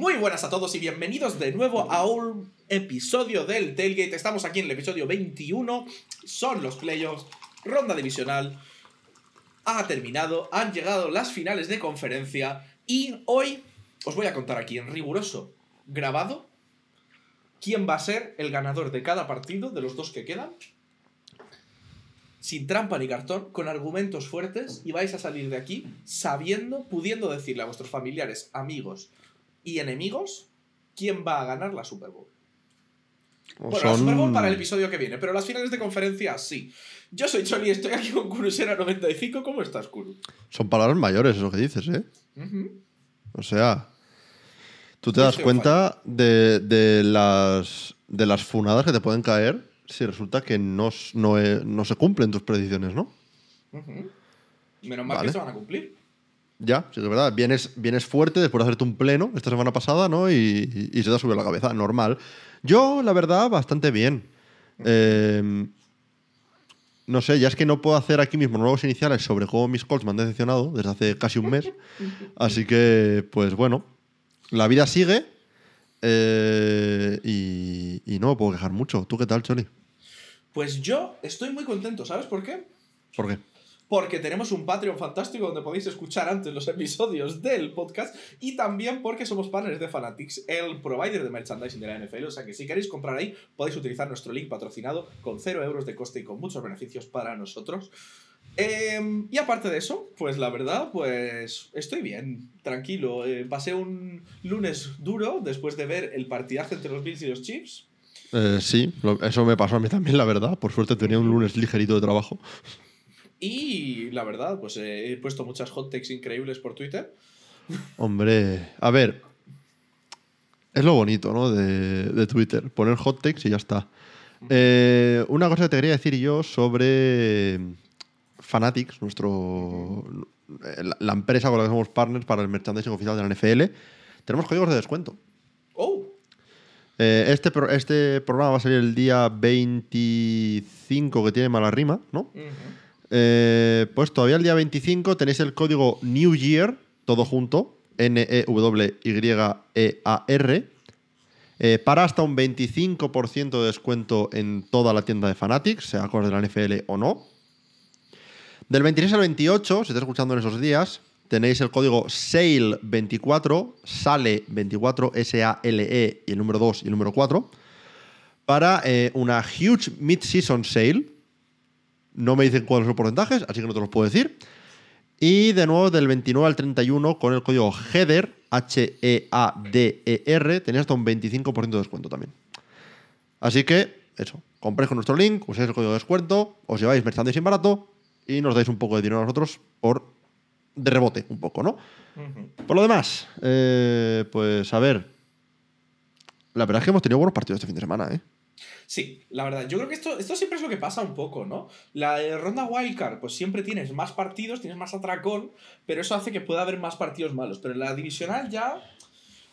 Muy buenas a todos y bienvenidos de nuevo a un episodio del Tailgate. Estamos aquí en el episodio 21. Son los playoffs, ronda divisional. Ha terminado, han llegado las finales de conferencia y hoy os voy a contar aquí en riguroso grabado quién va a ser el ganador de cada partido de los dos que quedan. Sin trampa ni cartón, con argumentos fuertes y vais a salir de aquí sabiendo, pudiendo decirle a vuestros familiares, amigos y enemigos quién va a ganar la Super Bowl. Bueno, la Super Bowl para el episodio que viene, pero las finales de conferencia sí. Yo soy Choli y estoy aquí con Kurusera95. ¿Cómo estás, Kuru? Son palabras mayores eso que dices, ¿eh? O sea, tú te das cuenta de, de, las, de las funadas que te pueden caer si resulta que no, no, se cumplen tus predicciones, ¿no? Menos mal que se van a cumplir. Ya, sí, es verdad. Vienes, vienes fuerte después de hacerte un pleno esta semana pasada, ¿no? Y, se te ha subido la cabeza, normal. Yo, la verdad, bastante bien. Em, no sé, ya es que no puedo hacer aquí mismo nuevos iniciales sobre cómo mis Colts me han decepcionado desde hace casi un mes. Así que, pues bueno, la vida sigue eh, y, y, no me puedo quejar mucho. ¿Tú qué tal, Choli? Pues yo estoy muy contento, ¿sabes por qué? ¿Por qué? Porque tenemos un Patreon fantástico donde podéis escuchar antes los episodios del podcast y también porque somos partners de Fanatics, el provider de merchandising de la NFL. O sea que si queréis comprar ahí, podéis utilizar nuestro link patrocinado con 0 euros de coste y con muchos beneficios para nosotros. Em, y aparte de eso, pues la verdad, pues estoy bien, tranquilo. Eh, pasé un lunes duro después de ver el partidaje entre los Bills y los Chiefs. Eh, sí, eso me pasó a mí también, la verdad. Por suerte tenía un lunes ligerito de trabajo. Y la verdad, pues eh, he puesto muchas hot takes increíbles por Twitter. Hombre, a ver. Es lo bonito, ¿no? De, Twitter. Poner hot takes y ya está. Eh, una cosa que te quería decir yo sobre Fanatics, nuestro, la, empresa con la que somos partners para el merchandising oficial de la NFL. Tenemos códigos de descuento. ¡Oh! Eh, este, este programa va a salir el día 25, que tiene mala rima, ¿no? Eh, pues todavía el día 25 tenéis el código New Year, todo junto, N-E-W-Y-E-A-R, eh, para hasta un 25% de descuento en toda la tienda de Fanatics, sea cosas de la NFL o no. Del 26 al 28, si estáis escuchando en esos días, tenéis el código SALE24, SALE24, S-A-L-E, y el número 2 y el número 4, para eh, una huge mid-season sale no me dicen cuáles son los porcentajes, así que no te los puedo decir. Y de nuevo, del 29 al 31, con el código HEADER, H-E-A-D-E-R, tenéis hasta un 25% de descuento también. Así que, eso, compréis con nuestro link, uséis el código de descuento, os lleváis sin barato y nos dais un poco de dinero a nosotros por de rebote, un poco, ¿no? Por lo demás, eh, pues a ver. La verdad es que hemos tenido buenos partidos este fin de semana, ¿eh? Sí, la verdad. Yo creo que esto, esto siempre es lo que pasa un poco, ¿no? La ronda wildcard, pues siempre tienes más partidos, tienes más atracón, pero eso hace que pueda haber más partidos malos. Pero en la divisional ya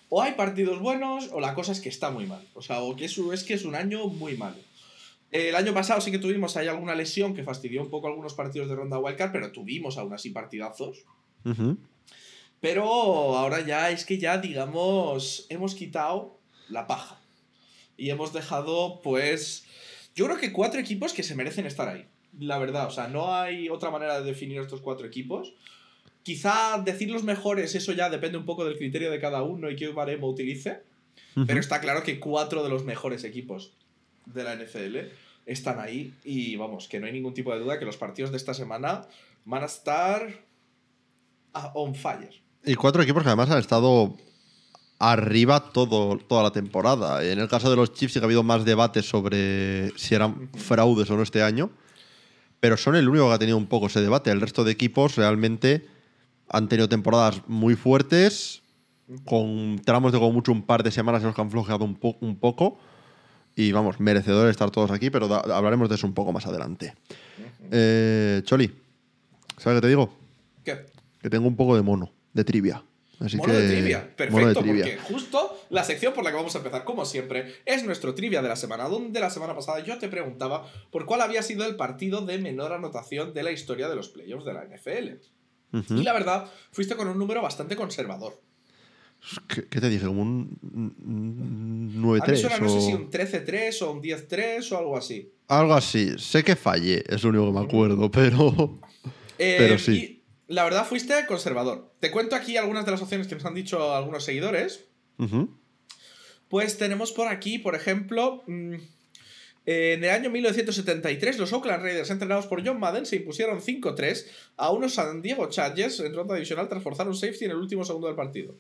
o hay partidos buenos o la cosa es que está muy mal. O sea, o que es, es que es un año muy malo. El año pasado sí que tuvimos ahí alguna lesión que fastidió un poco algunos partidos de ronda wildcard, pero tuvimos aún así partidazos. Pero ahora ya es que ya, digamos, hemos quitado la paja y hemos dejado, pues, yo creo que cuatro equipos que se merecen estar ahí. La verdad, o sea, no hay otra manera de definir estos cuatro equipos. Quizá decir los mejores, eso ya depende un poco del criterio de cada uno y qué baremo utilice. Pero está claro que cuatro de los mejores equipos de la NFL están ahí. Y vamos, que no hay ningún tipo de duda que los partidos de esta semana van a estar on fire. Y cuatro equipos que además han estado arriba todo, toda la temporada. En el caso de los Chiefs sí que ha habido más debate sobre si eran fraudes o no este año, pero son el único que ha tenido un poco ese debate. El resto de equipos realmente han tenido temporadas muy fuertes, con tramos de como mucho un par de semanas en los que han flojeado un, un poco. Y vamos, merecedores estar todos aquí, pero hablaremos de eso un poco más adelante. Eh, Choli, ¿sabes qué te digo? ¿Qué? Que tengo un poco de mono, de trivia. Así mono de trivia. Perfecto, porque justo la sección por la que vamos a empezar, como siempre, es nuestro trivia de la semana, donde la semana pasada yo te preguntaba por cuál había sido el partido de menor anotación de la historia de los playoffs de la NFL. Y la verdad, fuiste con un número bastante conservador. ¿Qué, qué te dije? Como un, un A mí 9-3 suena, no sé o si un 13-3 o un 10-3 o algo así. algo así. Sé que fallé, es lo único que me acuerdo, pero... Eh, Pero sí. y la verdad fuiste conservador. Te cuento aquí algunas de las opciones que nos han dicho algunos seguidores. Pues tenemos por aquí, por ejemplo, mm, en el año 1973 los Oakland Raiders, entrenados por John Madden, se impusieron 5-3 a unos San Diego Chargers en ronda divisional tras forzar un safety en el último segundo del partido.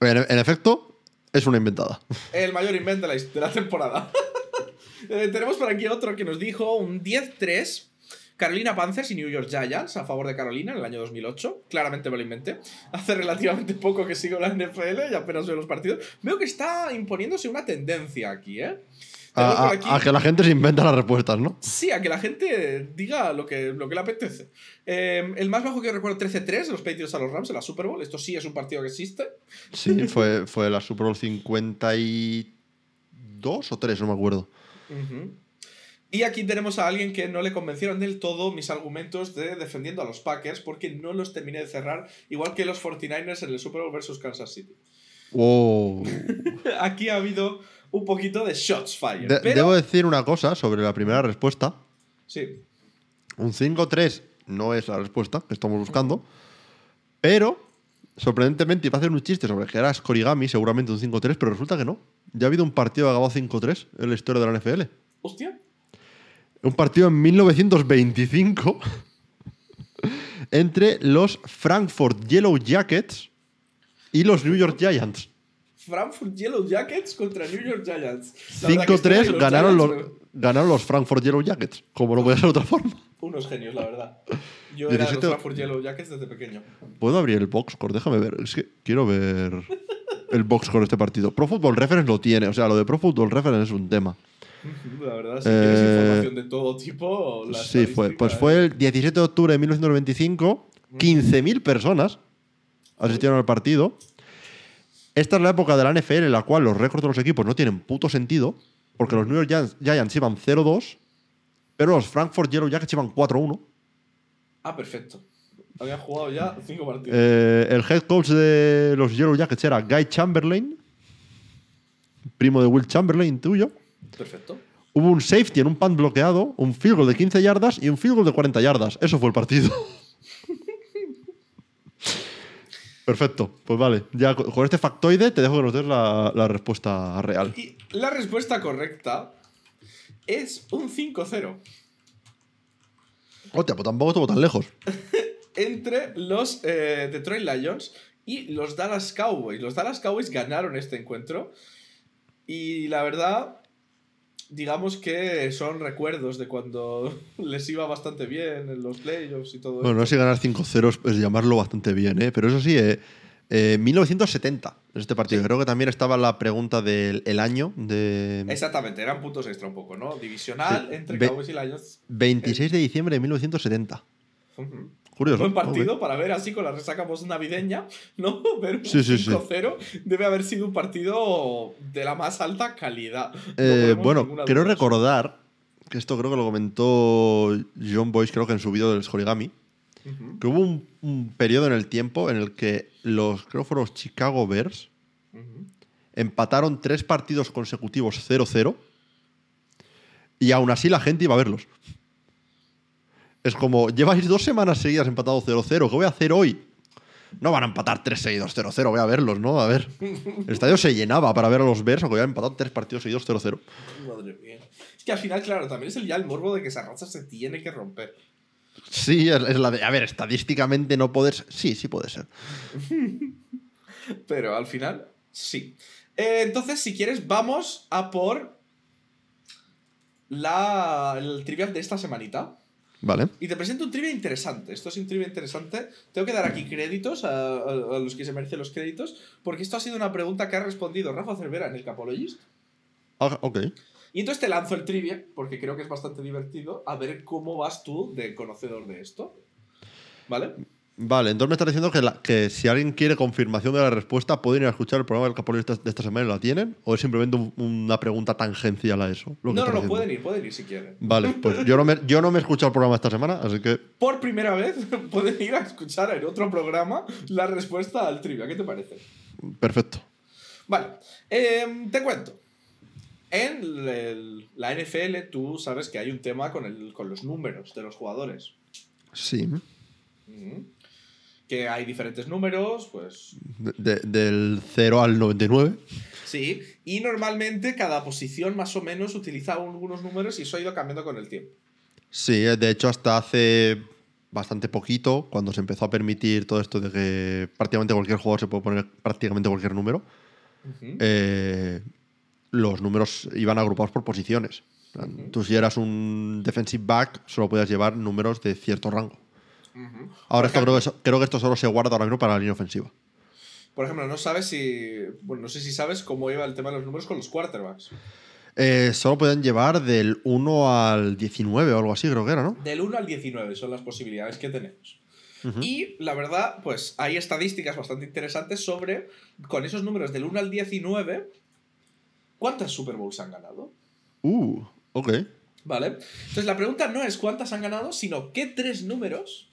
En, en efecto, es una inventada. El mayor invent de la, de la temporada. Eh, tenemos por aquí otro que nos dijo un 10-3. Carolina Panthers y New York Giants a favor de Carolina en el año 2008. Claramente me lo inventé. Hace relativamente poco que sigo la NFL y apenas veo los partidos. Veo que está imponiéndose una tendencia aquí, ¿eh? A, aquí- que la gente se inventa las respuestas, ¿no? Sí, a que la gente diga lo que, lo que le apetece. Eh, el más bajo que recuerdo, 13-3, de los Patriots a los Rams en la Super Bowl. Esto sí es un partido que existe. Sí, fue, fue la Super Bowl 52 o 3, no me acuerdo. Y aquí tenemos a alguien que no le convencieron del todo mis argumentos de defendiendo a los Packers porque no los terminé de cerrar, igual que los 49ers en el Super Bowl versus Kansas City. Wow. Aquí ha habido un poquito de shots fire. De- pero... Debo decir una cosa sobre la primera respuesta. Sí. Un 5-3 no es la respuesta que estamos buscando, pero sorprendentemente iba a hacer un chiste sobre que era Scorigami, seguramente un 5-3, pero resulta que no. Ya ha habido un partido que ha acabado 5-3 en la historia de la NFL. Hostia. Un partido en 1925 entre los Frankfurt Yellow Jackets y los New York Giants. Frankfurt Yellow Jackets contra New York Giants. La verdad que esto de 5-3 ganaron los, Giants, ganaron los Frankfurt Yellow Jackets, como no puede ser de otra forma. Unos genios, la verdad. Yo era de los 17 Frankfurt Yellow Jackets desde pequeño. ¿Puedo abrir el boxscore? Déjame ver. Es que quiero ver el boxscore de este partido. Pro Football Reference lo tiene. O sea, lo de Pro Football Reference es un tema. La verdad, si quieres Eh, información de todo tipo, la Sí, fue. Pues es- fue el 17 de octubre de 1995. 15.000 personas asistieron al partido. Esta es la época de la NFL en la cual los récords de los equipos no tienen puto sentido. Porque los New York Giants, Giants iban 0-2. Pero los Frankfurt Yellow Jackets iban 4-1. Ah, perfecto. Habían jugado ya cinco partidos. Eh, el head coach de los Yellow Jackets era Guy Chamberlain, primo de Will Chamberlain, tuyo. Perfecto. Hubo un safety en un punt bloqueado, un field goal de 15 yardas y un field goal de 40 yardas. Eso fue el partido. Perfecto, pues vale. Ya con este factoide te dejo que nos des la, la respuesta real. Y la respuesta correcta es un 5-0 Hostia, pues tampoco estuvo tan lejos. entre los eh, Detroit Lions y los Dallas Cowboys. Los Dallas Cowboys ganaron este encuentro y la verdad, digamos que son recuerdos de cuando les iba bastante bien en los playoffs y todo Bueno, no sé si ganar 5-0 es llamarlo bastante bien, ¿eh? pero eso sí, eh, eh, 1970 en este partido. Creo que también estaba la pregunta del el año de Exactamente, eran puntos extra un poco, ¿no? Divisional Sí. entre Cowboys y Lions. 26 de diciembre de 1970. Ujú. Curioso. Buen partido para ver así con la resaca navideña, ¿no? Ver un Sí, sí, sí. 5-0 debe haber sido un partido de la más alta calidad. Eh, bueno, quiero recordar que esto creo que lo comentó John Boyce, creo que en su vídeo del Scorigami, Ujú, que hubo un, un periodo en el tiempo en el que los, creo que fueron los Chicago Bears, empataron tres partidos consecutivos 0-0 y aún así la gente iba a verlos. Es como, lleváis dos semanas seguidas empatados 0-0, ¿qué voy a hacer hoy? No van a empatar tres seguidos 0-0, voy a verlos, ¿no? A ver. El estadio se llenaba para ver a los Bears, aunque habían empatado tres partidos seguidos 0-0. Madre mía. Es que al final, claro, también es el, ya el morbo de que esa racha se tiene que romper. Sí, es, es la de. A ver, estadísticamente no puedes. Sí, sí puede ser. Pero al final, sí. Eh, entonces, si quieres, vamos a por la, el trivial de esta semanita. Vale. Y te presento un trivia interesante. Esto es un trivia interesante. Tengo que dar aquí créditos a, a- a los que se merecen los créditos, porque esto ha sido una pregunta que ha respondido Rafa Cervera en el Capologist. Ah, ok. Y entonces te lanzo el trivia, porque creo que es bastante divertido, a ver cómo vas tú de conocedor de esto. ¿Vale? Vale, entonces me estás diciendo que, la- que si alguien quiere confirmación de la respuesta, pueden ir a escuchar el programa del Capolín de esta, semana y la tienen, o es simplemente un- una pregunta tangencial a eso. lo que no, no, no, pueden ir, pueden ir si quieren. Vale, pues yo no, me, yo no me he escuchado el programa esta semana, así que Por primera vez pueden ir a escuchar en otro programa la respuesta al trivia. ¿Qué te parece? perfecto. Vale, em, te cuento. En el- la NFL tú sabes que hay un tema con, el, con los números de los jugadores. Sí. Que hay diferentes números, pues De- de- del 0 al 99. sí. Y normalmente cada posición más o menos utiliza algunos números y eso ha ido cambiando con el tiempo. Sí, eh, de hecho, hasta hace bastante poquito, cuando se empezó a permitir todo esto de que prácticamente cualquier jugador se puede poner prácticamente cualquier número, eh, los números iban agrupados por posiciones. Ujú. Tú si eras un defensive back, solo podías llevar números de cierto rango. Ahora esto creo, que, so- creo que esto solo se guarda ahora mismo para la línea ofensiva. Por ejemplo, no sabes si. Bueno, no sé si sabes cómo iba el tema de los números con los quarterbacks. Eh, solo pueden llevar del 1 al 19 o algo así, creo que era, ¿no? Del 1 al 19 son las posibilidades que tenemos. Y la verdad, pues hay estadísticas bastante interesantes sobre, con esos números del 1 al 19, ¿cuántas Super Bowls han ganado? Uh, ok. ¿Vale? Entonces la pregunta no es cuántas han ganado, sino qué tres números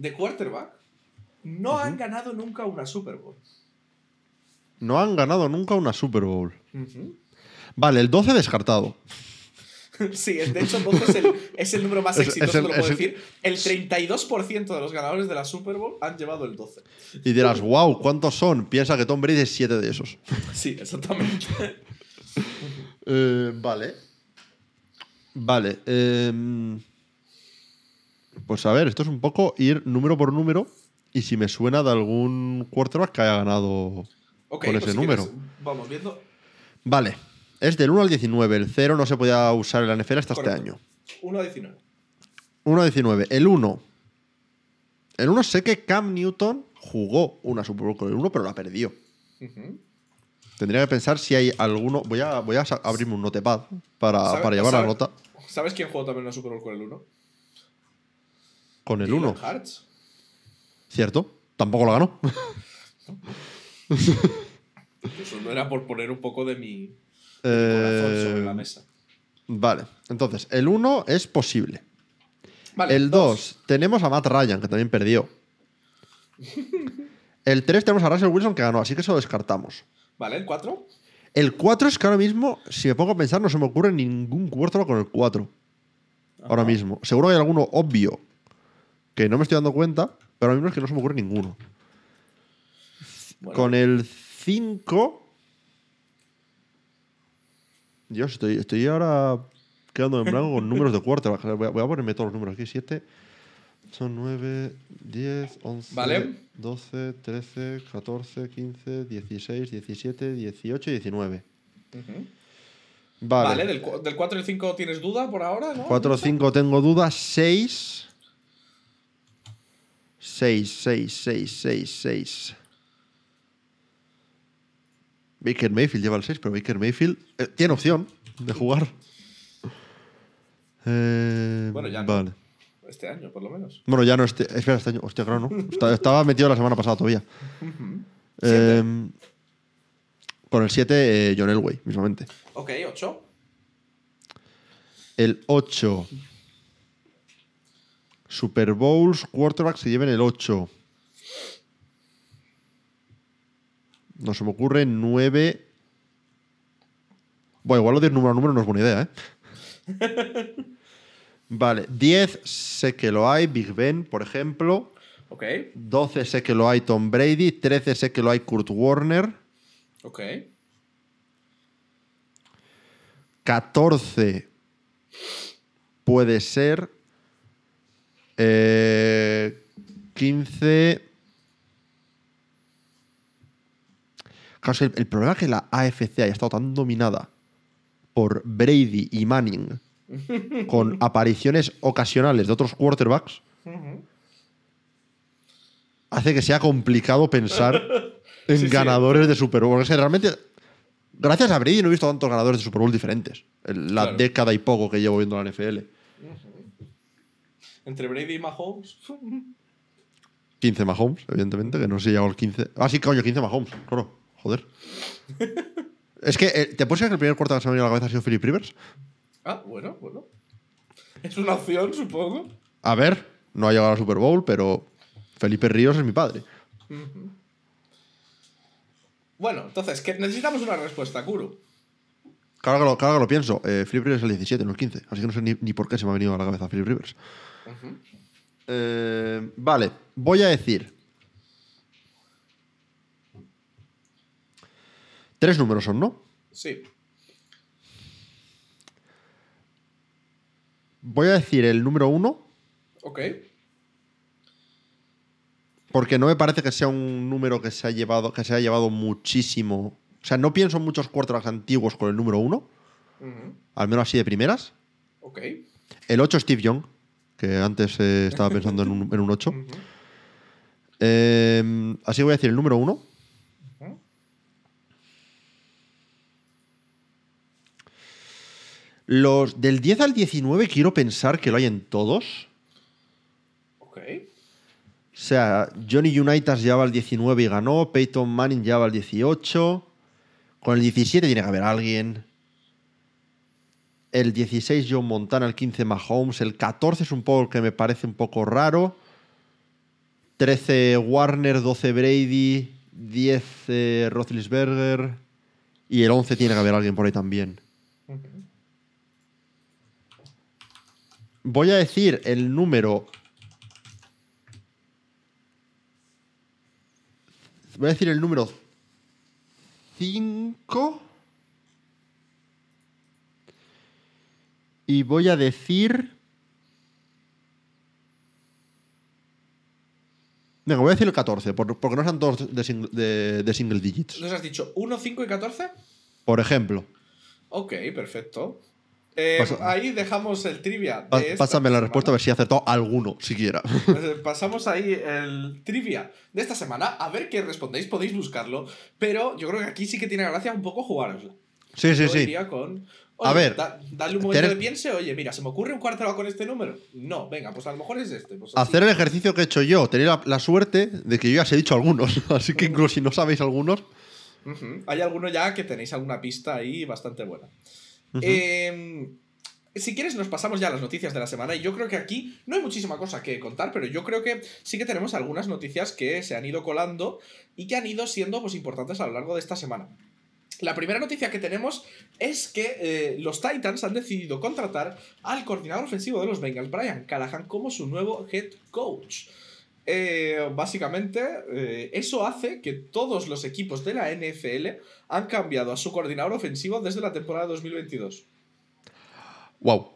de quarterback no han ganado nunca una Super Bowl. No han ganado nunca una Super Bowl. Vale, el 12 descartado. Sí, de hecho, entonces es el, es el número más Es- exitoso, es el- te lo puedo decir. El 32% de los ganadores de la Super Bowl han llevado el 12. Y dirás, wow, ¿cuántos son? Piensa que Tom Brady es 7 de esos. Sí, exactamente. Eh, vale. Vale. em, pues a ver, esto es un poco ir número por número y si me suena de algún quarterback que haya ganado Ok, con pues ese si número. quieres, vamos viendo. Vale. Es del 1 al 19. El 0 no se podía usar en la NFL hasta Correcto. este año. 1 a 19. 1 al 19. El 1. El 1 sé que Cam Newton jugó una Super Bowl con el 1, pero la perdió. Ujú. Tendría que pensar si hay alguno. Voy a, voy a abrirme un notepad para, ¿Sabe- para llevar la nota ¿Sabes quién jugó también una Super Bowl con el 1? Con el 1. Hearts. ¿Cierto? Tampoco lo ganó. Eso no era por poner un poco de mi corazón Eh, sobre la mesa. Vale. Entonces, el 1 es posible. Vale, el dos. 2, tenemos a Matt Ryan, que también perdió. El 3 tenemos a Russell Wilson, que ganó, así que eso lo descartamos. Vale, el 4. El 4 es que ahora mismo, si me pongo a pensar, no se me ocurre ningún quarterback con el 4. Ahora mismo. Seguro que hay alguno obvio que no me estoy dando cuenta, pero ahora mismo es que no se me ocurre ninguno. Con el 5. Dios, estoy, estoy ahora quedando en blanco con números de quarterback. Voy a, voy a ponerme todos los números aquí: 7, son 9, 10, 11, Vale. 12, 13, 14, 15, 16, 17, 18 y 19. Vale. Vale, del, cu- del 4 y el 5 tienes duda por ahora, ¿no? 4, 5 tengo dudas. 6. 6, 6, 6, 6, 6. Baker Mayfield lleva el 6, pero Baker Mayfield eh, tiene opción de jugar. Eh, Bueno, ya no. Vale. Este año, por lo menos. Bueno, ya no este. Espera, este año. Hostia, claro, no. Estaba, metido la semana pasada todavía. Eh, con el 7, John Elway, mismamente. Ok, 8. El 8. Super Bowls, quarterbacks se lleven el 8. No se me ocurre 9. Bueno, igual lo de número a número no es buena idea, ¿eh? vale, 10 sé que lo hay, Big Ben, por ejemplo. Ok, 12 sé que lo hay Tom Brady. 13 sé que lo hay Kurt Warner. ok. 14 puede ser. Eh, 15. Claro, es que el, el problema es que la AFC haya estado tan dominada por Brady y Manning con apariciones ocasionales de otros quarterbacks hace que sea complicado pensar en Sí, sí. ganadores de Super Bowl. Es que realmente, gracias a Brady no he visto tantos ganadores de Super Bowl diferentes. En la Claro. década y poco que llevo viendo la NFL. Entre Brady y Mahomes. 15 Mahomes, evidentemente, que no sé si llegó al 15. Ah, sí, coño, 15 Mahomes, claro. Joder. es que, eh, ¿te puedes creer que el primer cuarto que se me ha venido a la cabeza ha sido Philip Rivers? Ah, bueno, bueno. Es una opción, supongo. A ver, no ha llegado a la Super Bowl, pero Felipe Ríos es mi padre. Bueno, entonces, que necesitamos una respuesta, Kuro. Claro que lo, claro que lo pienso. Eh, Philip Rivers es el 17, no el 15. Así que no sé ni, ni por qué se me ha venido a la cabeza Philip Rivers. Eh, vale, voy a decir. Tres números son, ¿no? Sí. Voy a decir el número uno, Ok. porque no me parece que sea un número que se ha llevado, que se ha llevado muchísimo. O sea, no pienso en muchos quarterbacks antiguos con el número uno, al menos así de primeras. Ok. El 8 Steve Young, que antes eh, estaba pensando en un, en un 8. Ujú. Eh, así que voy a decir el número uno. Ujú. Los del 10 al 19 quiero pensar que lo hay en todos. Ok. O sea, Johnny Unitas llevaba el 19 y ganó, Peyton Manning llevaba el 18. Con el 17 tiene que haber alguien. El 16 John Montana, el 15 Mahomes, el 14 es un poco que me parece un poco raro. 13 Warner, 12 Brady, 10 eh, y el 11 tiene que haber alguien por ahí también. Voy a decir el número. Voy a decir el número 5. Y voy a decir. Venga, voy a decir el 14, por- porque no sean todos de, sing- de- de single digits. ¿Nos has dicho 1, 5 y 14? Por ejemplo, Ok, perfecto. Eh, Pasa- ahí dejamos el trivia. de esta pásame la semana. respuesta a ver si he acertado alguno, siquiera. Eh, Pasamos ahí el trivia de esta semana. A ver qué respondéis, podéis buscarlo. Pero yo creo que aquí sí que tiene gracia un poco jugárosla. Sí, sí, Yo sí. con. A ver, da- dale un momento de piense. Oye, mira, ¿se me ocurre un cuarto con este número? No, venga, pues a lo mejor es este. Pues. Hacer el ejercicio que he hecho yo, tener la, la suerte de que yo ya os he dicho algunos. Así que incluso si no sabéis algunos. Hay alguno ya que tenéis alguna pista ahí bastante buena. Eh, si quieres, nos pasamos ya a las noticias de la semana. Y yo creo que aquí no hay muchísima cosa que contar, pero yo creo que sí que tenemos algunas noticias que se han ido colando y que han ido siendo pues, importantes a lo largo de esta semana. La primera noticia que tenemos es que eh, los Titans han decidido contratar al coordinador ofensivo de los Bengals, Brian Callahan, como su nuevo head coach. Eh, básicamente, eh, eso hace que todos los equipos de la NFL han cambiado a su coordinador ofensivo desde la temporada 2022. ¡Wow!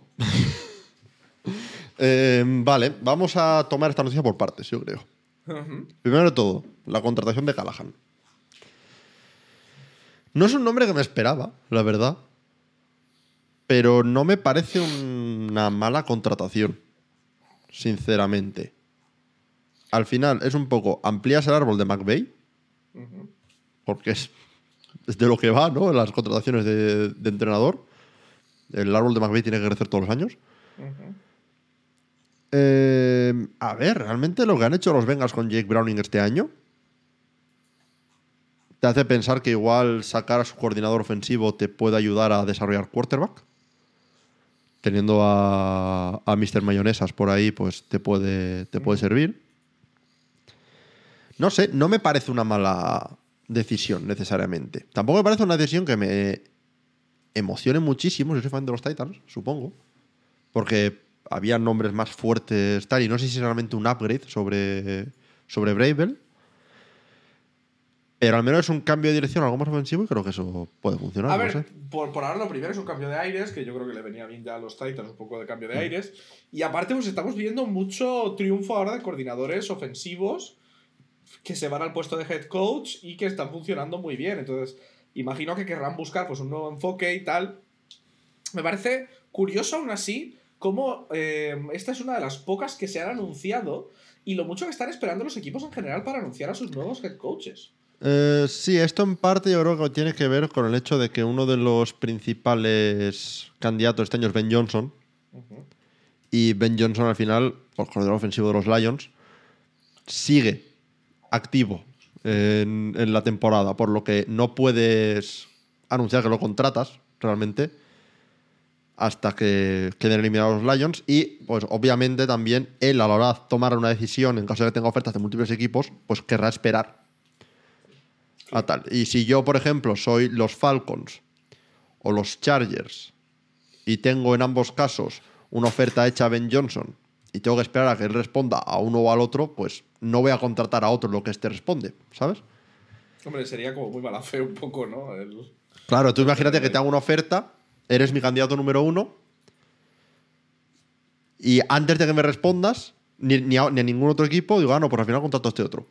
Eh, vale, vamos a tomar esta noticia por partes, yo creo. Primero de todo, la contratación de Callahan. No es un nombre que me esperaba, la verdad. Pero no me parece una mala contratación. Sinceramente. Al final es un poco amplías el árbol de McVeigh, porque es, es de lo que va, ¿no? Las contrataciones de, de entrenador. El árbol de McVeigh tiene que crecer todos los años. Eh, a ver, realmente lo que han hecho los Bengals con Jake Browning este año te hace pensar que igual sacar a su coordinador ofensivo te puede ayudar a desarrollar quarterback. Teniendo a, a Mr. Mayonesas por ahí, pues te puede, te puede servir. No sé, no me parece una mala decisión necesariamente. Tampoco me parece una decisión que me emocione muchísimo. Yo soy fan de los Titans, supongo. Porque había nombres más fuertes, tal, y no sé si es realmente un upgrade sobre, sobre Bravel. Pero al menos es un cambio de dirección algo más ofensivo y creo que eso puede funcionar. A no ver, sé. por, por ahora lo primero es un cambio de aires, que yo creo que le venía bien ya a los Titans un poco de cambio Mm. de aires. Y aparte, pues estamos viendo mucho triunfo ahora de coordinadores ofensivos que se van al puesto de head coach y que están funcionando muy bien. Entonces, imagino que querrán buscar pues, un nuevo enfoque y tal. Me parece curioso aún así cómo eh, esta es una de las pocas que se han anunciado y lo mucho que están esperando los equipos en general para anunciar a sus nuevos head coaches. Eh, sí, esto en parte yo creo que tiene que ver con el hecho de que uno de los principales candidatos este año es Ben Johnson. Y Ben Johnson al final, por coordinador ofensivo de los Lions, sigue activo en, en la temporada, por lo que no puedes anunciar que lo contratas realmente hasta que queden eliminados los Lions y pues obviamente también él a la hora de tomar una decisión en caso de que tenga ofertas de múltiples equipos pues querrá esperar a tal y si yo por ejemplo soy los Falcons o los Chargers y tengo en ambos casos una oferta hecha a Ben Johnson y tengo que esperar a que él responda a uno o al otro pues no voy a contratar a otro lo que este responde ¿sabes? Hombre, sería como muy mala fe un poco, ¿no? El... Claro, tú imagínate que te hago una oferta eres mi candidato número uno. Y antes de que me respondas, ni, ni, a, ni a ningún otro equipo, digo, ah, no, pues al final contrato a este otro.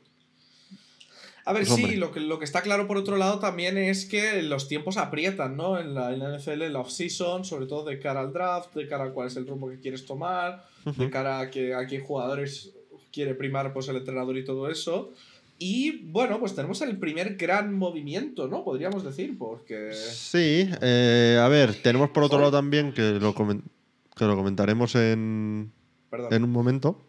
A ver, Pues, sí, lo que, lo que está claro por otro lado también es que los tiempos aprietan, ¿no? En la, en la NFL, en la off-season, sobre todo de cara al draft, de cara a cuál es el rumbo que quieres tomar, de cara a, que, a qué jugadores quiere primar pues, el entrenador y todo eso. Y bueno, pues tenemos el primer gran movimiento, ¿no? Podríamos decir, porque. Sí, eh, a ver, tenemos por otro lado también, que lo, que lo comentaremos en, Perdón. en un momento.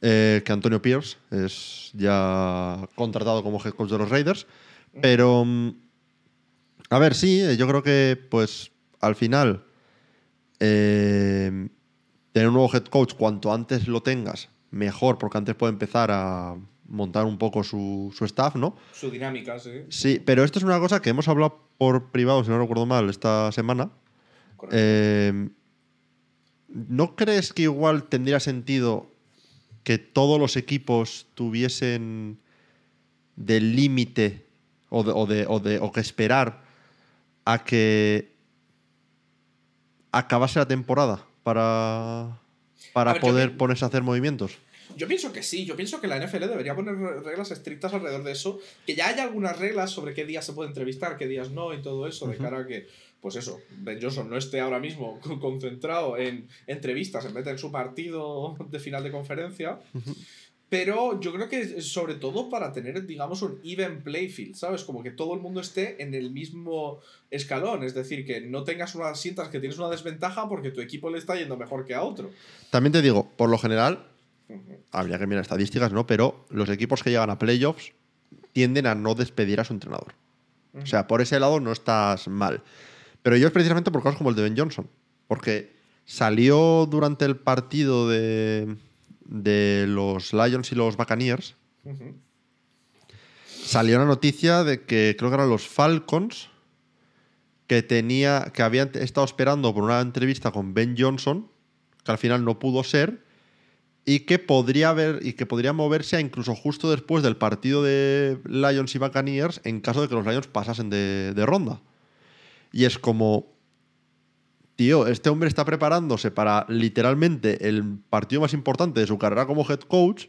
Eh, que Antonio Pierce es ya contratado como head coach de los Raiders. Pero, mm, a ver, sí, eh, yo creo que, pues, al final, eh, tener un nuevo head coach, cuanto antes lo tengas, mejor, porque antes puede empezar a montar un poco su, su staff, ¿no? Su dinámica, sí. Sí, pero esto es una cosa que hemos hablado por privado, si no recuerdo mal, esta semana. Eh, ¿No crees que igual tendría sentido que todos los equipos tuviesen de límite o, de, o, de- o de- o que esperar a que acabase la temporada para, para ver, poder ponerse a hacer movimientos? Yo pienso que sí, yo pienso que la NFL debería poner re- reglas estrictas alrededor de eso, que ya haya algunas reglas sobre qué días se puede entrevistar, qué días no y todo eso, de cara a que, pues eso, Ben Johnson no esté ahora mismo con- concentrado en entrevistas en vez de en su partido de final de conferencia. Pero yo creo que sobre todo para tener, digamos, un even playfield, ¿sabes? Como que todo el mundo esté en el mismo escalón. Es decir, que no tengas una, sientas que tienes una desventaja porque tu equipo le está yendo mejor que a otro. También te digo, por lo general, habría que mirar estadísticas, ¿no? Pero los equipos que llegan a playoffs tienden a no despedir a su entrenador. O sea, por ese lado no estás mal. Pero yo es precisamente por casos como el de Ben Johnson. Porque salió durante el partido de, de los Lions y los Buccaneers, salió una noticia de que creo que eran los Falcons que tenía que habían estado esperando por una entrevista con Ben Johnson que al final no pudo ser y que podría haber y que podría moverse a incluso justo después del partido de Lions y Buccaneers en caso de que los Lions pasasen de, de ronda y es como tío este hombre está preparándose para literalmente el partido más importante de su carrera como head coach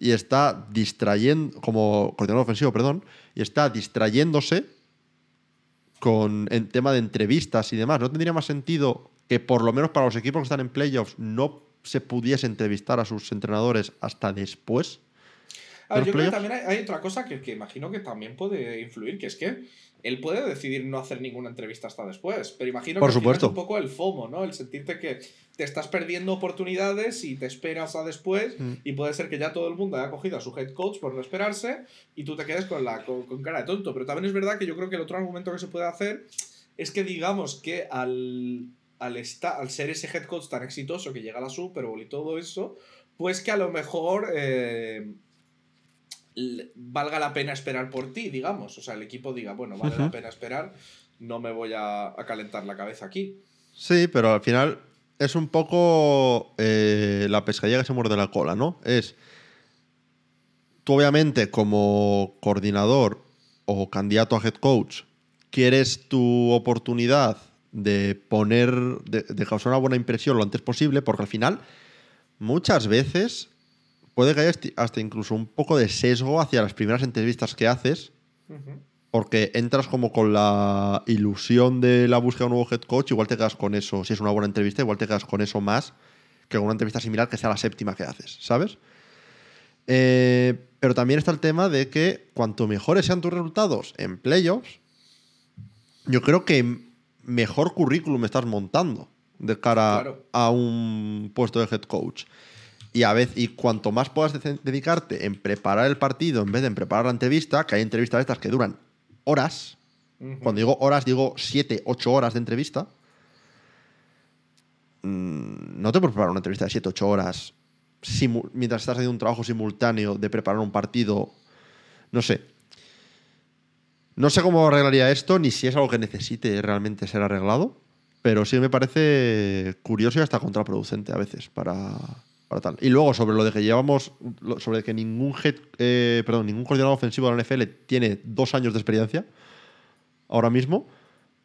y está distrayendo, como coordinador ofensivo, perdón, y está distrayéndose con el tema de entrevistas y demás. ¿No tendría más sentido que por lo menos para los equipos que están en playoffs no se pudiese entrevistar a sus entrenadores hasta después? A ver, ¿Los yo creo que también hay, hay otra cosa que, que imagino que también puede influir, que es que él puede decidir no hacer ninguna entrevista hasta después. Pero imagino Por que supuesto. es un poco el FOMO, ¿no? El sentirte que te estás perdiendo oportunidades y te esperas a después Mm. y puede ser que ya todo el mundo haya cogido a su head coach por no esperarse y tú te quedes con, la, con, con cara de tonto. Pero también es verdad que yo creo que el otro argumento que se puede hacer es que digamos que al, al, esta- al ser ese head coach tan exitoso que llega a la Super Bowl y todo eso, pues que a lo mejor eh, valga la pena esperar por ti, digamos. O sea, el equipo diga, bueno, vale la pena esperar, no me voy a, a calentar la cabeza aquí. Sí, pero al final es un poco eh, la pescadilla que se muerde la cola, ¿no? Es, tú obviamente como coordinador o candidato a head coach, quieres tu oportunidad de poner, de, de causar una buena impresión lo antes posible, porque al final muchas veces puede que haya hasta incluso un poco de sesgo hacia las primeras entrevistas que haces, porque entras como con la ilusión de la búsqueda de un nuevo head coach, igual te quedas con eso, si es una buena entrevista, igual te quedas con eso más que con una entrevista similar que sea la séptima que haces, ¿sabes? Eh, pero también está el tema de que cuanto mejores sean tus resultados en playoffs, yo creo que mejor currículum estás montando de cara Claro. a un puesto de head coach. Y a veces, y cuanto más puedas de- dedicarte en preparar el partido en vez de en preparar la entrevista, que hay entrevistas de estas que duran horas. Cuando digo horas, digo 7, 8 horas de entrevista. Mm, No te puedes preparar una entrevista de 7, 8 horas mientras estás haciendo un trabajo simultáneo de preparar un partido. No sé. No sé cómo arreglaría esto, ni si es algo que necesite realmente ser arreglado, pero sí me parece curioso y hasta contraproducente a veces para, para tal. Y luego sobre lo de que llevamos, sobre que ningún head, eh, perdón, ningún coordinador ofensivo de la NFL tiene dos años de experiencia ahora mismo,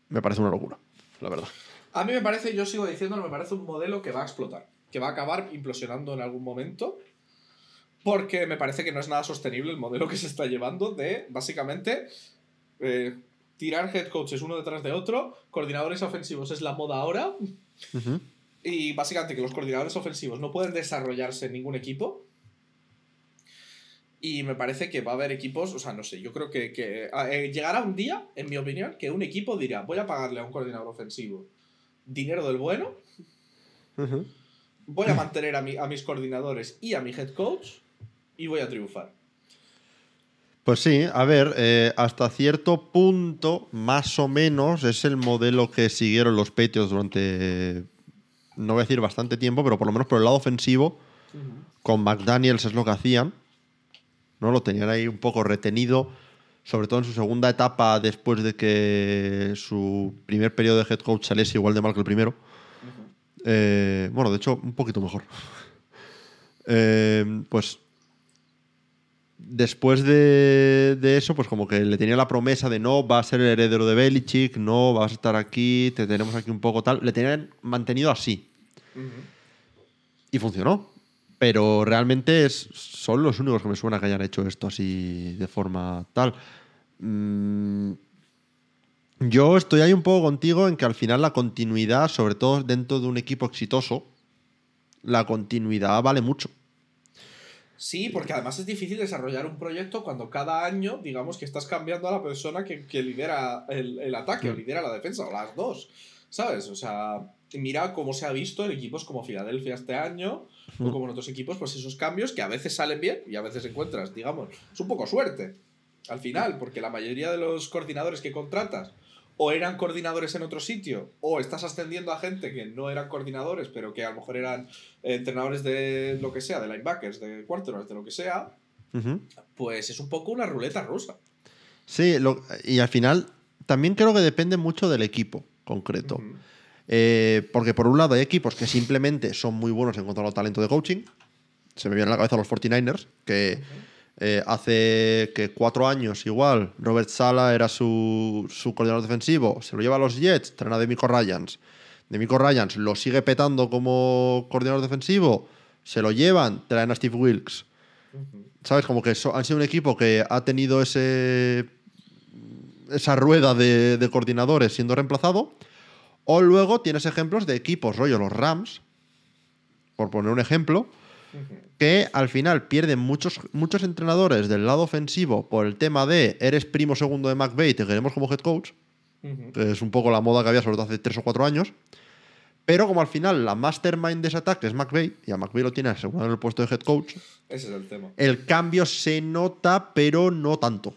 me parece una locura, la verdad. A mí me parece, yo sigo diciendo, me parece un modelo que va a explotar, que va a acabar implosionando en algún momento, porque me parece que no es nada sostenible el modelo que se está llevando de, básicamente, eh, tirar head coaches uno detrás de otro, coordinadores ofensivos es la moda ahora. Y básicamente que los coordinadores ofensivos no pueden desarrollarse en ningún equipo. Y me parece que va a haber equipos, o sea, no sé, yo creo que, que, eh, llegará un día, en mi opinión, que un equipo dirá, voy a pagarle a un coordinador ofensivo dinero del bueno, voy a mantener a, mi- a mis coordinadores y a mi head coach y voy a triunfar. Pues sí, a ver, eh, hasta cierto punto, más o menos, es el modelo que siguieron los Patriots durante, no voy a decir bastante tiempo, pero por lo menos por el lado ofensivo, con McDaniels es lo que hacían, ¿no? Lo tenían ahí un poco retenido, sobre todo en su segunda etapa, después de que su primer periodo de head coach saliese igual de mal que el primero. Eh, bueno, de hecho, un poquito mejor. Eh, pues después de, de eso, pues como que le tenía la promesa de no, va a ser el heredero de Belichick, no, vas a estar aquí, te tenemos aquí un poco tal. Le tenían mantenido así. Y funcionó. Pero realmente es, son los únicos que me suena que hayan hecho esto así de forma tal. Mm, yo estoy ahí un poco contigo en que al final la continuidad, sobre todo dentro de un equipo exitoso, la continuidad vale mucho. Sí, porque además es difícil desarrollar un proyecto cuando cada año, digamos que estás cambiando a la persona que, que lidera el, el ataque o Mm. lidera la defensa, o las dos, ¿sabes? O sea, mira cómo se ha visto en equipos como Filadelfia este año, o Mm. como en otros equipos, pues esos cambios que a veces salen bien y a veces encuentras, digamos, es un poco suerte al final, porque la mayoría de los coordinadores que contratas o eran coordinadores en otro sitio, o estás ascendiendo a gente que no eran coordinadores, pero que a lo mejor eran entrenadores de lo que sea, de linebackers, de quarterbacks, de lo que sea, pues es un poco una ruleta rusa. Sí, lo- y al final también creo que depende mucho del equipo concreto. Eh, porque por un lado hay equipos que simplemente son muy buenos en cuanto a talento de coaching. Se me viene a la cabeza los 49ers, que eh, hace que cuatro años igual Robert Sala era su, su coordinador defensivo, se lo lleva a los Jets, traen a Demico Ryans. Demico Ryans lo sigue petando como coordinador defensivo, se lo llevan, traen a Steve Wilkes. ¿Sabes? Como que so- han sido un equipo que ha tenido ese esa rueda de, de coordinadores siendo reemplazado. O luego tienes ejemplos de equipos, rollo los Rams, por poner un ejemplo. Que al final pierden muchos, muchos entrenadores del lado ofensivo por el tema de eres primo segundo de McVay y te queremos como head coach, que es un poco la moda que había sobre todo hace tres o cuatro años. Pero como al final la mastermind de ese ataque es McVay, y a McVay lo tiene asegurado en el puesto de head coach, Ese es el tema. el cambio se nota, pero no tanto.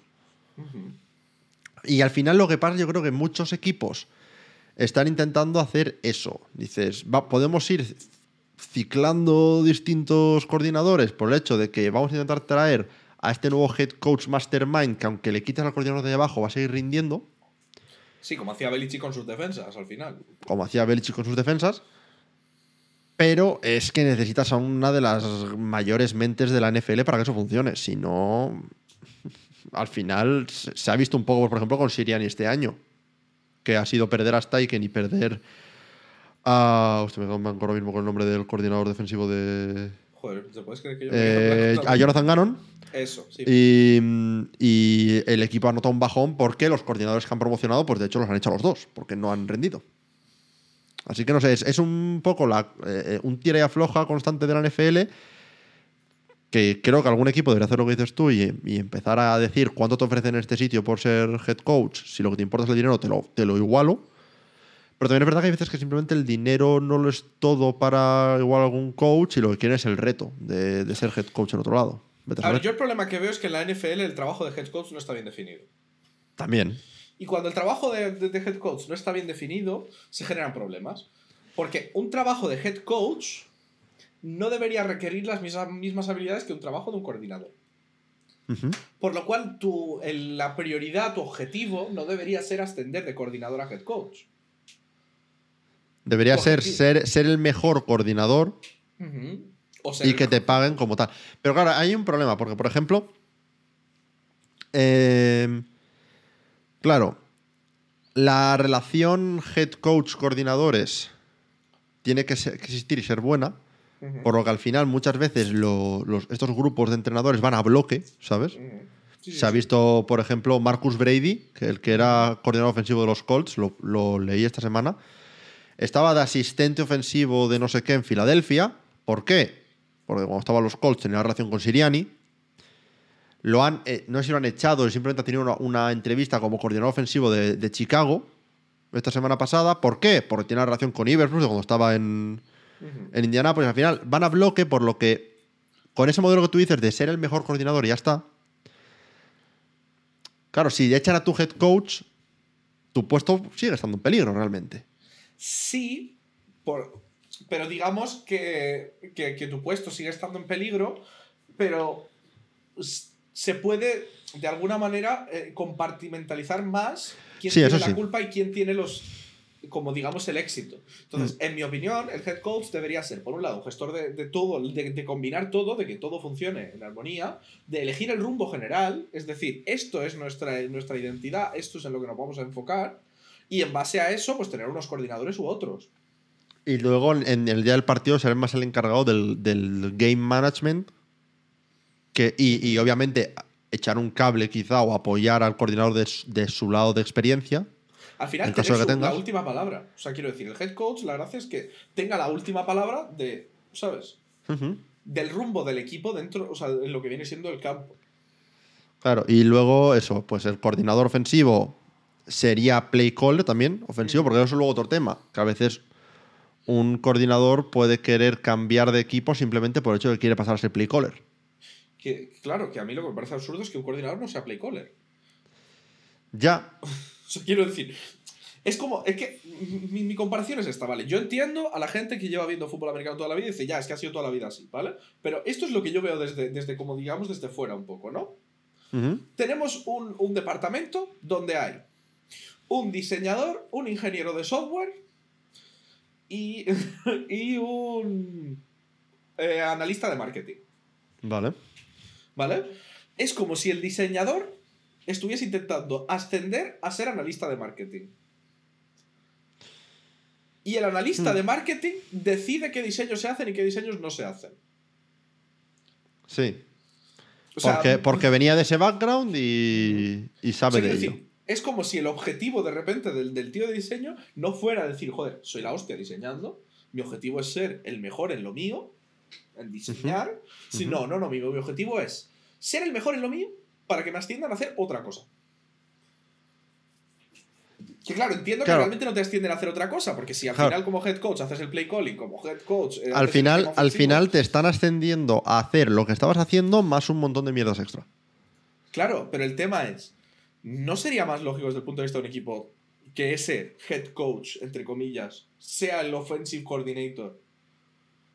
Y al final lo que pasa, yo creo que muchos equipos están intentando hacer eso. Dices, va, podemos ir ciclando distintos coordinadores por el hecho de que vamos a intentar traer a este nuevo head coach mastermind que aunque le quites al coordinador de abajo va a seguir rindiendo, Sí, como hacía Belichick con sus defensas al final. como hacía Belichick con sus defensas. Pero es que necesitas a una de las mayores mentes de la NFL para que eso funcione. Si no, al final se ha visto un poco, por ejemplo, con Siriani este año, que ha sido perder a Steichen y perder a. Hostia, me ahora mismo con el nombre del coordinador defensivo de. Joder, ¿te puedes creer que yo eh, a Jonathan Gannon. Eso, sí. Y, y el equipo ha notado un bajón porque los coordinadores que han promocionado, pues de hecho los han hecho a los dos, porque no han rendido. Así que no sé, es, es un poco la, eh, un tira y afloja constante de la NFL que creo que algún equipo debería hacer lo que dices tú y, y empezar a decir cuánto te ofrecen en este sitio por ser head coach. Si lo que te importa es el dinero, te lo, te lo igualo. Pero también es verdad que hay veces que simplemente el dinero no lo es todo para igual algún coach y lo que quiere es el reto de, de ser head coach en otro lado. Vete a A ver, yo el problema que veo es que en la NFL el trabajo de head coach no está bien definido. También. Y cuando el trabajo de, de- de head coach no está bien definido, se generan problemas. Porque un trabajo de head coach no debería requerir las mismas, mismas habilidades que un trabajo de un coordinador. Por lo cual, tu, el- la prioridad, tu objetivo, no debería ser ascender de coordinador a head coach. Debería ser, Objetivo. ser ser el mejor coordinador. O ser y que te paguen como tal. Pero claro, hay un problema, porque por ejemplo, eh, claro, la relación head coach coordinadores tiene que, ser- que existir y ser buena, por lo que al final muchas veces lo- los- estos grupos de entrenadores van a bloque, ¿sabes? Sí, Se ha sí. visto, por ejemplo, Marcus Brady, que el que era coordinador ofensivo de los Colts, lo, lo leí esta semana. Estaba de asistente ofensivo de no sé qué en Filadelfia. ¿Por qué? Porque cuando estaban los Colts tenía relación con Siriani. Lo han, eh, no sé si lo han echado, simplemente ha tenido una, una entrevista como coordinador ofensivo de, de Chicago esta semana pasada. ¿Por qué? Porque tiene relación con Iverson cuando estaba en, Ujú. en Indianapolis. Al final van a bloque, por lo que con ese modelo que tú dices de ser el mejor coordinador y ya está. Claro, si echan a tu head coach, tu puesto sigue estando en peligro realmente. Sí, por, pero digamos que, que- que tu puesto sigue estando en peligro, pero se puede de alguna manera eh, compartimentalizar más quién Sí, tiene la sí. culpa y quién tiene los como digamos el éxito. Entonces, Mm. en mi opinión, el head coach debería ser, por un lado, un gestor de, de todo, de, de combinar todo, de que todo funcione en armonía, de elegir el rumbo general, es decir, esto es nuestra, nuestra identidad, esto es en lo que nos vamos a enfocar, y en base a eso, pues tener unos coordinadores u otros. Y luego en el día del partido será más el encargado del, del game management. Que, y, y obviamente echar un cable quizá o apoyar al coordinador de, su- de su lado de experiencia. Al final, caso de que la última palabra. O sea, quiero decir, el head coach, la gracia es que tenga la última palabra de, ¿sabes? Del rumbo del equipo dentro, o sea, en lo que viene siendo el campo. Claro, y luego eso, pues el coordinador ofensivo sería play caller también, ofensivo, porque eso es luego otro tema, que a veces un coordinador puede querer cambiar de equipo simplemente por el hecho de que quiere pasar a ser play caller. Que, claro, que a mí lo que me parece absurdo es que un coordinador no sea play caller. Ya, quiero decir, es como, es que mi, mi comparación es esta, ¿vale? Yo entiendo a la gente que lleva viendo fútbol americano toda la vida y dice, ya, es que ha sido toda la vida así, ¿vale? Pero esto es lo que yo veo desde, desde como digamos, desde fuera un poco, ¿no? Tenemos un, un departamento donde hay un diseñador, un ingeniero de software y, y un eh, analista de marketing, vale. ¿vale? Es como si el diseñador estuviese intentando ascender a ser analista de marketing. Y el analista Hmm. de marketing decide qué diseños se hacen y qué diseños no se hacen. Sí. O sea, porque, porque venía de ese background y, y sabe de ello. Es como si el objetivo de repente del, del tío de diseño no fuera decir, joder, soy la hostia diseñando, mi objetivo es ser el mejor en lo mío, en diseñar. sino, no, no, mi, mi objetivo es ser el mejor en lo mío para que me asciendan a hacer otra cosa. Que claro, entiendo Claro. que realmente no te ascienden a hacer otra cosa, porque si al Claro. final como head coach haces el play calling, como head coach... eh, Al final, al final te están ascendiendo a hacer lo que estabas haciendo más un montón de mierdas extra. Claro, pero el tema es, ¿no sería más lógico desde el punto de vista de un equipo que ese head coach, entre comillas, sea el offensive coordinator?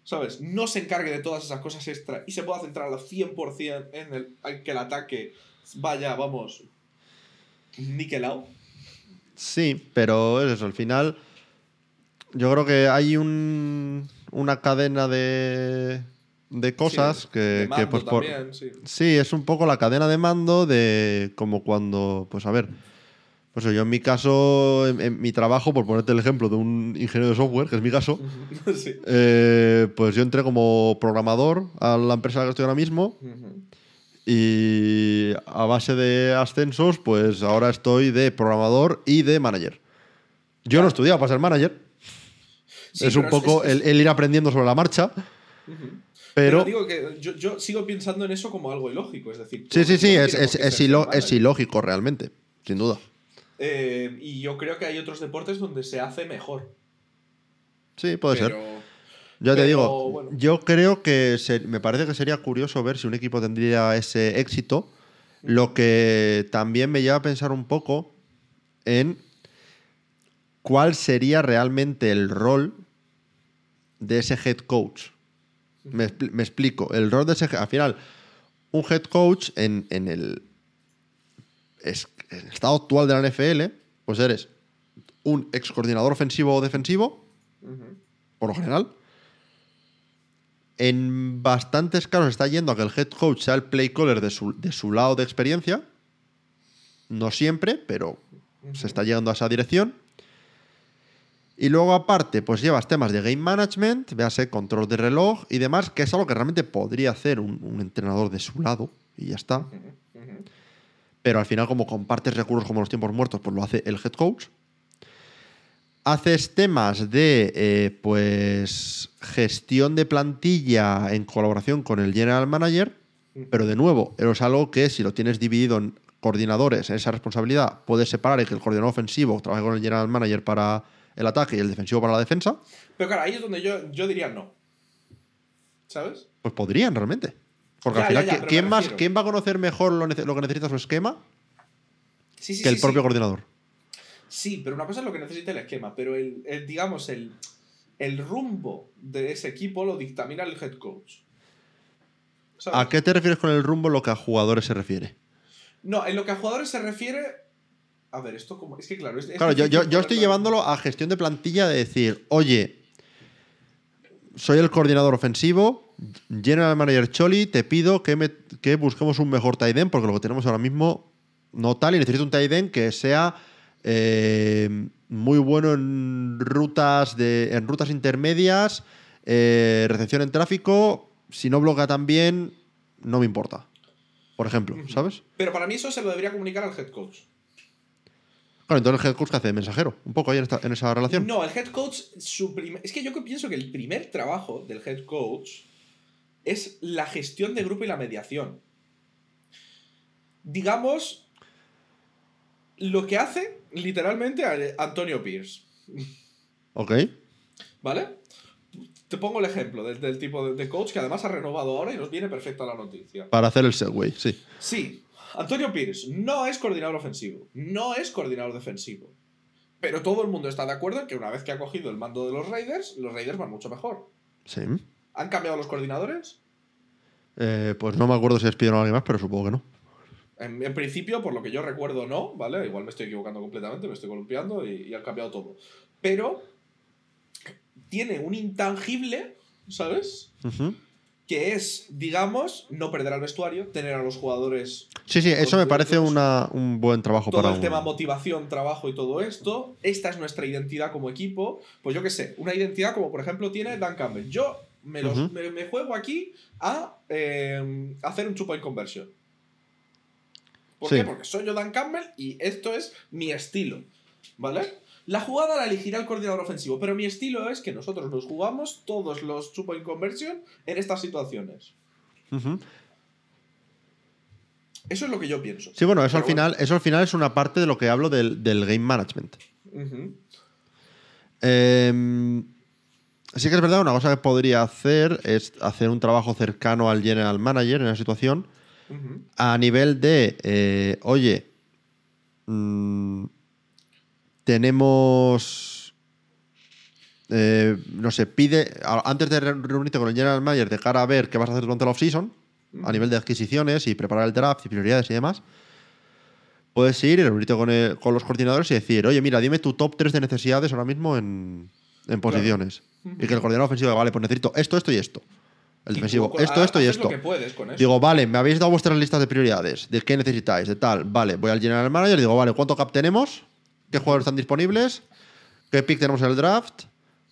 ¿Sabes? No se encargue de todas esas cosas extra y se pueda centrar al 100% en el, que el ataque vaya, vamos, niquelado. Sí, pero es eso, al final yo creo que hay un, una cadena de, de cosas Sí, que, de que, mando pues por... sí. Sí, es un poco la cadena de mando de como cuando, pues a ver, pues yo en mi caso, en, en mi trabajo, por ponerte el ejemplo de un ingeniero de software, que es mi caso, sí. eh, pues yo entré como programador a la empresa en la que estoy ahora mismo y a base de ascensos, pues ahora estoy de programador y de manager. Yo no he estudiado para ser manager. Es un poco es- el, el ir aprendiendo sobre la marcha. Pero... digo que yo, yo sigo pensando en eso como algo ilógico, es decir... Sí, sí, sí, es, ilógico realmente, sin duda. eh, y yo creo que hay otros deportes donde se hace mejor. Sí, puede ser. Pero- Ya te digo, bueno. yo creo que se- me parece que sería curioso ver si un equipo tendría ese éxito. Lo que también me lleva a pensar un poco en cuál sería realmente el rol de ese head coach. Me, expli- me explico. El rol de ese. Al final, un head coach en, en el, es- en el estado actual de la NFL, pues eres un ex coordinador ofensivo o defensivo, por lo general. En bastantes casos está yendo a que el head coach sea el play caller de su, de su lado de experiencia. No siempre, pero se está llegando a esa dirección. Y luego, aparte, pues llevas temas de game management, véase control de reloj y demás, que es algo que realmente podría hacer un, un entrenador de su lado y ya está. Pero al final, como compartes recursos como los tiempos muertos, pues lo hace el head coach. Haces temas de eh, pues gestión de plantilla en colaboración con el general manager, pero de nuevo, es algo que si lo tienes dividido en coordinadores, esa responsabilidad, puedes separar y que el coordinador ofensivo trabaje con el general manager para el ataque y el defensivo para la defensa, Pero claro, ahí es donde yo, yo diría no. ¿Sabes? pues podrían realmente. Porque Ya, al final, ya, ya, ¿qui- pero ¿quién, más. ¿quién va a conocer mejor lo, lo que necesita su esquema Sí, sí, que sí, el propio coordinador? Sí, pero una cosa es lo que necesita el esquema, pero el, el, digamos, el, el rumbo de ese equipo lo dictamina el head coach. ¿Sabes? ¿A qué te refieres con el rumbo lo que a jugadores se refiere? No, en lo que a jugadores se refiere. A ver, esto como. Es que claro, es, Claro, yo, yo, yo estoy llevándolo a gestión de plantilla de decir, oye, soy el coordinador ofensivo, General Manager Choli, te pido que, me- que busquemos un mejor tight end porque lo que tenemos ahora mismo no tal y necesito un tight end que sea eh, muy bueno en rutas, de, en rutas intermedias, eh, recepción en tráfico, si no bloquea tan bien, no me importa. Por ejemplo, ¿sabes? Pero para mí eso se lo debería comunicar al head coach. Claro, entonces el head coach que hace de mensajero, un poco ahí en, esta- en esa relación. No, el head coach, su prim- es que yo pienso que el primer trabajo del head coach es la gestión de grupo y la mediación. Digamos, lo que hace literalmente a- Antonio Pierce, Ok. ¿vale? Te pongo el ejemplo del, del tipo de, de coach que además ha renovado ahora y nos viene perfecta la noticia. Para hacer el segway, sí. Sí, Antonio Pierce no es coordinador ofensivo, no es coordinador defensivo. Pero todo el mundo está de acuerdo en que una vez que ha cogido el mando de los Raiders, los Raiders van mucho mejor. Sí. ¿Han cambiado los coordinadores? Eh, pues no me acuerdo si despidieron a alguien más, pero supongo que no. En, en principio, por lo que yo recuerdo, no, ¿vale? Igual me estoy equivocando completamente, me estoy columpiando y, y han cambiado todo. Pero tiene un intangible, ¿sabes? Que es, digamos, no perder al vestuario, tener a los jugadores Sí, sí, eso me parece una- un buen trabajo todo para el tema motivación, trabajo y todo esto. Esta es nuestra identidad como equipo. Pues yo qué sé, una identidad como por ejemplo tiene Dan Campbell. Yo me, los- Ujú. me, me juego aquí a eh, hacer un two point conversion. ¿Por Sí. qué? Porque soy yo Dan Campbell y esto es mi estilo. ¿Vale? La jugada la elegirá el coordinador ofensivo, pero mi estilo es que nosotros nos jugamos todos los two point conversion en estas situaciones. Eso es lo que yo pienso. Sí, bueno, eso al, bueno. final, eso al final es una parte de lo que hablo del, del game management. Eh, sí que es verdad, una cosa que podría hacer es hacer un trabajo cercano al general manager en la situación a nivel de, eh, oye, mm, tenemos, eh, no sé, pide, antes de re- reunirte con el general manager de cara a ver qué vas a hacer durante la off-season, a nivel de adquisiciones y preparar el draft y prioridades y demás, puedes ir y reunirte con, el- con los coordinadores y decir, oye, mira, dime tu top 3 de necesidades ahora mismo en, en posiciones. Y que el coordinador ofensivo diga, vale, pues necesito esto, esto y esto. El defensivo, esto, esto y esto. lo que puedes con eso. Digo, vale, me habéis dado vuestras listas de prioridades, de qué necesitáis, de tal. Vale, voy al general manager y digo, vale, ¿cuánto cap tenemos? ¿Qué jugadores están disponibles? ¿Qué pick tenemos en el draft?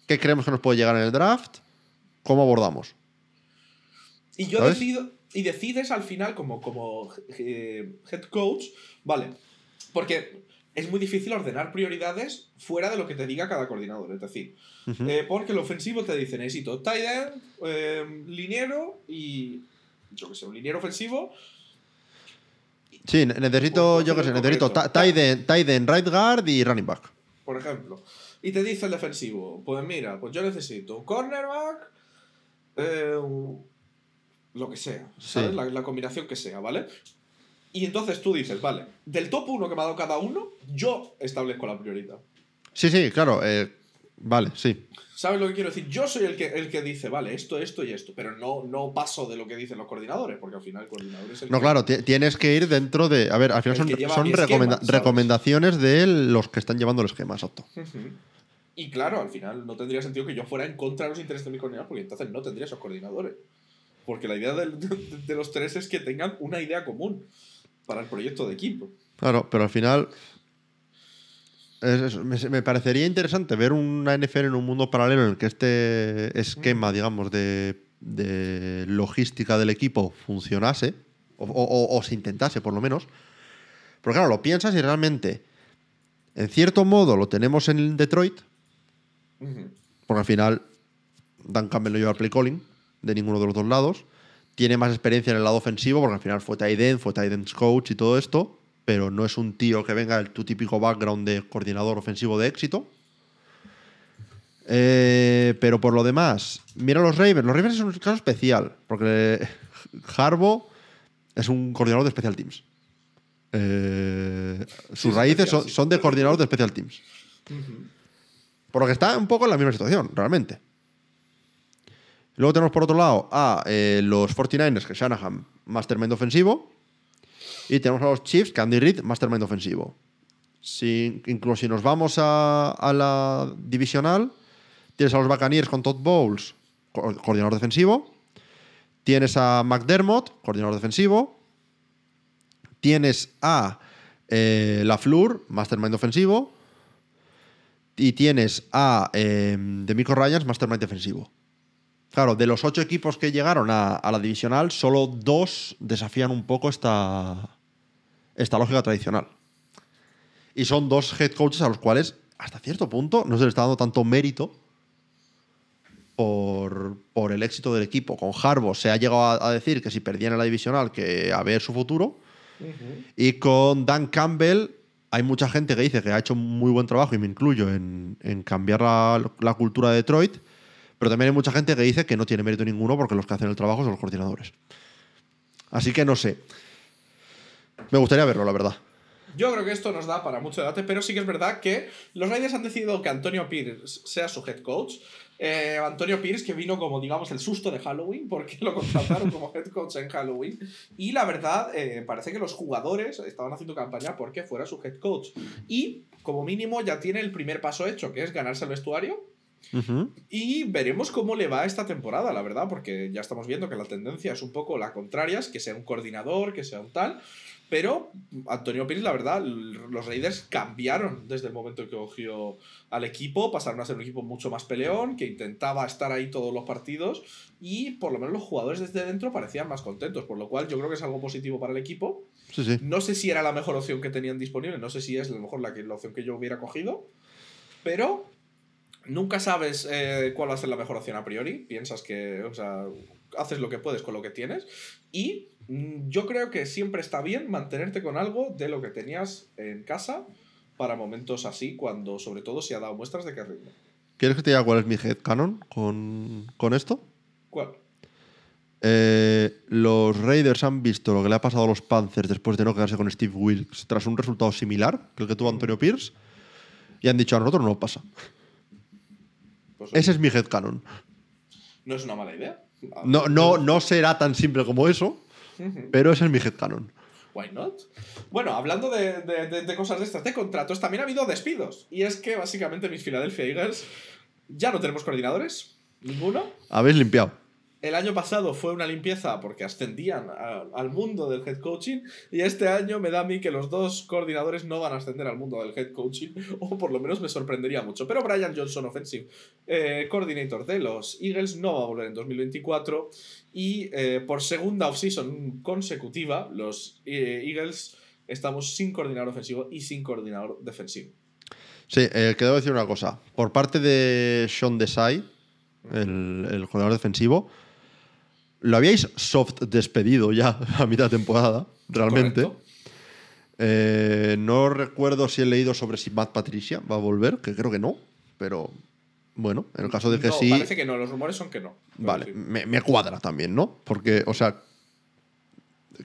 ¿Qué creemos que nos puede llegar en el draft? ¿Cómo abordamos? Y yo ¿Sabes? decido, y decides al final como, como eh, head coach, vale, porque es muy difícil ordenar prioridades fuera de lo que te diga cada coordinador. Es decir, eh, porque el ofensivo te dice, necesito tight end, eh, liniero y, yo qué sé, un liniero ofensivo. Sí, ne- necesito, yo qué sé, necesito tight end, right guard y running back. por ejemplo. Y te dice el defensivo, pues mira, pues yo necesito un cornerback, eh, un- lo que sea, ¿sabes? Sí. La, la combinación que sea, ¿vale? Y entonces tú dices, vale, del top 1 que me ha dado cada uno, yo establezco la prioridad. Sí, sí, claro. eh, vale, sí. ¿Sabes lo que quiero decir? Yo soy el que, el que dice, vale, esto, esto y esto, pero no, no paso de lo que dicen los coordinadores, porque al final el coordinador es el No, que- claro, ti- tienes que ir dentro de. A ver, al final son, son mi esquema, recomenda- ¿sabes? recomendaciones de los que están llevando el esquema, exacto. Y claro, al final no tendría sentido que yo fuera en contra de los intereses de mi coordinador, porque entonces no tendría esos coordinadores. Porque la idea de, de los tres es que tengan una idea común para el proyecto de equipo. Claro, pero al final. Es- es- me, parecería interesante ver una NFL en un mundo paralelo en el que este esquema, digamos, de, de logística del equipo funcionase, o, o- o- o se intentase por lo menos. Porque claro, lo piensas y realmente, en cierto modo, lo tenemos en Detroit, porque al final Dan Campbell no lleva play calling de ninguno de los dos lados. Tiene más experiencia en el lado ofensivo, porque al final fue tight end, fue tight ends coach y todo esto, pero no es un tío que venga del tu típico background de coordinador ofensivo de éxito. Eh, pero por lo demás, mira los Ravens. Los Ravens es un caso especial, porque Harbo es un coordinador de special teams. Eh, sus es raíces son, de coordinador de special teams. Por lo que está un poco en la misma situación, realmente. Luego tenemos por otro lado a eh, los 49ers, que Shanahan, mastermind ofensivo. Y tenemos a los Chiefs, que Andy Reid, mastermind ofensivo. Si, incluso si nos vamos a, la divisional, tienes a los Buccaneers con Todd Bowles, co- coordinador defensivo. Tienes a McDermott, coordinador defensivo. Tienes a eh, mastermind ofensivo. Y tienes a eh, Demico Ryans, mastermind defensivo. Claro, de los ocho equipos que llegaron a la divisional, solo dos desafían un poco esta, esta lógica tradicional. Y son dos head coaches a los cuales, hasta cierto punto, no se les está dando tanto mérito por, por el éxito del equipo. Con Harbaugh se ha llegado a, a decir que si perdían en la divisional, que a ver su futuro. Y con Dan Campbell hay mucha gente que dice que ha hecho muy buen trabajo, y me incluyo, en, en cambiar la, la cultura de Detroit, pero también hay mucha gente que dice que no tiene mérito ninguno porque los que hacen el trabajo son los coordinadores. Así que no sé. Me gustaría verlo, la verdad. Yo creo que esto nos da para mucho debate, pero sí que es verdad que los Raiders han decidido que Antonio Pierce sea su head coach. Eh, Antonio Pierce, que vino como, digamos, el susto de Halloween, porque lo contrataron como head coach en Halloween. Y la verdad, eh, parece que los jugadores estaban haciendo campaña porque fuera su head coach. Y, como mínimo, ya tiene el primer paso hecho, que es ganarse el vestuario. Y veremos cómo le va esta temporada, la verdad, porque ya estamos viendo que la tendencia es un poco la contraria, es que sea un coordinador, que sea un tal. Pero Antonio Pérez, la verdad, los Raiders cambiaron desde el momento que cogió al equipo, pasaron a ser un equipo mucho más peleón, que intentaba estar ahí todos los partidos y por lo menos los jugadores desde dentro parecían más contentos, por lo cual yo creo que es algo positivo para el equipo. Sí, sí. No sé si era la mejor opción que tenían disponible, no sé si es a lo mejor la, que, la opción que yo hubiera cogido, pero nunca sabes eh, cuál va a ser la mejor opción a priori. Piensas que, o sea, haces lo que puedes con lo que tienes y yo creo que siempre está bien mantenerte con algo de lo que tenías en casa para momentos así, cuando sobre todo se ha dado muestras de que rinde. ¿Quieres que te diga cuál es mi headcanon con, con esto? ¿Cuál? Eh, los Raiders han visto lo que le ha pasado a los Panthers después de no quedarse con Steve Wilkes tras un resultado similar que el que tuvo Antonio Pierce y han dicho a nosotros no pasa. Pues, Ese es mi headcanon. no es una mala idea. No, no, no será tan simple como eso, Pero ese es mi headcanon. Why not? Bueno, hablando de, de- de- de cosas de estas, de contratos, también ha habido despidos. Y es que básicamente mis Philadelphia Eagles ya no tenemos coordinadores. Ninguno. Habéis limpiado. El año pasado fue una limpieza porque ascendían a- al mundo del head coaching. Y este año me da a mí que los dos coordinadores no van a ascender al mundo del head coaching. O por lo menos me sorprendería mucho. Pero Brian Johnson, offensive eh, coordinator de los Eagles, no va a volver en 2024. Y eh, por segunda offseason consecutiva, los eh, Eagles estamos sin coordinador ofensivo y sin coordinador defensivo. Sí, eh, que debo decir una cosa. Por parte de Sean Desai, el, el jugador defensivo, lo habíais soft despedido ya a mitad de temporada, realmente. Eh, no recuerdo si he leído sobre si Matt Patricia va a volver, que creo que no, pero bueno, en el caso de que no, sí. Parece que no, los rumores son que no. Vale, Pero sí. me, me cuadra también, ¿no? Porque, o sea,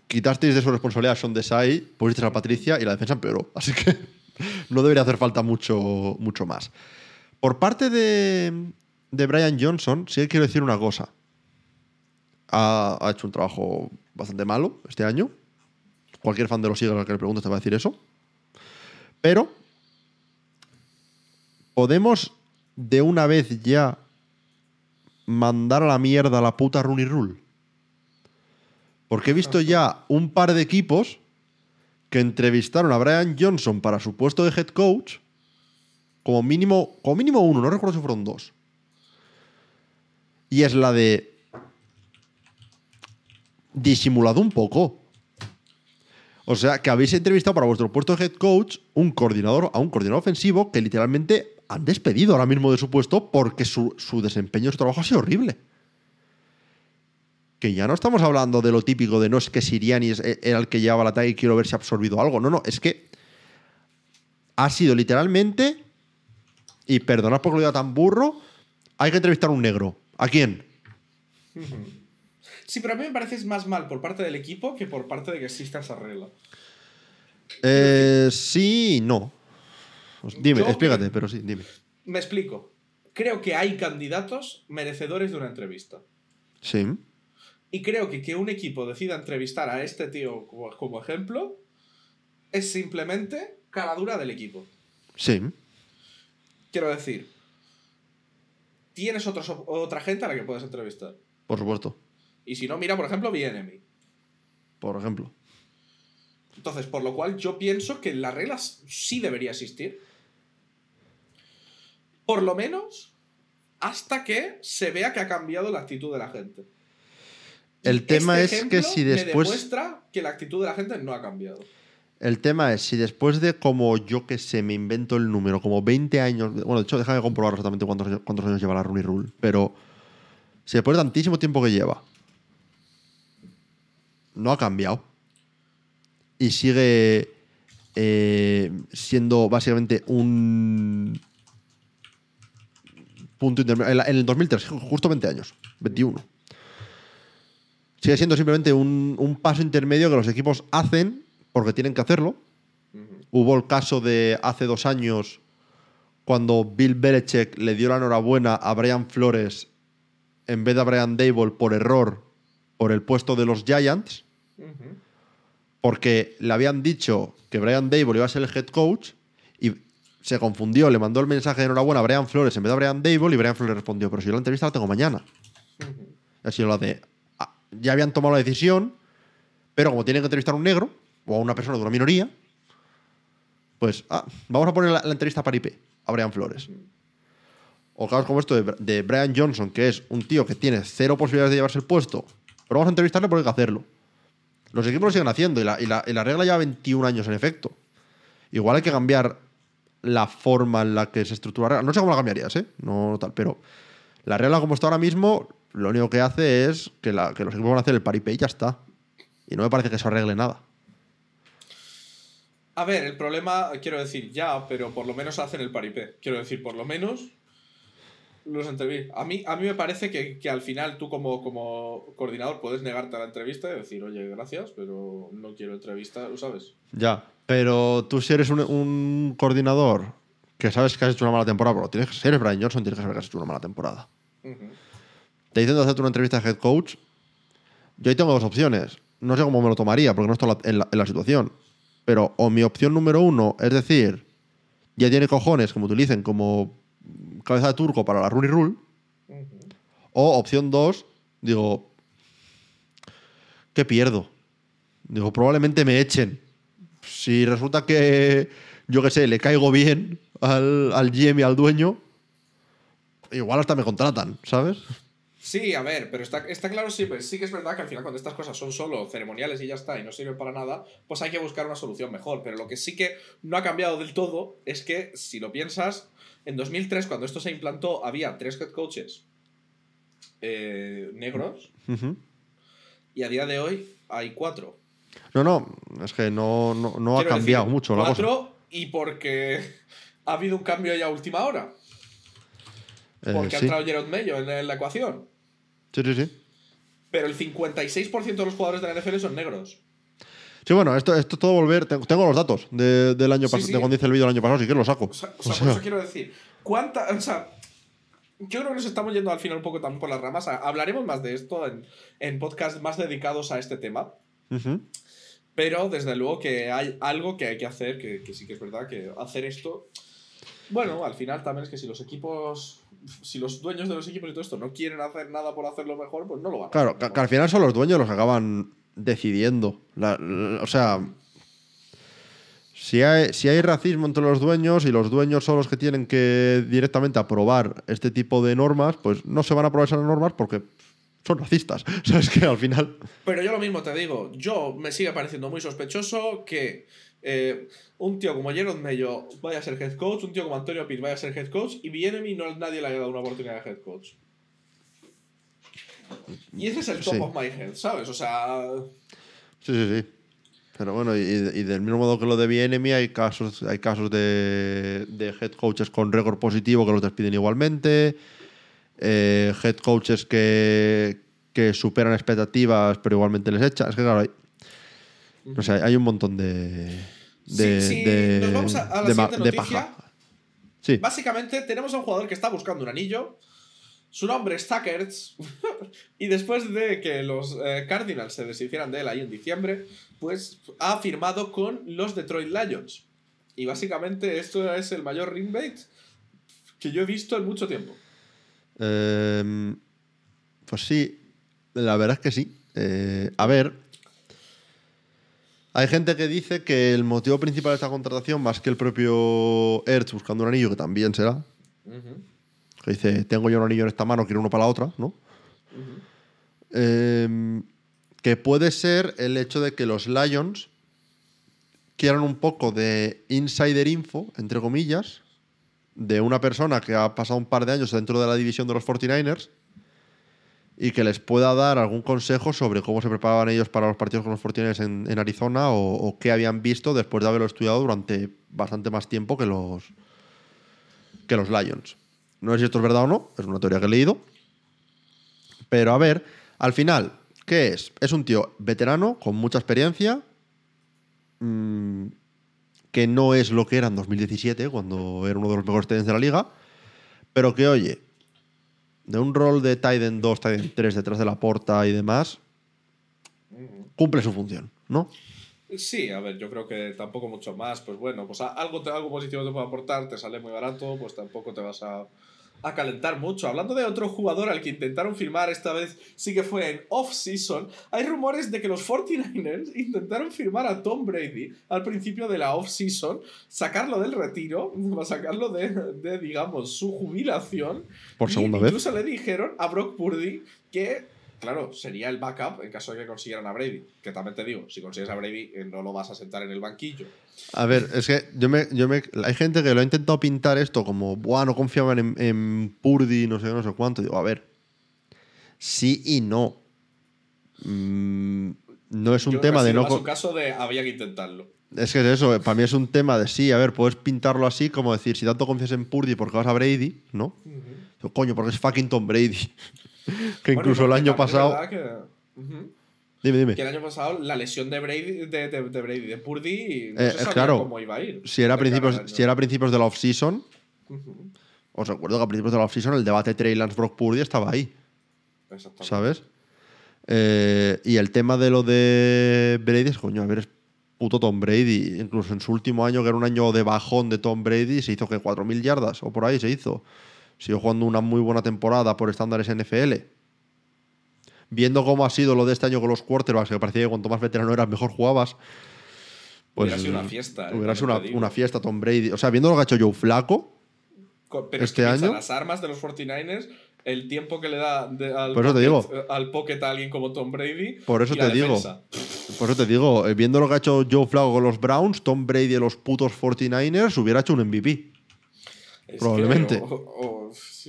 quitasteis de su responsabilidad a Sean Desai, pusisteis a Patricia y la defensa empeoró. Así que no debería hacer falta mucho, mucho más. Por parte de, de Brian Johnson, sí que quiero decir una cosa. Ha, hecho un trabajo bastante malo este año. Cualquier fan de los Eagles al que le preguntes te va a decir eso. Pero podemos de una vez ya mandar a la mierda la puta Rooney Rule. Porque he visto ya un par de equipos que entrevistaron a Brian Johnson para su puesto de head coach. Como mínimo, como mínimo uno, no recuerdo si fueron dos. Y es la de. Disimulado un poco. O sea, que habéis entrevistado para vuestro puesto de head coach un coordinador, a un coordinador ofensivo que literalmente han despedido ahora mismo de su puesto porque su, su desempeño, su trabajo ha sido horrible. Que ya no estamos hablando de lo típico de no es que Siriani es- e, era el que llevaba la talla y quiero ver si ha absorbido algo. No, no, es que ha sido literalmente, y perdonad por lo diga tan burro, hay que entrevistar a un negro. ¿A quién? Sí, pero a mí me parece más mal por parte del equipo que por parte de que exista esa regla. Eh, sí, no. Dime, Yo- explícate, pero sí, dime. Me explico. Creo que hay candidatos merecedores de una entrevista. Sí. Y creo que que un equipo decida entrevistar a este tío como, como ejemplo es simplemente caladura del equipo. Sí. Quiero decir, tienes otros, otra gente a la que puedes entrevistar. Por supuesto. Y si no, mira, por ejemplo, Bienemy. Por ejemplo. Entonces, por lo cual yo pienso que las reglas sí debería existir. Por lo menos hasta que se vea que ha cambiado la actitud de la gente. El tema este es que si Me después. demuestra que la actitud de la gente no ha cambiado. El tema es si después de como yo que sé, me invento el número, como 20 años. Bueno, de hecho, déjame comprobar exactamente cuántos, años- cuántos años lleva la Rooney Rule. Pero si después de tantísimo tiempo que lleva, no ha cambiado. Y sigue eh, siendo básicamente un punto intermedio. En, el 2003, justo 20 años, 21. Sigue siendo simplemente un, un paso intermedio que los equipos hacen porque tienen que hacerlo. Hubo el caso de hace dos años cuando Bill Belichick le dio la enhorabuena a Brian Flores en vez de a Brian Dable por error por el puesto de los Giants, Porque le habían dicho que Brian Dable iba a ser el head coach y se confundió, le mandó el mensaje de enhorabuena a Brian Flores en vez de a Brian Dable y Brian Flores respondió, pero si yo la entrevista la tengo mañana. Ha sido la de, ah, ya habían tomado la decisión, pero como tienen que entrevistar a un negro o a una persona de una minoría, pues ah, vamos a poner la, la entrevista para IP a Brian Flores. O casos como esto de, de Brian Johnson, que es un tío que tiene cero posibilidades de llevarse el puesto, pero vamos a entrevistarle porque hay que hacerlo. Los equipos lo siguen haciendo y la, y la- y la regla lleva 21 años en efecto. Igual hay que cambiar la forma en la que se estructura la regla. No sé cómo la cambiarías, ¿eh? No tal, pero la regla como está ahora mismo, lo único que hace es que, que los equipos van a hacer el paripé y ya está. Y no me parece que eso arregle nada. A ver, el problema, quiero decir, ya, pero por lo menos hacen el paripé. Quiero decir, por lo menos los entrevistas. A mí, a mí me parece que, que al final tú como, como coordinador puedes negarte a la entrevista y decir, oye, gracias, pero no quiero entrevista, ¿lo sabes? Ya. Pero tú si eres un, un coordinador que sabes que has hecho una mala temporada, pero tienes que ser Brian Johnson, tienes que saber que has hecho una mala temporada. Te dicen de hacerte una entrevista de head coach. Yo ahí tengo dos opciones. No sé cómo me lo tomaría, porque no estoy en la- en la, en la situación. Pero o mi opción número uno es decir, ya tiene cojones, como utilicen, como cabeza de turco para la Rooney Rule. O opción dos, digo, ¿qué pierdo? Digo, probablemente me echen. Si resulta que, yo qué sé, le caigo bien al, al GM y al dueño, igual hasta me contratan, ¿sabes? Sí, a ver, pero está, está claro, sí, pues sí que es verdad que al final cuando estas cosas son solo ceremoniales y ya está y no sirven para nada, pues hay que buscar una solución mejor. Pero lo que sí que no ha cambiado del todo es que, si lo piensas, en 2003, cuando esto se implantó, había tres head coaches eh, negros y a día de hoy hay cuatro. No, no, es que no, no, no ha cambiado decir, mucho la cosa. cuatro y porque ha habido un cambio ya a última hora. Eh, Porque ha entrado Gerard Mayo en la ecuación. sí, sí, sí. Pero el 56% de los jugadores de la NFL son negros. Sí, bueno, esto, esto todo volver. Tengo, los datos de- del año Sí, pasado, sí. de cuando hice el vídeo el año pasado, si quieres lo saco. O sea, o sea, O por eso quiero decir, ¿cuánta, o sea, yo creo que nos estamos yendo al final un poco también por las ramas. Hablaremos más de esto en, en podcasts más dedicados a este tema. Pero desde luego que hay algo que hay que hacer, que, que sí que es verdad, que hacer esto. Bueno, al final también es que si los equipos, si los dueños de los equipos y todo esto no quieren hacer nada por hacerlo mejor, pues no lo van a Claro, hacer que, que al final son los dueños los que acaban decidiendo. O sea, si hay, racismo entre los dueños y los dueños son los que tienen que directamente aprobar este tipo de normas, pues no se van a aprobar esas normas porque son racistas. O sea, es que al final. Pero yo lo mismo te digo, yo me sigue pareciendo muy sospechoso que eh, un tío como Jerome Mayo vaya a ser head coach, un tío como Antonio Pitt vaya a ser head coach y Bienemy no nadie le haya dado una oportunidad de head coach. Y ese es el top Sí. of my head, ¿sabes? O sea, Sí, sí, sí. Pero bueno, y, y del mismo modo que lo de Bienemy, hay casos, hay casos de, de head coaches con récord positivo que los despiden igualmente. eh, head coaches que, que superan expectativas, pero igualmente les echan. Es que claro, hay, no sé, hay un montón de. de, Sí, sí, de, nos vamos a- a la de siguiente de noticia. paja. Sí. Básicamente tenemos a un jugador que está buscando un anillo. Su nombre es Tuckerts. y después de que los eh, Cardinals se deshicieran de él ahí en diciembre, pues ha firmado con los Detroit Lions. Y básicamente esto es el mayor ring bait que yo he visto en mucho tiempo. Em, pues sí, la verdad es que sí. Eh, a ver. Hay gente que dice que el motivo principal de esta contratación, más que el propio Ertz buscando un anillo, que también será, que dice, tengo yo un anillo en esta mano, quiero uno para la otra, ¿no? Em, que puede ser el hecho de que los Lions quieran un poco de insider info, entre comillas, de una persona que ha pasado un par de años dentro de la división de los 49ers y que les pueda dar algún consejo sobre cómo se preparaban ellos para los partidos con los 49ers en, en Arizona o, o qué habían visto después de haberlo estudiado durante bastante más tiempo que los, que los Lions. No sé si esto es verdad o no, es una teoría que he leído. Pero a ver, al final, ¿qué es? Es un tío veterano, con mucha experiencia, mm, que no es lo que era en 2017, cuando era uno de los mejores TDs de la liga, pero que, oye, de un rol de Tiden 2, Tiden 3 detrás de la porta y demás, cumple su función, ¿no? Sí, a ver, yo creo que tampoco mucho más. Pues bueno, pues algo, te- algo positivo te puede aportar, te sale muy barato, pues tampoco te vas a, a calentar mucho. Hablando de otro jugador al que intentaron firmar, esta vez sí que fue en off-season, hay rumores de que los 49ers intentaron firmar a Tom Brady al principio de la off-season, sacarlo del retiro, sacarlo de, de, digamos, su jubilación. Por y segunda vez. Incluso le dijeron a Brock Purdy que claro, sería el backup en caso de que consiguieran a Brady. Que también te digo, si consigues a Brady, eh, no lo vas a sentar en el banquillo. A ver, es que yo me, yo me, hay gente que lo ha intentado pintar esto como, Buah, no confiaban en, en Purdy, no sé, no sé cuánto. Digo, a ver, sí y no. Mm, no es un Yo tema de no. co- un caso de había que intentarlo. Es que es eso, para mí es un tema de sí, a ver, puedes pintarlo así, como decir, si tanto confías en Purdy porque vas a Brady, ¿no? Coño, porque es fucking Tom Brady. Que Bueno, incluso el año pasado. Que, Ujú. Dime, dime. que el año pasado la lesión de Brady, de, de, de Brady, de Purdy, no Eh, se sabía claro, cómo iba a ir. Si era, principios, si era principios de la off-season, os recuerdo que a principios de la off-season el debate Trey Lance Brock Purdy estaba ahí. Exactamente. ¿sabes? Eh, y el tema de lo de Brady es, coño, a ver, es puto Tom Brady. Incluso en su último año, que era un año de bajón de Tom Brady, se hizo que 4.000 yardas o por ahí se hizo. Siguió jugando una muy buena temporada por estándares NFL. Viendo cómo ha sido lo de este año con los quarterbacks, que parecía que cuanto más veterano eras, mejor jugabas. Pues, Hubiera sido una fiesta, eh, Hubiera sido una, una fiesta Tom Brady. O sea, viendo lo que ha hecho Joe Flaco, Co- Pero este es que año- las armas de los 49ers, el tiempo que le da de- al, Por eso te pocket, digo. eh, al pocket a alguien como Tom Brady. Por eso y te digo. defensa. Por eso te digo, eh, viendo lo que ha hecho Joe Flaco con los Browns, Tom Brady de los putos 49ers hubiera hecho un MVP. Es Probablemente. que, o- o-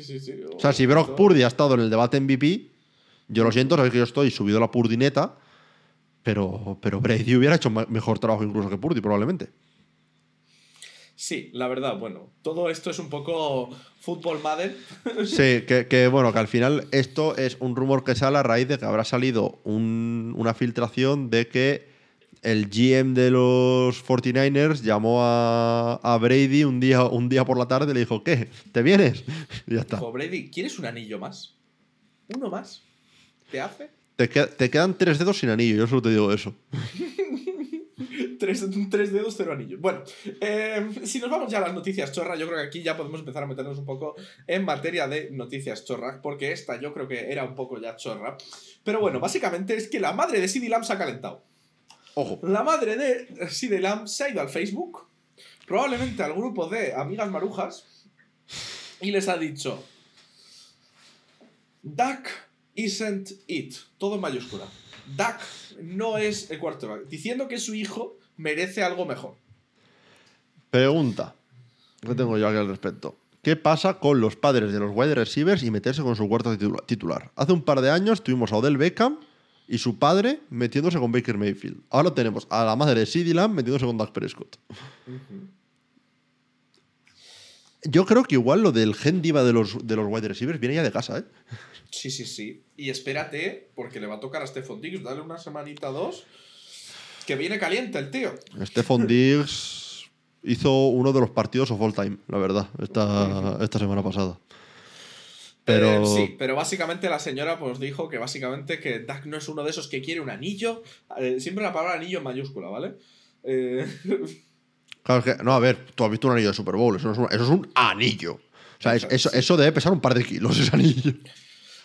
sí, sí, sí. O sea, si Brock Purdy ha estado en el debate MVP, yo lo siento, sabéis que yo estoy subido a la purdineta, Pero, pero Brady hubiera hecho mejor trabajo incluso que Purdy, probablemente. Sí, la verdad, bueno, todo esto es un poco fútbol madre. Sí, que, que, bueno, que al final esto es un rumor que sale a raíz de que habrá salido un- una filtración de que el GM de los 49ers llamó a, a Brady un día, un día por la tarde y le dijo, ¿qué? ¿Te vienes? Y ya está. Dijo, Brady, ¿quieres un anillo más? ¿Uno más? ¿Te hace? Te, que- te quedan tres dedos sin anillo, yo solo te digo eso. Tres, tres dedos, cero anillos. Bueno, eh, si nos vamos ya a las noticias chorras, yo creo que aquí ya podemos empezar a meternos un poco en materia de noticias chorras, porque esta yo creo que era un poco ya chorra. Pero bueno, básicamente es que la madre de CD Lamb se ha calentado. Ojo. La madre de CD Lamb se ha ido al Facebook, probablemente al grupo de amigas marujas, y les ha dicho: Duck isn't it. Todo en mayúscula. Duck no es el quarterback. Diciendo que su hijo merece algo mejor. Pregunta. ¿Qué tengo yo aquí al respecto? ¿Qué pasa con los padres de los wide receivers y meterse con su cuarto titula- titular? Hace un par de años tuvimos a Odell Beckham y su padre metiéndose con Baker Mayfield. Ahora tenemos a la madre de Lamb metiéndose con Dak Prescott. Yo creo que igual lo del gen diva de los, de los wide receivers viene ya de casa, ¿eh? Sí, sí, sí. Y espérate, porque le va a tocar a Stephon Diggs, dale una semanita dos. Que viene caliente el tío. Stephon Diggs hizo uno de los partidos of all time, la verdad, esta, esta semana pasada. Pero Eh, sí, pero básicamente la señora pues dijo que básicamente que Dak no es uno de esos que quiere un anillo. Eh, siempre la palabra anillo en mayúscula, ¿vale? Eh, Claro, es que, no, a ver, tú has visto un anillo de Super Bowl, eso, no es, un, eso es un anillo. O sea, es- eso, eso debe pesar un par de kilos, ese anillo.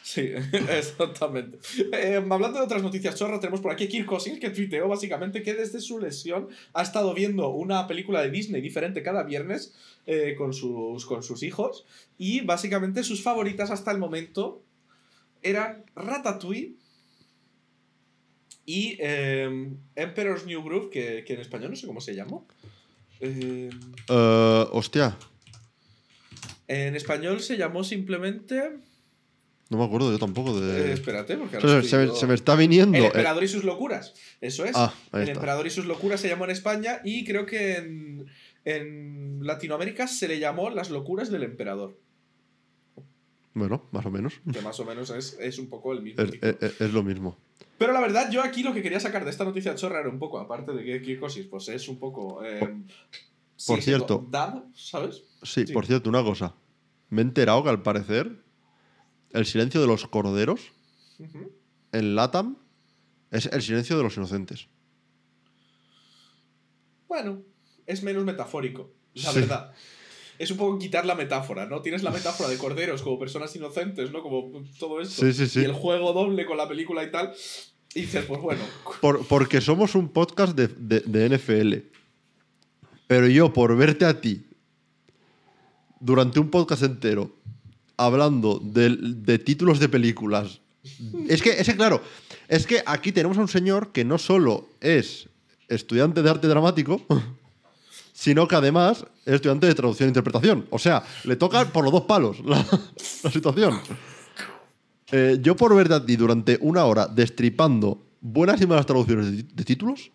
Sí, exactamente. Eh, hablando de otras noticias chorras, tenemos por aquí Kirk Cousins que tuiteó básicamente que desde su lesión ha estado viendo una película de Disney diferente cada viernes eh, con, sus, con sus hijos y básicamente sus favoritas hasta el momento eran Ratatouille y eh, Emperor's New Groove, que, que en español no sé cómo se llamó. Eh, hostia, en español se llamó simplemente... no me acuerdo yo tampoco de. eh, espérate, porque ahora se, se me está viniendo. El eh, Emperador y sus locuras. Eso es. Ah, el está. Emperador y sus locuras se llamó en España y creo que en, en Latinoamérica se le llamó Las locuras del Emperador. Bueno, más o menos. Que más o menos es, es un poco el mismo. Es, título. es- es lo mismo. Pero la verdad, yo aquí lo que quería sacar de esta noticia chorra era un poco, aparte de que Kirkosis, pues es un poco. eh, por cierto. Dad, ¿sabes? Sí, Sí. por cierto, una cosa. Me he enterado que al parecer el silencio de los corderos en LATAM es el silencio de los inocentes. Bueno, es menos metafórico, la Sí. verdad. Es un poco quitar la metáfora, ¿no? Tienes la metáfora de corderos como personas inocentes, ¿no? Como todo esto. Sí, sí, sí. Y el juego doble con la película y tal. Y dices, pues bueno, Por- porque somos un podcast de, de- de NFL. Pero yo, por verte a ti durante un podcast entero hablando de, títulos de películas. Es que, es que, claro, es que aquí tenemos a un señor que no solo es estudiante de arte dramático, sino que además es estudiante de traducción e interpretación. O sea, le toca por los dos palos la, situación. Eh, yo por verte a durante una hora destripando buenas y malas traducciones de, títulos,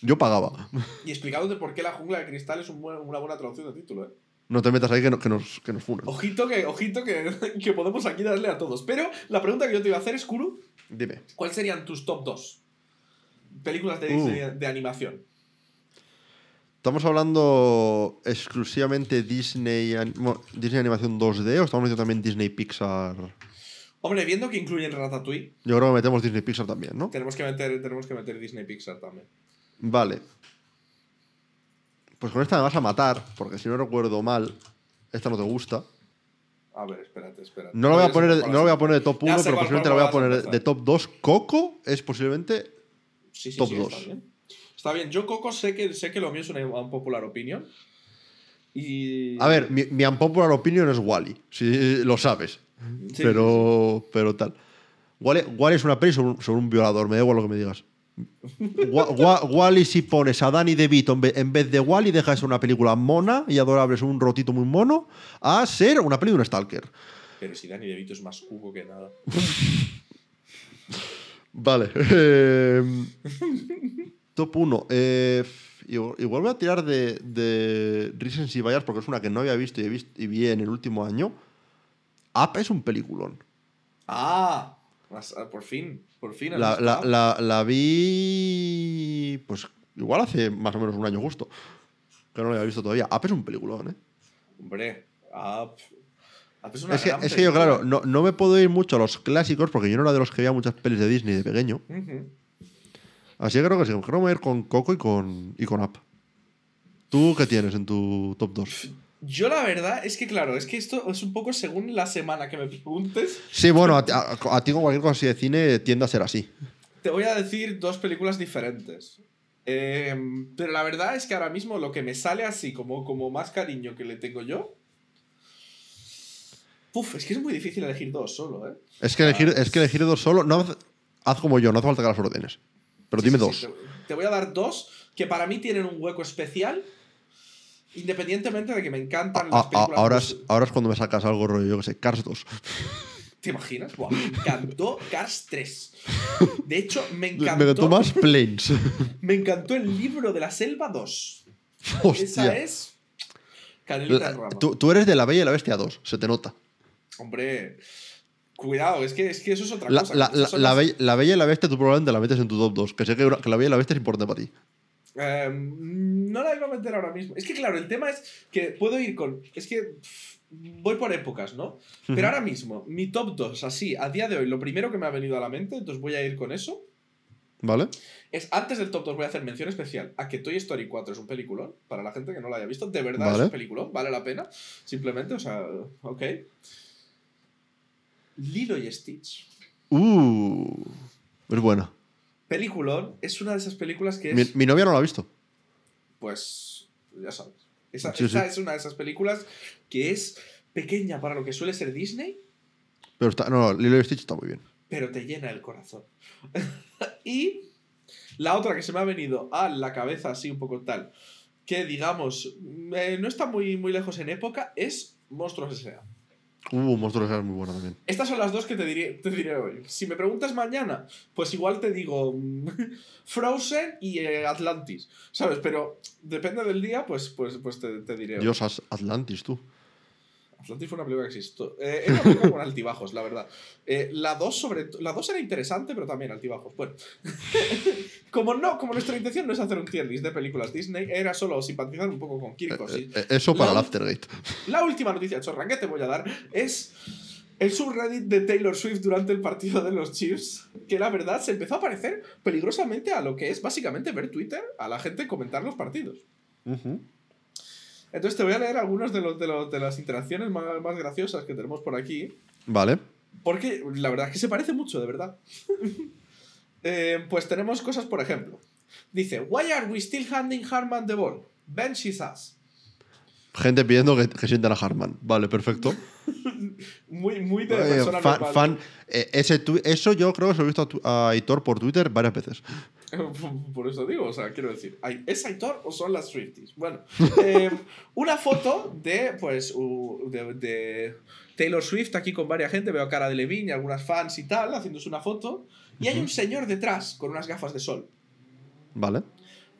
yo pagaba. y explicándote por qué la jungla de cristal es una buena traducción de título, ¿eh? No te metas ahí que, no- que nos, que nos funan. Ojito que, ojito que, que podemos aquí darle a todos. Pero la pregunta que yo te iba a hacer es, Kuru, Dime. ¿cuáles serían tus top 2 películas de Uh. Disney de animación? ¿Estamos hablando exclusivamente Disney, Disney Animación 2D o estamos metiendo también Disney Pixar? Hombre, viendo que incluyen Ratatouille, Yo creo que metemos Disney Pixar también, ¿no? tenemos que meter, tenemos que meter Disney Pixar también. Vale. Pues con esta me vas a matar, porque si no recuerdo mal, esta no te gusta. A ver, espérate, espérate. No lo voy a poner, no lo voy a poner de top Ya 1, sé pero posiblemente lo voy a poner de top 2. Coco es posiblemente. Sí, sí, Top sí, dos. Está bien. Está bien. Yo, Coco, sé que, sé que lo mío es una popular opinion. Y. A ver, mi, mi unpopular opinion es Wally, si lo sabes. Pero, pero tal. Wally, Wally es una peli sobre un, sobre un violador, me da igual lo que me digas. Wa- Wa- Wally, si pones a Danny DeVito en vez, de Wally, deja de ser una película mona y adorable, es un rotito muy mono, a ser una peli de un stalker. Pero si Danny DeVito es más cuco que nada. Vale. eh, top 1. Eh, igual, voy a tirar de, de Recency Bias porque es una que no había visto y, he visto y vi en el último año. Up es un peliculón. Ah, por fin, por fin. La, la, la, la vi. Pues igual hace más o menos un año justo. Que no la había visto todavía. Up es un peliculón, ¿eh? Hombre, Up. Up es una Es que, gran es que yo, claro, no, no me puedo ir mucho a los clásicos porque yo no era de los que veía muchas pelis de Disney de pequeño. Así que creo que sí. Creo que me voy a ir con Coco y con, y con Up. ¿Tú qué tienes en tu top 2? Yo la verdad es que, claro, es que esto es un poco según la semana que me preguntes. Sí, bueno, a, ti- a- a ti con cualquier cosa así de cine tiende a ser así. Te voy a decir dos películas diferentes. Em, pero la verdad es que ahora mismo lo que me sale así, como, como más cariño que le tengo yo. Uf, es que es muy difícil elegir dos solo, ¿eh? Es que elegir, es que elegir dos solo. No, haz como yo, no hace falta que las ordenes. Pero Sí, dime sí, dos. sí, te, te voy a dar dos que para mí tienen un hueco especial. Independientemente de que me encantan las películas. ahora, pues, es, ahora es cuando me sacas algo rollo, yo que sé, Cars 2. ¿Te imaginas? Buah, me encantó Cars 3. De hecho, me Me encantó. encantó más Planes. Me encantó el libro de la selva 2. Esa es. La- tú, tú eres de La Bella y la Bestia 2, se te nota. Hombre, cuidado, es que, es que eso es otra La, cosa. la- las- Bella, la Bella y la Bestia tú probablemente la metes en tu top 2, que sé que, que La Bella y la Bestia es importante para ti. Em, no la iba a meter ahora mismo. Es que, claro, el tema es que puedo ir con. Es que. pff, Voy por épocas, ¿no? Pero ahora mismo, mi top 2, así, a día de hoy, lo primero que me ha venido a la mente, entonces voy a ir con eso. ¿Vale? Es antes del top 2 voy a hacer mención especial a que Toy Story 4 es un peliculón, para la gente que no lo haya visto, de verdad es un peliculón, vale la pena, simplemente, o sea, ok. Lilo y Stitch. Uh, es buena. Peliculón es una de esas películas que es, Mi, mi novia no la ha visto. pues, ya sabes. Esa, Sí, esa sí. es una de esas películas que es pequeña para lo que suele ser Disney, Pero está, no, no, Lilo y Stitch está muy bien. pero te llena el corazón. y la otra que se me ha venido a la cabeza así un poco tal, que digamos, eh, no está muy, muy lejos en época, es Monstruos S.A. Uh, Monstruos es muy buena también. Estas son las dos que te diré, te diré hoy. Si me preguntas mañana, pues igual te digo mm, Frozen y eh, Atlantis, ¿sabes? Pero depende del día, pues, pues, pues te, te diré. hoy. Dios, Atlantis, tú. Atlantis fue una película que existió. Eh, era una película con altibajos, la verdad. Eh, la 2 sobre to- la dos era interesante, pero también altibajos. Bueno, como no, como nuestra intención no es hacer un tier list de películas Disney, era solo simpatizar un poco con Kirko. sí. Eh, eh, eso para La- el Aftergate. La última noticia chorra que te voy a dar es el subreddit de Taylor Swift durante el partido de los Chiefs, que la verdad se empezó a parecer peligrosamente a lo que es básicamente ver Twitter a la gente comentar los partidos. Entonces te voy a leer algunas de, los, de, los- de las interacciones más, más graciosas que tenemos por aquí. Vale. Porque la verdad es que se parece mucho, de verdad. Eh, pues tenemos cosas, por ejemplo. Dice, Why are we still handing Harman the ball? Bench his ass. Gente pidiendo que, que sientan a Harman. Vale, perfecto. Muy, muy de Eh, persona fan, normal. fan- eh, ese tu- eso yo creo que se lo he visto a, tu- a Aitor por Twitter varias veces. Por eso digo, o sea, quiero decir, ¿hay- ¿es Aitor o son las Swifties? Bueno, eh, una foto de, pues, de, de Taylor Swift aquí con varias gente, veo cara de Levine algunas fans y tal, haciéndose una foto, y hay un señor detrás con unas gafas de sol. Vale.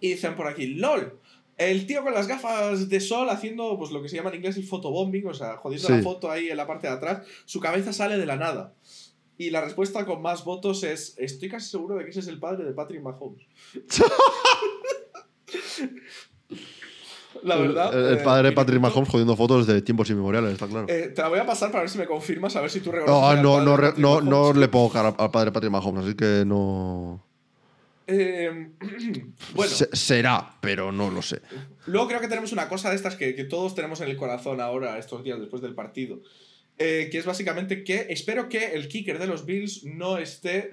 Y dicen por aquí, LOL, el tío con las gafas de sol haciendo pues lo que se llama en inglés el photobombing, o sea, jodiendo Sí. la foto ahí en la parte de atrás, su cabeza sale de la nada. Y la respuesta con más votos es, estoy casi seguro de que ese es el padre de Patrick Mahomes. la verdad... El, el eh, padre de Patrick Mahomes jodiendo fotos de tiempos inmemoriales, está claro. Eh, te la voy a pasar para ver si me confirmas, a ver si tú reconoces. No, al no, no, re- no, no le pongo cara al padre de Patrick Mahomes, así que no. Eh, bueno, Se- será, pero no lo sé. Luego creo que tenemos una cosa de estas que, que todos tenemos en el corazón ahora, estos días después del partido. Eh, que es básicamente que espero que el kicker de los Bills no esté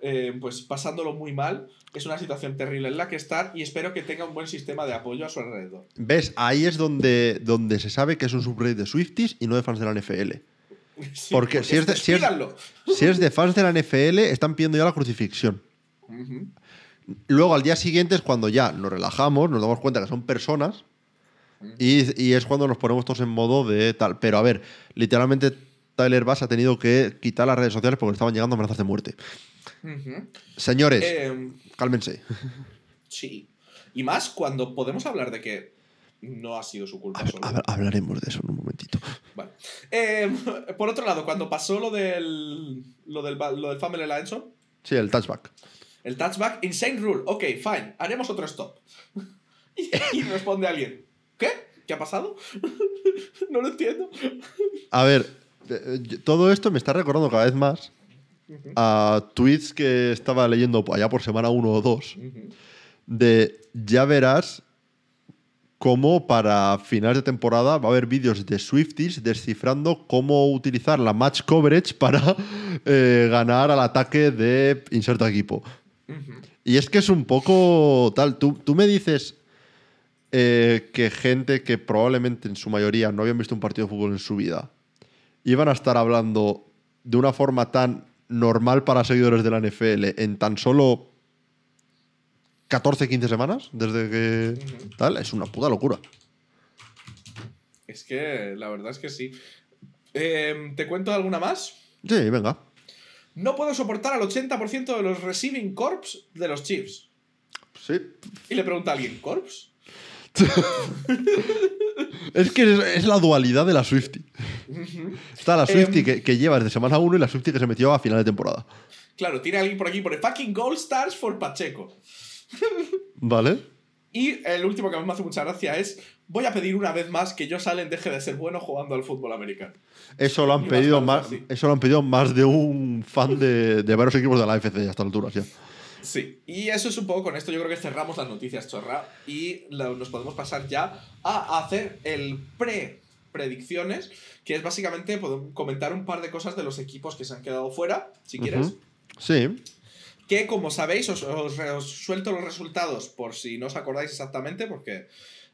eh, pues pasándolo muy mal. Es una situación terrible en la que estar y espero que tenga un buen sistema de apoyo a su alrededor. ¿Ves? Ahí es donde, donde se sabe que es un subreddit de Swifties y no de fans de la NFL. Sí, Porque si es de- si es- despídanlo. Si es de fans de la NFL, están pidiendo ya la crucifixión. Luego al día siguiente es cuando ya nos relajamos, nos damos cuenta que son personas y, y es cuando nos ponemos todos en modo de tal. Pero a ver, literalmente Tyler Bass ha tenido que quitar las redes sociales porque le estaban llegando amenazas de muerte. Señores, Eh, cálmense. sí. Y más cuando podemos hablar de que no ha sido su culpa solo. hab- hablaremos de eso en un momentito. Vale. Eh, por otro lado, cuando pasó lo del, lo del, lo del Family Alliance, Sí, el touchback. el touchback, insane rule. Ok, fine, haremos otro stop. y, y responde alguien, ¿qué? ¿Qué ha pasado? no lo entiendo. A ver, eh, todo esto me está recordando cada vez más a tweets que estaba leyendo allá por semana 1 o 2 ujú. de ya verás cómo para finales de temporada va a haber vídeos de Swifties descifrando cómo utilizar la match coverage para eh, ganar al ataque de inserto equipo. Y es que es un poco tal. Tú, tú me dices eh, que gente que probablemente en su mayoría no habían visto un partido de fútbol en su vida iban a estar hablando de una forma tan normal para seguidores de la NFL en tan solo 14, 15 semanas desde que tal. Es una puta locura. Es que la verdad es que sí. Eh, ¿Te cuento alguna más? Sí, venga. No puedo soportar al 80% de los receiving corps de los Chiefs. Sí. Y le pregunta a alguien, ¿corps? Es que es, es la dualidad de la Swifty. Está la Swifty Em. que, que lleva desde semana 1 y la Swifty que se metió a final de temporada. Claro, tiene alguien por aquí, pone fucking Gold Stars for Pacheco. ¿Vale? Y el último que a mí me hace mucha gracia es, voy a pedir una vez más que Josh Allen deje de ser bueno jugando al fútbol americano. Eso lo han Y pedido más, eso lo han pedido más de un fan de, de varios equipos de la AFC a estas alturas ya. Sí, y eso es un poco con esto, yo creo que cerramos las noticias chorra y la- nos podemos pasar ya a hacer el pre predicciones, que es básicamente comentar un par de cosas de los equipos que se han quedado fuera, si quieres. Sí. Que como sabéis, os, os- os suelto los resultados por si no os acordáis exactamente, porque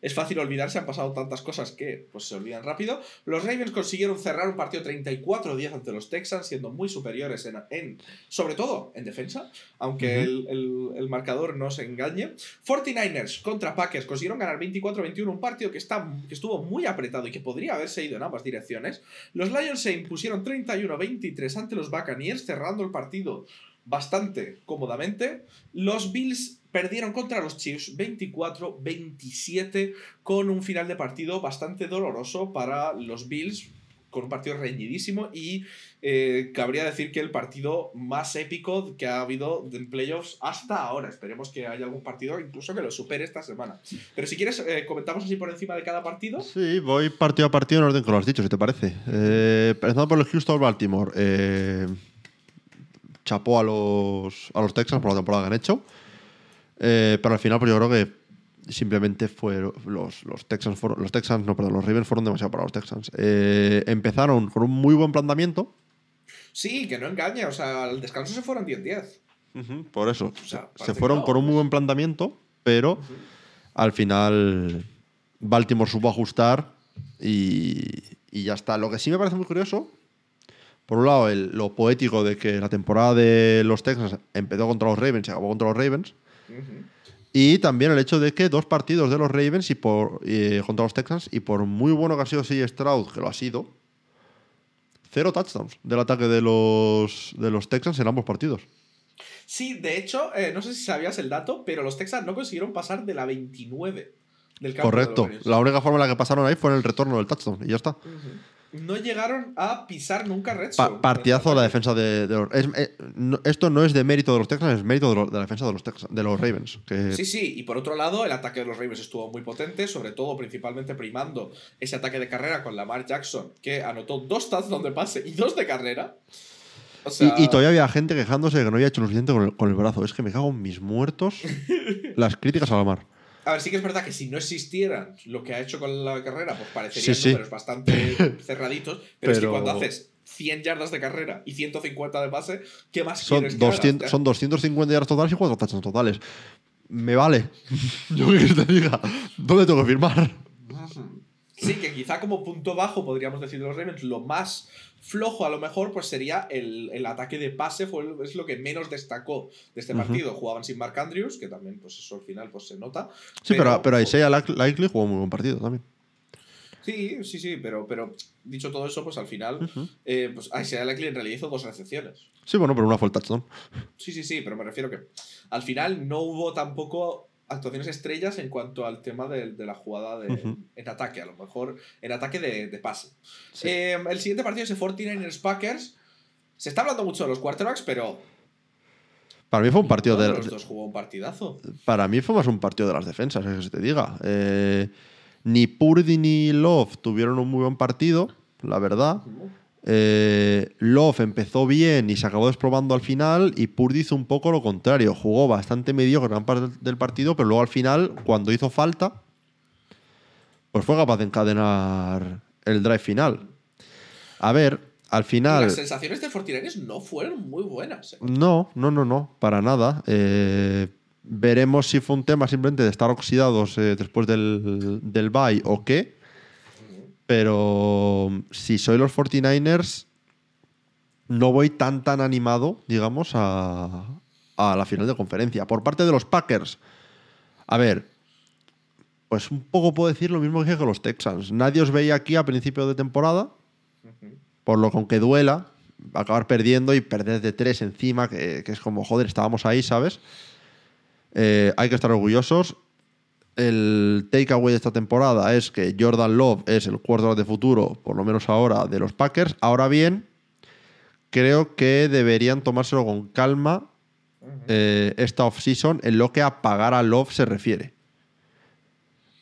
es fácil olvidarse, han pasado tantas cosas que pues, se olvidan rápido. Los Ravens consiguieron cerrar un partido 34-10 ante los Texans, siendo muy superiores en, en- sobre todo en defensa, aunque el, el- el marcador no se engañe. 49ers contra Packers consiguieron ganar 24-21, un partido que, está, que estuvo muy apretado y que podría haberse ido en ambas direcciones. Los Lions se impusieron 31-23 ante los Buccaneers, cerrando el partido bastante cómodamente. Los Bills perdieron contra los Chiefs 24-27 con un final de partido bastante doloroso para los Bills, con un partido reñidísimo y eh, cabría decir que el partido más épico que ha habido en playoffs hasta ahora. Esperemos que haya algún partido incluso que lo supere esta semana. Pero si quieres, eh, comentamos así por encima de cada partido. Sí, voy partido a partido en orden que lo has dicho, si te parece. Eh, empezando por el Houston-Baltimore. Eh, chapó a los, a los Texans por la temporada que han hecho. Eh, pero al final, pues yo creo que simplemente fueron los, los Texans fueron, los Texans, no, perdón, los Ravens fueron demasiado para los Texans. Eh, empezaron con un muy buen planteamiento. Sí, que no engañe, o sea, al descanso se fueron 10-10. Por eso, O sea, se fueron no, con un muy buen planteamiento, pero al final Baltimore supo ajustar y, y ya está. Lo que sí me parece muy curioso, por un lado, el- lo poético de que la temporada de los Texans empezó contra los Ravens y acabó contra los Ravens. Y también el hecho de que dos partidos de los Ravens y por, eh, contra los Texans, y por muy bueno que ha sido CJ Stroud, que lo ha sido, cero touchdowns del ataque de los, de los Texans en ambos partidos. Sí, de hecho, eh, no sé si sabías el dato, pero los Texans no consiguieron pasar de la 29 del campo. Correcto. La única forma en la que pasaron ahí fue en el retorno del touchdown y ya está. No llegaron a pisar nunca Red Pa- partidazo de la defensa de, de los. es- eh, no- esto no es de mérito de los Texans, es mérito de, lo- de la defensa de los, Texans, de los Ravens. Que, Sí, sí, y por otro lado, el ataque de los Ravens estuvo muy potente, sobre todo, principalmente primando ese ataque de carrera con Lamar Jackson, que anotó dos touchdowns de pase y dos de carrera. O sea, y, y todavía había gente quejándose de que no había hecho lo suficiente con el, con el brazo. Es que me cago en mis muertos. las críticas a la mar. A ver, sí que es verdad que si no existieran lo que ha hecho con la carrera, pues parecerían Sí, sí. números bastante cerraditos. Pero, es que Pero- cuando haces 100 yardas de carrera y 150 de pase, ¿qué más Son, quieres que haga? 200, son 250 yardas totales y 4 touchdowns totales. Me vale. Yo que te diga. ¿Dónde tengo que firmar? Sí, que quizá como punto bajo, podríamos decir de los Ravens, lo más flojo a lo mejor, pues sería el, el ataque de pase, fue es lo que menos destacó de este partido. Jugaban sin Mark Andrews, que también, pues eso al final pues se nota. Sí, pero, pero Isaiah Lack- Likely jugó un muy buen partido también. Sí, sí, sí, pero, pero dicho todo eso, pues al final, eh, pues Isaiah Likely en realidad hizo dos recepciones. Sí, bueno, pero una fue el touchdown. Sí, sí, sí, pero me refiero que al final no hubo tampoco actuaciones estrellas en cuanto al tema de, de la jugada de, en ataque, a lo mejor en ataque de, de pase. Eh, el siguiente partido es el 49ers Packers. Se está hablando mucho de los quarterbacks, pero. Para mí fue un partido de. Los dos jugó un partidazo. Para mí fue más un partido de las defensas, es que se te diga. Eh, ni Purdy ni Love tuvieron un muy buen partido, la verdad. Eh, Love empezó bien y se acabó desprobando al final y Purdy hizo un poco lo contrario. Jugó bastante mediocre gran parte del partido, pero luego al final, cuando hizo falta, pues fue capaz de encadenar el drive final. A ver, al final... Las sensaciones de Fortinanes no fueron muy buenas. ¿eh? No, no, no, no, para nada. Eh, veremos si fue un tema simplemente de estar oxidados eh, después del, del bye o qué. Pero si soy los 49ers, no voy tan tan animado, digamos, a, a la final de conferencia. Por parte de los Packers, a ver, pues un poco puedo decir lo mismo que con los Texans. Nadie os veía aquí a principio de temporada, por lo que aunque duela, acabar perdiendo y perder de tres encima, que, que es como, joder, estábamos ahí, ¿sabes? Eh, hay que estar orgullosos. El takeaway de esta temporada es que Jordan Love es el cuarto de futuro, por lo menos ahora, de los Packers. Ahora bien, creo que deberían tomárselo con calma eh, esta offseason en lo que a pagar a Love se refiere.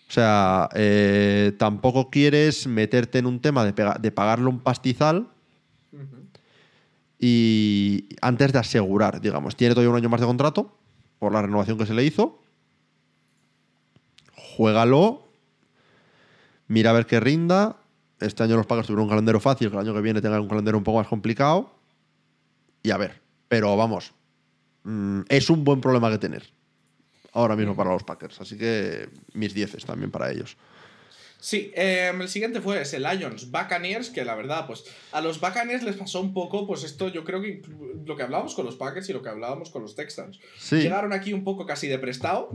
O sea, eh, tampoco quieres meterte en un tema de, de pagarle un pastizal y antes de asegurar, digamos, tiene todavía un año más de contrato por la renovación que se le hizo juégalo, mira a ver qué rinda. Este año los Packers tuvieron un calendario fácil, que el año que viene tengan un calendario un poco más complicado. Y a ver, pero vamos, mm, es un buen problema que tener ahora mismo para los Packers. Así que mis dieces también para ellos. Sí, em, el siguiente fue ese Lions Buccaneers, que la verdad, pues a los Buccaneers les pasó un poco, pues esto yo creo que lo que hablábamos con los Packers y lo que hablábamos con los Texans. Llegaron aquí un poco casi de prestado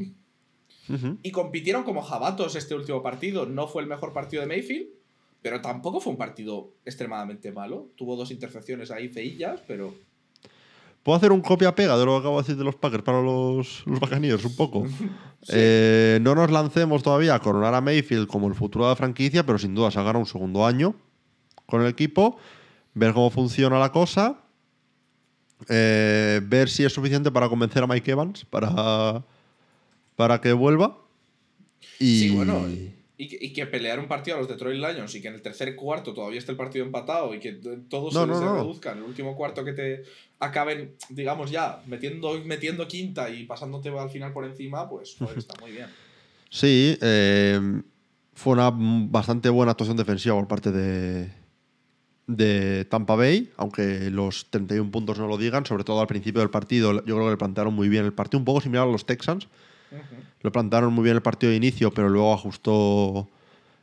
y compitieron como jabatos este último partido. No fue el mejor partido de Mayfield, pero tampoco fue un partido extremadamente malo. Tuvo dos intercepciones ahí feillas, pero. ¿Puedo hacer un copia-pega de lo que acabo de decir de los Packers para los, los Buccaneers un poco? Eh, no nos lancemos todavía a coronar a Mayfield como el futuro de la franquicia, pero sin duda se ganado un segundo año con el equipo, ver cómo funciona la cosa, eh, ver si es suficiente para convencer a Mike Evans para para que vuelva. Y... Sí, bueno, y que, pelear un partido a los Detroit Lions y que en el tercer cuarto todavía esté el partido empatado y que todos se, reduzcan en el último cuarto que te acaben, digamos ya, metiendo, metiendo quinta y pasándote al final por encima, pues, está muy bien. Sí, eh, fue una bastante buena actuación defensiva por parte de, de Tampa Bay, aunque los 31 puntos no lo digan, sobre todo al principio del partido, yo creo que le plantearon muy bien el partido, un poco similar a los Texans, lo plantaron muy bien el partido de inicio, pero luego ajustó.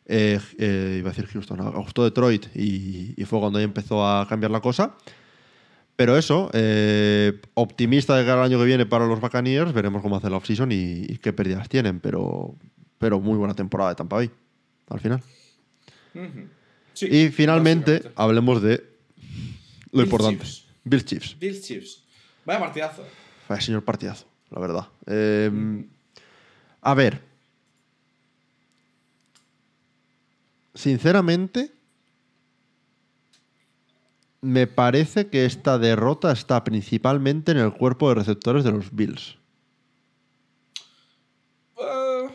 Eh, eh, iba a decir Houston, ajustó Detroit y, fue cuando ahí empezó a cambiar la cosa. Pero eso, eh, optimista de cara al año que viene para los Buccaneers, veremos cómo hace la offseason y, y qué pérdidas tienen, pero, pero muy buena temporada de Tampa Bay, al final. y finalmente, hablemos de lo importante. Bill Chiefs. Bill Chiefs. Vaya partidazo. Vaya señor partidazo, la verdad. Eh, a ver. Sinceramente, me parece que esta derrota está principalmente en el cuerpo de receptores de los Bills. Uh,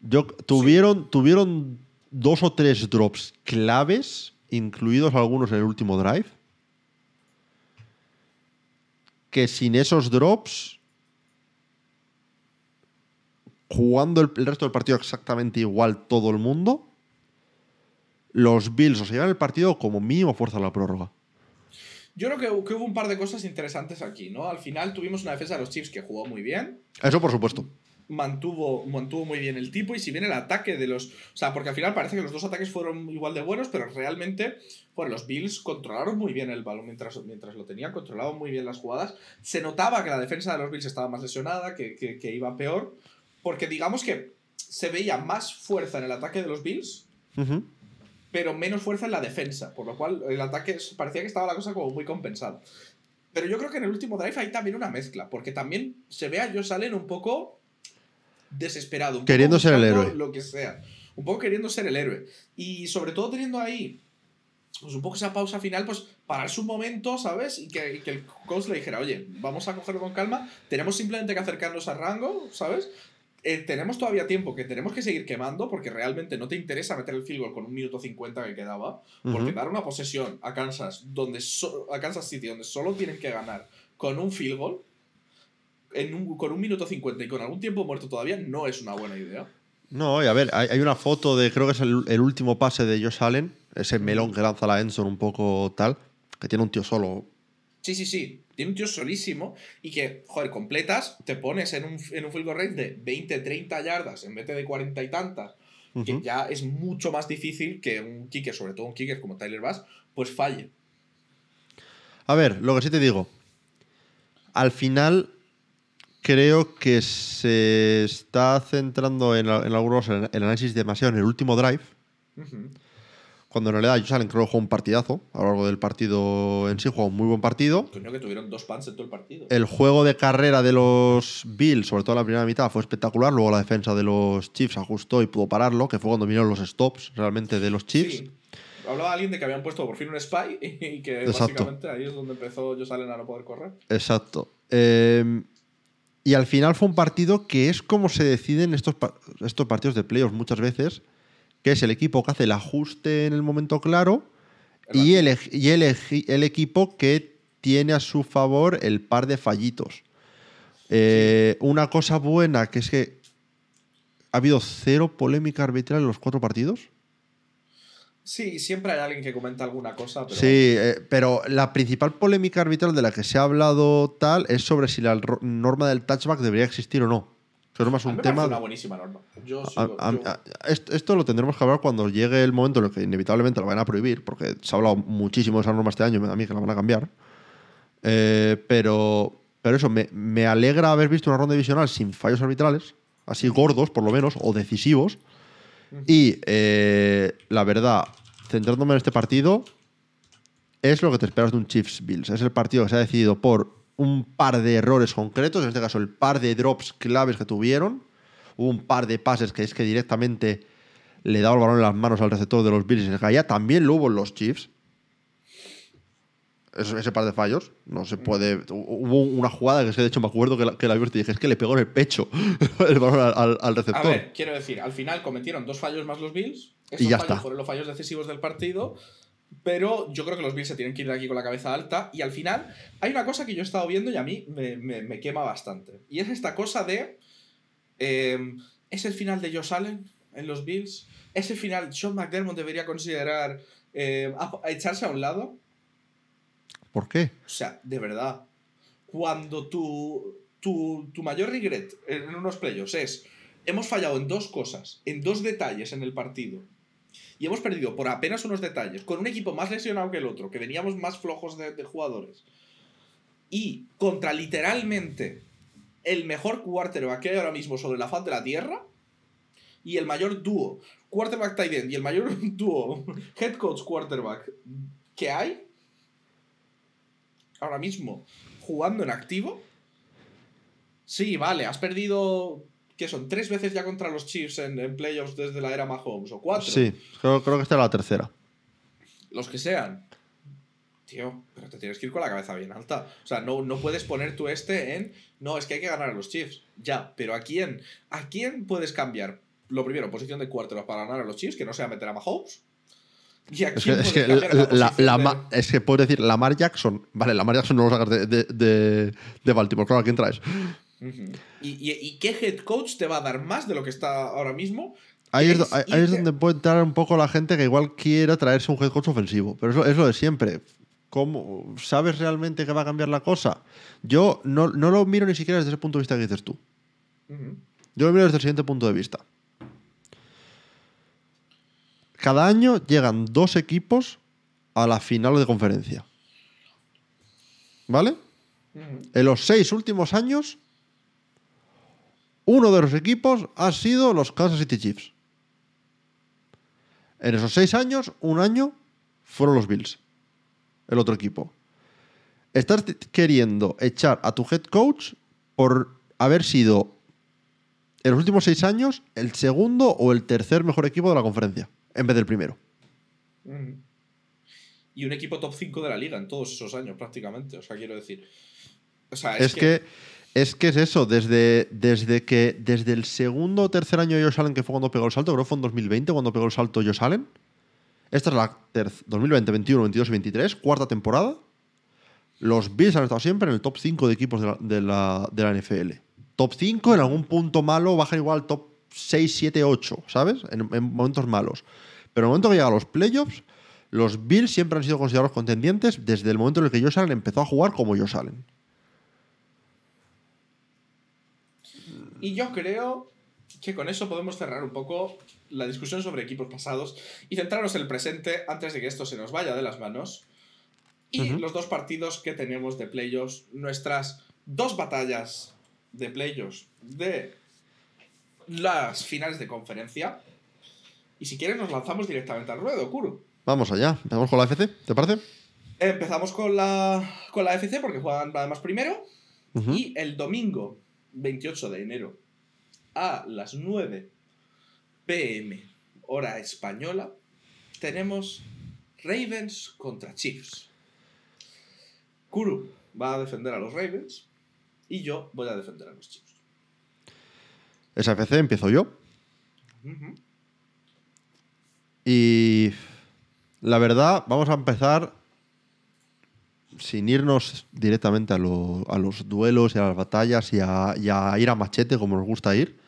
Yo, tuvieron, tuvieron dos o tres drops claves, incluidos algunos en el último drive, que sin esos drops jugando el, resto del partido exactamente igual todo el mundo, los Bills o se llevan el partido como mínimo fuerza a la prórroga. Yo creo que, hubo un par de cosas interesantes aquí, ¿no? Al final tuvimos una defensa de los Chiefs que jugó muy bien. Eso por supuesto. Mantuvo, mantuvo muy bien el tipo y si bien el ataque de los... O sea, porque al final parece que los dos ataques fueron igual de buenos, pero realmente, bueno, los Bills controlaron muy bien el balón mientras, mientras lo tenían, controlaban muy bien las jugadas. Se notaba que la defensa de los Bills estaba más lesionada, que, que, que iba peor, porque digamos que se veía más fuerza en el ataque de los Bills pero menos fuerza en la defensa, por lo cual el ataque parecía que estaba la cosa como muy compensada. Pero yo creo que en el último drive hay también una mezcla, porque también se ve a Josh Allen un poco desesperado, un poco Queriendo ser el héroe. Lo que sea, un poco queriendo ser el héroe. Y sobre todo teniendo ahí pues un poco esa pausa final, pues pararse un momento, ¿sabes? Y que, y que el coach le dijera, oye, vamos a cogerlo con calma, tenemos simplemente que acercarnos a rango, ¿sabes? Eh, tenemos todavía tiempo que tenemos que seguir quemando porque realmente no te interesa meter el field goal con un minuto 50 que quedaba, porque dar una posesión a Kansas, donde so- a Kansas City, donde solo tienen que ganar con un field goal, en un- con un minuto 50 y con algún tiempo muerto todavía, no es una buena idea. No, y a ver, hay, hay una foto de, creo que es el, el último pase de Josh Allen, ese melón que lanza la Enson un poco tal, que tiene un tío solo. Sí, sí, sí. Tiene un tío solísimo y que, joder, completas, te pones en un, en un field goal range de 20, 30 yardas en vez de 40 y tantas, que ya es mucho más difícil que un kicker, sobre todo un kicker como Tyler Bass, pues falle. A ver, lo que sí te digo. Al final, creo que se está centrando en, en algunos el análisis demasiado en el último drive. Ujú. Cuando en realidad Josh Allen creo que jugó un partidazo. A lo largo del partido en sí jugó un muy buen partido. Coño, que tuvieron dos punts en todo el partido. El juego de carrera de los Bills, sobre todo en la primera mitad, fue espectacular. Luego la defensa de los Chiefs ajustó y pudo pararlo, que fue cuando vinieron los stops realmente de los Chiefs. Sí. Hablaba alguien de que habían puesto por fin un spy y que Exacto. básicamente ahí es donde empezó Josh Allen a no poder correr. Exacto. Eh, y al final fue un partido que es como se deciden estos, estos partidos de playoffs muchas veces, que es el equipo que hace el ajuste en el momento claro y, el, y el, el equipo que tiene a su favor el par de fallitos. Eh, Una cosa buena que es que ha habido cero polémica arbitral en los cuatro partidos. Sí, siempre hay alguien que comenta alguna cosa, pero... Sí, eh, pero la principal polémica arbitral de la que se ha hablado tal es sobre si la norma del touchback debería existir o no. Eso es A mí un me tema. una buenísima norma. Yo a- sigo- a- yo- a- esto, esto lo tendremos que hablar cuando llegue el momento en el que inevitablemente lo van a prohibir, porque se ha hablado muchísimo de esa norma este año me da a mí que la van a cambiar. Eh, pero, pero eso, me, me alegra haber visto una ronda divisional sin fallos arbitrales, así gordos por lo menos, o decisivos. Y eh, la verdad, centrándome en este partido, es lo que te esperas de un Chiefs Bills. Es el partido que se ha decidido por un par de errores concretos, en este caso el par de drops claves que tuvieron. Hubo un par de pases que es que directamente le daba el balón en las manos al receptor de los Bills y se caía. También lo hubo en los Chiefs. Ese, ese par de fallos. No se puede. hu- Hubo una jugada que es que de hecho me acuerdo que la, que la y dije, es que le pegó en el pecho el balón al, al- al A receptor. ver, quiero decir, al final cometieron dos fallos más los Bills. Esos Y ya fallos está. fueron los fallos decisivos del partido. Pero yo creo que los Bills se tienen que ir de aquí con la cabeza alta. Y al final, hay una cosa que yo he estado viendo y a mí me, me- me quema bastante. Y es esta cosa de. eh, ¿Es el final de Josh Allen en los Bills? ¿Es el final? ¿Sean McDermott debería considerar eh, a- a echarse a un lado? ¿Por qué? O sea, de verdad, cuando tu, tu, tu mayor regret en unos playoffs es hemos fallado en dos cosas, en dos detalles en el partido, y hemos perdido por apenas unos detalles, con un equipo más lesionado que el otro, que veníamos más flojos de, jugadores, y contra literalmente el mejor quarterback que hay ahora mismo sobre la faz de la tierra, y el mayor dúo quarterback tight end y el mayor dúo head coach quarterback que hay, ahora mismo jugando en activo. Sí, vale, has perdido. ¿Qué son? ¿Tres veces ya contra los Chiefs en, en playoffs desde la era Mahomes? ¿O cuatro? Sí, creo, creo que esta es la tercera. Los que sean. Tío, pero te tienes que ir con la cabeza bien alta. O sea, no, no puedes poner tu este en. No, es que hay que ganar a los Chiefs. Ya, pero ¿a quién? ¿A quién puedes cambiar? Lo primero, posición de quarterback para ganar a los Chiefs, que no sea meter a Mahomes. ¿Y a Es que, quién es puedes que la, la de- ma- es que puedes decir Lamar Jackson. Vale, Lamar Jackson no lo sacas de, de, de- de Baltimore. Claro, ¿a quién traes? ¿Y, y, y qué head coach te va a dar más de lo que está ahora mismo? Ahí es, ahí- es donde puede entrar un poco la gente que igual quiera traerse un head coach ofensivo. Pero eso es lo de siempre. ¿Cómo, ¿Sabes realmente que va a cambiar la cosa? Yo no, no lo miro ni siquiera desde ese punto de vista que dices tú. Yo lo miro desde el siguiente punto de vista. Cada año llegan dos equipos a la final de conferencia. ¿Vale? En los seis últimos años, uno de los equipos ha sido los Kansas City Chiefs. En esos seis años, un año fueron los Bills, el otro equipo. Estás queriendo echar a tu head coach por haber sido en los últimos seis años el segundo o el tercer mejor equipo de la conferencia, en vez del primero. Mm. Y un equipo top 5 de la liga en todos esos años, prácticamente. O sea, quiero decir. O sea, Es, que, es que es eso, desde, desde que desde el segundo o tercer año de Josh Allen, que fue cuando pegó el salto, creo que fue en 2020 cuando pegó el salto Josh Allen. Esta es la ter- 2020, 21, 22 y 23, cuarta temporada. Los Bills han estado siempre en el top 5 de equipos de la, de la- de la NFL. Top 5, en algún punto malo baja igual al top 6, 7, 8, ¿sabes? En, en momentos malos. Pero en el momento que llega a los playoffs, los Bills siempre han sido considerados contendientes desde el momento en el que Josh Allen empezó a jugar como Josh Allen. Y yo creo que con eso podemos cerrar un poco la discusión sobre equipos pasados y centrarnos en el presente antes de que esto se nos vaya de las manos. Y los dos partidos que tenemos de playoffs, nuestras dos batallas de playoffs de las finales de conferencia. Y si quieres nos lanzamos directamente al ruedo, Kuro. Vamos allá, empezamos con la FC, ¿te parece? Empezamos con la, con la FC porque juegan además primero. Y el domingo 28 de enero a las 9 pm hora española tenemos Ravens contra Chiefs. Kuru va a defender a los Ravens y yo voy a defender a los Chiefs. Esa FC empiezo yo. Y la verdad, vamos a empezar sin irnos directamente a, lo- a los duelos y a las batallas y a, y a ir a machete como nos gusta ir.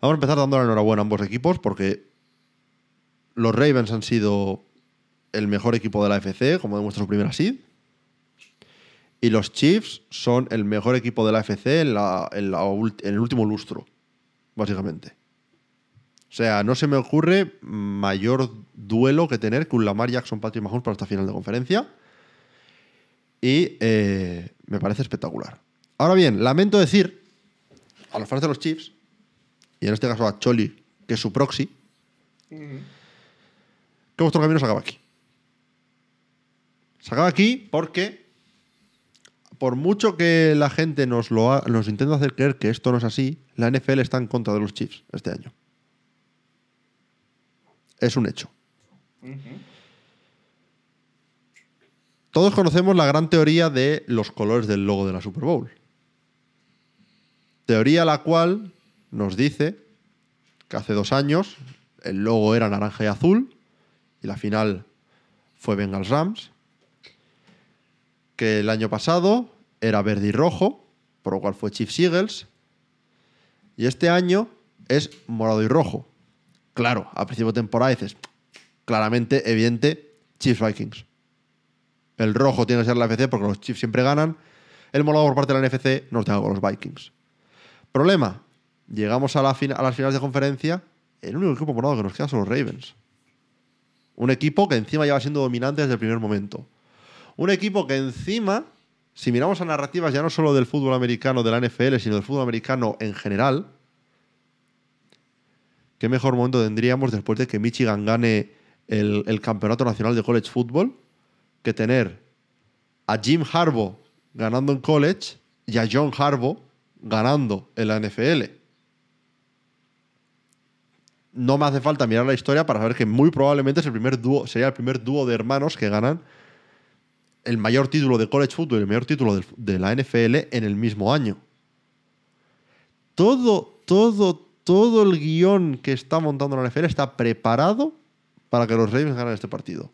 Vamos a empezar dando la enhorabuena a ambos equipos porque los Ravens han sido el mejor equipo de la FC, como demuestra su primera seed. Y los Chiefs son el mejor equipo de la FC en, la- en la ult- en el último lustro, básicamente. O sea, no se me ocurre mayor duelo que tener un Lamar Jackson Patrick Mahomes para esta final de conferencia. Y eh, me parece espectacular. Ahora bien, lamento decir a los fans de los Chiefs, y en este caso a Choli, que es su proxy, que vuestro camino se acaba aquí. Se acaba aquí porque, por mucho que la gente nos, lo ha- nos intenta hacer creer que esto no es así, la NFL está en contra de los Chiefs este año. Es un hecho. Todos conocemos la gran teoría de los colores del logo de la Super Bowl. Teoría la cual nos dice que hace dos años el logo era naranja y azul y la final fue Bengals Rams. Que el año pasado era verde y rojo, por lo cual fue Chiefs Eagles. Y este año es morado y rojo. Claro, a principio de temporada dices, claramente, evidente, Chiefs Vikings. El rojo tiene que ser la FC porque los Chiefs siempre ganan. El morado por parte de la NFC nos deja con los Vikings. Problema, llegamos a, las finales de conferencia, el único equipo morado que nos queda son los Ravens. Un equipo que encima lleva siendo dominante desde el primer momento. Un equipo que encima, si miramos a narrativas ya no solo del fútbol americano de la NFL, sino del fútbol americano en general, ¿qué mejor momento tendríamos después de que Michigan gane el, el campeonato nacional de college football que tener a Jim Harbaugh ganando en college y a John Harbaugh ganando en la NFL? No me hace falta mirar la historia para saber que muy probablemente es el primer dúo, sería el primer dúo de hermanos que ganan el mayor título de college football y el mayor título de la NFL en el mismo año. Todo, todo, todo el guion que está montando la NFL está preparado para que los Ravens ganen este partido.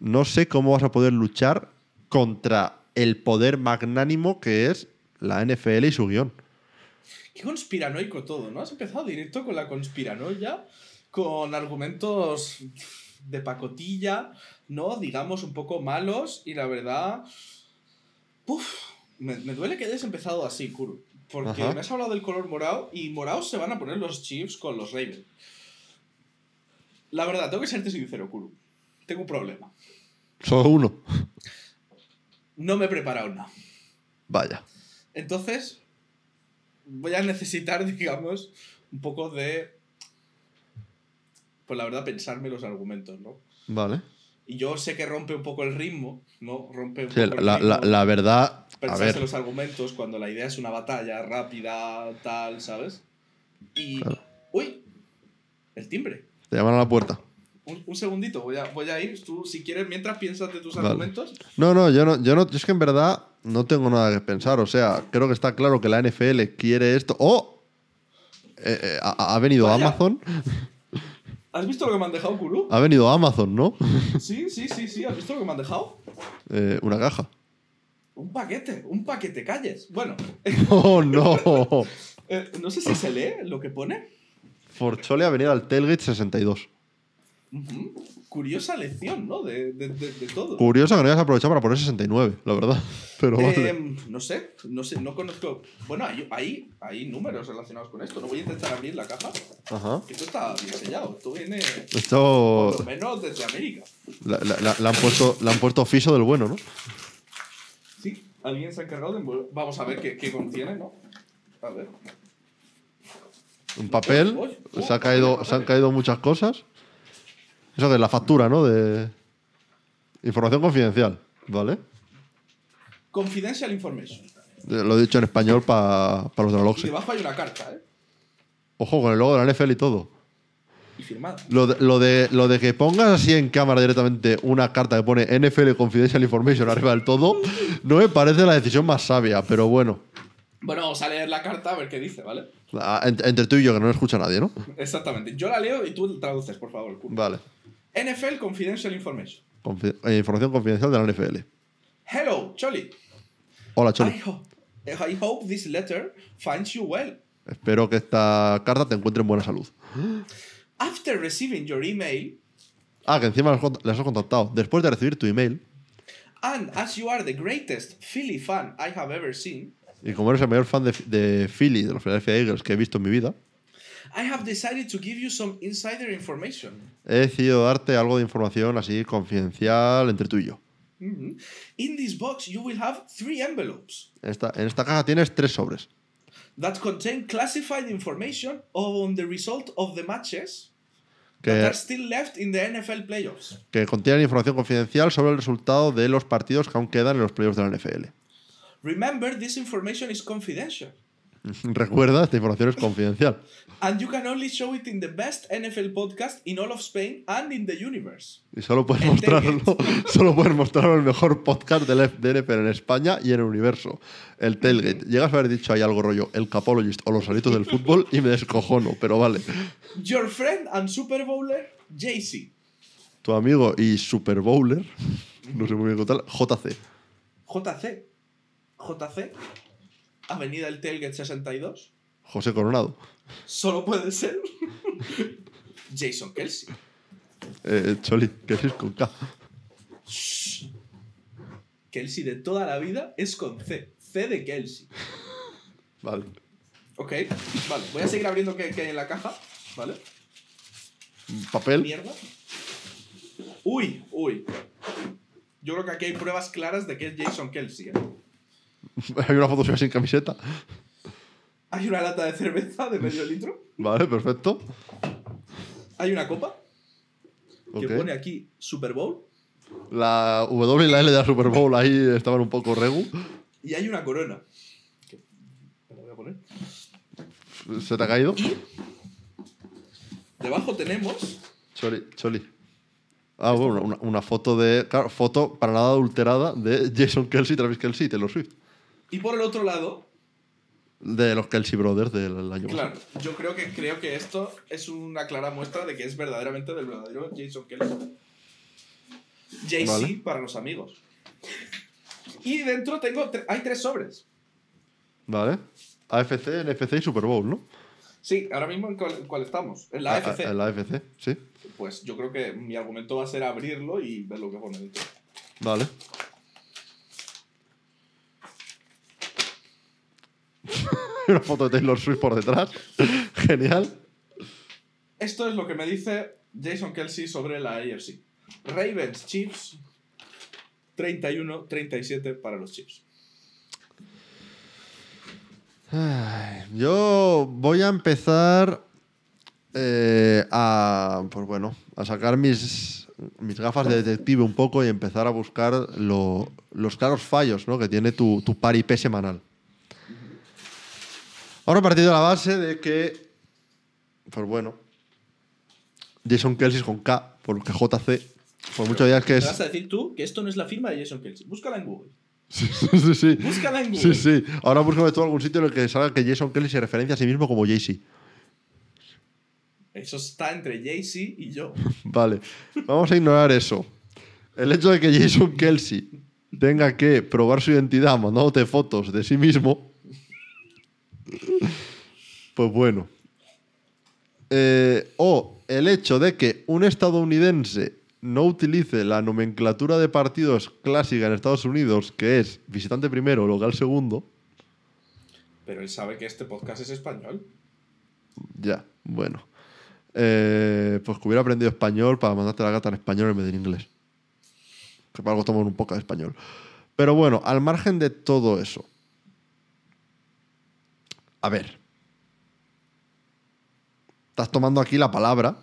No sé cómo vas a poder luchar contra el poder magnánimo que es la NFL y su guion. Qué conspiranoico todo, ¿no? Has empezado directo con la conspiranoia, con argumentos de pacotilla, ¿no? Digamos un poco malos y la verdad... Uf, me, me duele que hayas empezado así, Kuro. Porque Ajá. me has hablado del color morado y morados se van a poner los Chiefs con los Ravens. La verdad, tengo que serte sincero, Kuro. Tengo un problema. Solo uno. No me he preparado nada. Vaya. Entonces, voy a necesitar, digamos, un poco de pues la verdad, pensarme los argumentos, ¿no? Vale. Y yo sé que rompe un poco el ritmo, ¿no? Rompe un Sí, poco la, la- ritmo. la verdad. A pensarse ver. los argumentos cuando la idea es una batalla rápida, tal, ¿sabes? Y. Claro. ¡Uy! El timbre. Te llaman a la puerta. Un, un segundito, voy a, voy a ir. Tú, si quieres, mientras piensas de tus Vale. argumentos. No, no, yo no, yo no. es que en verdad no tengo nada que pensar. O sea, creo que está claro que la NFL quiere esto. ¡Oh! Eh, eh, ha, ha venido Vaya. Amazon. ¿Has visto lo que me han dejado, Kuru? Ha venido Amazon, ¿no? Sí, sí, sí, sí. ¿Has visto lo que me han dejado? Eh, una caja. Un paquete, un paquete, calles. Bueno, ¡Oh, no! no sé si se lee lo que pone. Forchole ha venido al Tailgate 62. Curiosa lección, ¿no? De, de, de, de todo. Curioso que no hayas aprovechado para poner 69, la verdad. Pero vale. Em, no sé, no sé, no conozco. Bueno, hay, hay, hay números relacionados con esto. No voy a intentar abrir la caja. Ajá. Esto está bien sellado. Esto viene Esto. por lo menos desde América. La, la- la- le han puesto, le han puesto fiso del bueno, ¿no? Sí, alguien se ha encargado de envol- Vamos a ver qué, qué contiene, ¿no? A ver. Un papel. Se, ha caído, papel. se han caído muchas cosas. Eso es la factura, ¿no? De. Información confidencial, ¿vale? Confidential information. Eh, Lo he dicho en español para los de la Y Loxe. debajo hay una carta, ¿eh? Ojo, con el logo de la NFL y todo. Y firmada. Lo de, lo, de, lo de que pongas así en cámara directamente una carta que pone NFL Confidential Information arriba del todo, no me parece la decisión más sabia, pero bueno. Bueno, vamos a leer la carta a ver qué dice, ¿vale? Ah, ent- Entre tú y yo, que no lo escucha nadie, ¿no? Exactamente. Yo la leo y tú traduces, por favor. Vale. NFL Confidential Information. Confi- eh, información confidencial de la NFL. Hello, Choli. Hola, I, Choli. ho- I hope this letter finds you well. Espero que esta carta te encuentre en buena salud. After receiving your email, Ah, que encima les has contactado. Después de recibir tu email, and as you are the greatest Philly fan I have ever seen, y como eres el mayor fan de, de Philly, de los Philadelphia Eagles que he visto en mi vida, I have decided to give you some insider information. he decidido darte algo de información así confidencial entre tú y yo. Mhm. In this box, you will have three envelopes En esta, en esta caja tienes tres sobres. that contain classified information on the result of the matches that Que, are still left in the NFL playoffs. que contienen información confidencial sobre el resultado de los partidos que aún quedan en los playoffs de la NFL. Remember, this information is confidential, Recuerda, esta información es confidencial. and you can only show it in the best NFL podcast in all of Spain and in the universe. Y solo puedes mostrarlo, solo puedes mostrarlo el mejor podcast del NFL en España y en el universo. El Tailgate. Llegas a haber dicho ahí algo rollo, el Capologist o los salitos del fútbol y me descojono, pero vale. Your friend and Super Bowler, JC. Tu amigo y Super Bowler, no sé muy bien qué tal, JC. JC. JC. Avenida El Tailgate 62. José Coronado. Solo puede ser Jason Kelsey. Eh, Choli, que es con K. Kelsey de toda la vida es con C. C de Kelsey. Vale. Ok, vale. Voy a seguir abriendo qué, qué hay en la caja. ¿Vale? Papel. Mierda. Uy, uy. Yo creo que aquí hay pruebas claras de que es Jason Kelsey. ¿eh? Hay una foto suya sin camiseta. Hay una lata de cerveza de medio litro. Vale, perfecto. Hay una copa que Ok. pone aquí Super Bowl. La W y la L de la Super Bowl ahí estaban un poco regu. Y hay una corona. Que me la voy a poner. ¿Se te ha caído? Debajo tenemos Choli, Choli. Ah, bueno, una, una foto de. Claro, foto para nada adulterada de Jason Kelsey, Travis Kelsey y Taylor Swift. Y por el otro lado, De los Kelsey Brothers del año claro, pasado. yo creo que creo que esto es una clara muestra de que es verdaderamente del verdadero Jason Kelsey. JC Vale. para los amigos. Y dentro tengo tre- hay tres sobres. Vale. AFC, NFC y Super Bowl, ¿no? Sí, ahora mismo en cuál, estamos. En la AFC. En la AFC, sí. Pues yo creo que mi argumento va a ser abrirlo y ver lo que pone dentro. Vale. una foto de Taylor Swift por detrás. Genial. Esto es lo que me dice Jason Kelsey sobre la AFC. Ravens, Chiefs, 31-37 para los Chiefs. Ay, Yo voy a empezar eh, a, pues bueno, a sacar mis, mis gafas de detective un poco y empezar a buscar lo- los claros fallos ¿no? que tiene tu, tu paripé semanal. Ahora partido de la base de que, pues bueno, Jason Kelsey es con K, porque JC, por muchos días que es... vas a decir tú que esto no es la firma de Jason Kelsey. Búscala en Google. Sí, sí, sí. Búscala en Sí, Google. sí. Ahora búscame tú algún sitio en el que salga que Jason Kelly se referencia a sí mismo como Jay-Z. Eso está entre Jay-Z y yo. Vale. Vamos a ignorar eso. El hecho de que Jason Kelsey tenga que probar su identidad mandándote fotos de sí mismo. Pues bueno. Eh, o el hecho de que un estadounidense no utilice la nomenclatura de partidos clásica en Estados Unidos, que es visitante primero, local segundo. Pero él sabe que este podcast es español. Ya, bueno. Eh, pues que hubiera aprendido español para mandarte la gata en español en vez de en inglés. Que para algo estamos un poco de español. Pero bueno, al margen de todo eso. A ver. Estás tomando aquí la palabra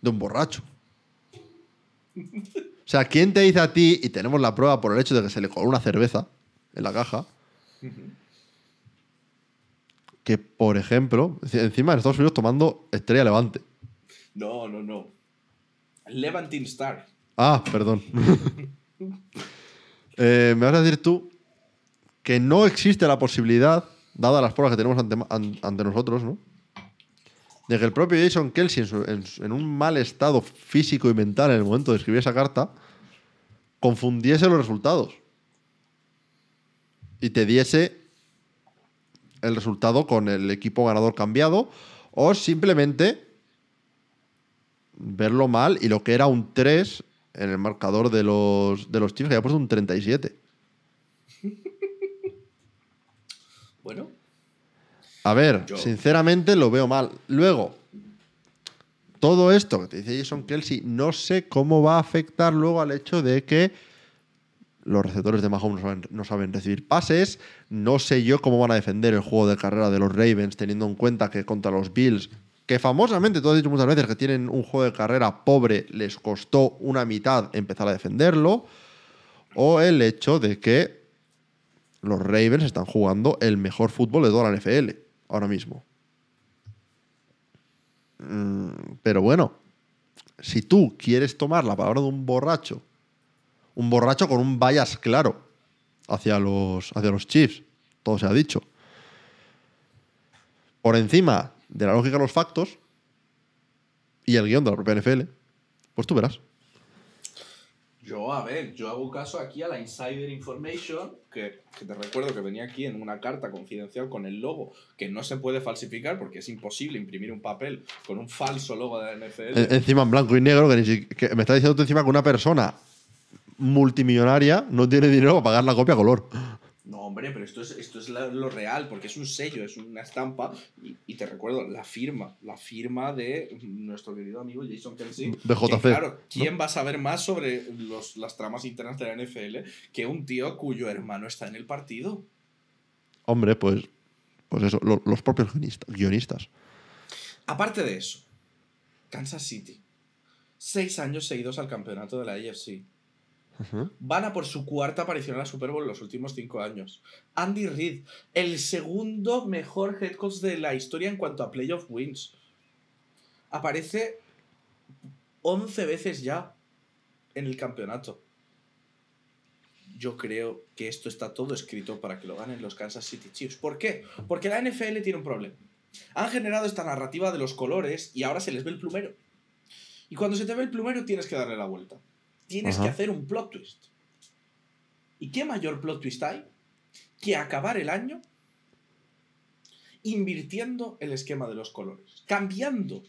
de un borracho. O sea, ¿quién te dice a ti, y tenemos la prueba por el hecho de que se le coló una cerveza en la caja, que, por ejemplo, encima en Estados Unidos tomando Estrella Levante. No, no, no. Levantine Star. Ah, perdón. Eh, me vas a decir tú que no existe la posibilidad, dadas las pruebas que tenemos ante, an- ante nosotros, ¿no? De que el propio Jason Kelsey, en su- en un mal estado físico y mental en el momento de escribir esa carta, confundiese los resultados. Y te diese el resultado con el equipo ganador cambiado, o simplemente verlo mal y lo que era un 3 en el marcador de los, de los Chiefs, que había puesto un 37. Bueno, A ver, Yo- sinceramente lo veo mal. Luego, todo esto que te dice Jason Kelsey, no sé cómo va a afectar luego al hecho de que los receptores de Mahomes no saben, no saben recibir pases. No sé yo cómo van a defender el juego de carrera de los Ravens, teniendo en cuenta que contra los Bills, que famosamente, tú has dicho muchas veces que tienen un juego de carrera pobre, les costó una mitad empezar a defenderlo. O el hecho de que los Ravens están jugando el mejor fútbol de toda la NFL ahora mismo. Mm, Pero bueno, si tú quieres tomar la palabra de un borracho, un borracho con un bias claro hacia los, hacia los Chiefs, todo se ha dicho, por encima de la lógica de los factos y el guion de la propia NFL, pues tú verás. Yo, a ver, yo hago caso aquí a la Insider Information, que, te recuerdo que venía aquí en una carta confidencial con el logo, que no se puede falsificar porque es imposible imprimir un papel con un falso logo de la NFL. En- encima en blanco y negro, que, ni que me está diciendo tú encima que una persona multimillonaria no tiene dinero para pagar la copia color. Hombre, pero esto es, esto es la- lo real, porque es un sello, es una estampa. Y, y te recuerdo, la firma, la firma de nuestro querido amigo Jason Kelsey. De JC, que, claro, ¿no? ¿quién va a saber más sobre los, las tramas internas de la NFL que un tío cuyo hermano está en el partido? Hombre, pues, pues eso, lo- los propios guionista- guionistas. Aparte de eso, Kansas City, seis años seguidos al campeonato de la AFC. Van a por su cuarta aparición en la Super Bowl en los últimos cinco años. Andy Reid, el segundo mejor head coach de la historia en cuanto a playoff wins. Aparece 11 veces ya en el campeonato. Yo creo que esto está todo escrito para que lo ganen los Kansas City Chiefs. ¿Por qué? Porque la NFL tiene un problema. Han generado esta narrativa de los colores y ahora se les ve el plumero. Y cuando se te ve el plumero tienes que darle la vuelta. Tienes Ajá. que hacer un plot twist. ¿Y qué mayor plot twist hay que acabar el año invirtiendo el esquema de los colores? Cambiando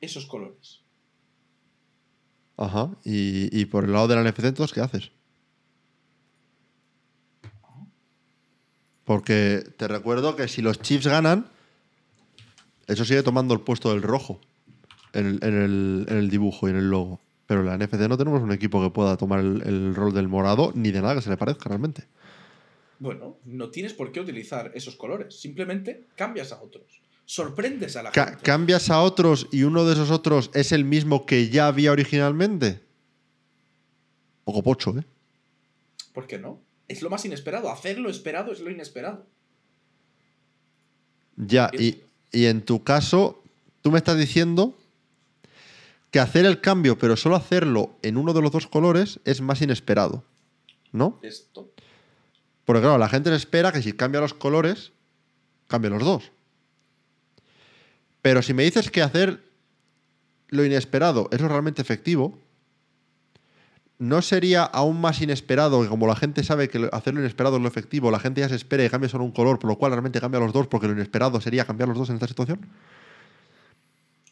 esos colores. Ajá. Y, y por el lado de la NFC, entonces, ¿qué haces? Porque te recuerdo que si los Chiefs ganan, eso sigue tomando el puesto del rojo en el, en el- en el dibujo y en el logo. Pero en la NFC no tenemos un equipo que pueda tomar el, el rol del morado ni de nada que se le parezca realmente. Bueno, no tienes por qué utilizar esos colores. Simplemente cambias a otros. sorprendes a la Ca- gente. ¿Cambias a otros y uno de esos otros es el mismo que ya había originalmente? Poco pocho, ¿eh? ¿Por qué no? Es lo más inesperado. Hacer lo esperado es lo inesperado. Ya, y, y en tu caso, tú me estás diciendo que hacer el cambio, pero solo hacerlo en uno de los dos colores, es más inesperado. ¿No? Esto. Porque claro, la gente se espera que si cambia los colores, cambie los dos. Pero si me dices que hacer lo inesperado es lo realmente efectivo, ¿no sería aún más inesperado que como la gente sabe que hacer lo inesperado es lo efectivo, la gente ya se espera y cambia solo un color, por lo cual realmente cambia los dos porque lo inesperado sería cambiar los dos en esta situación?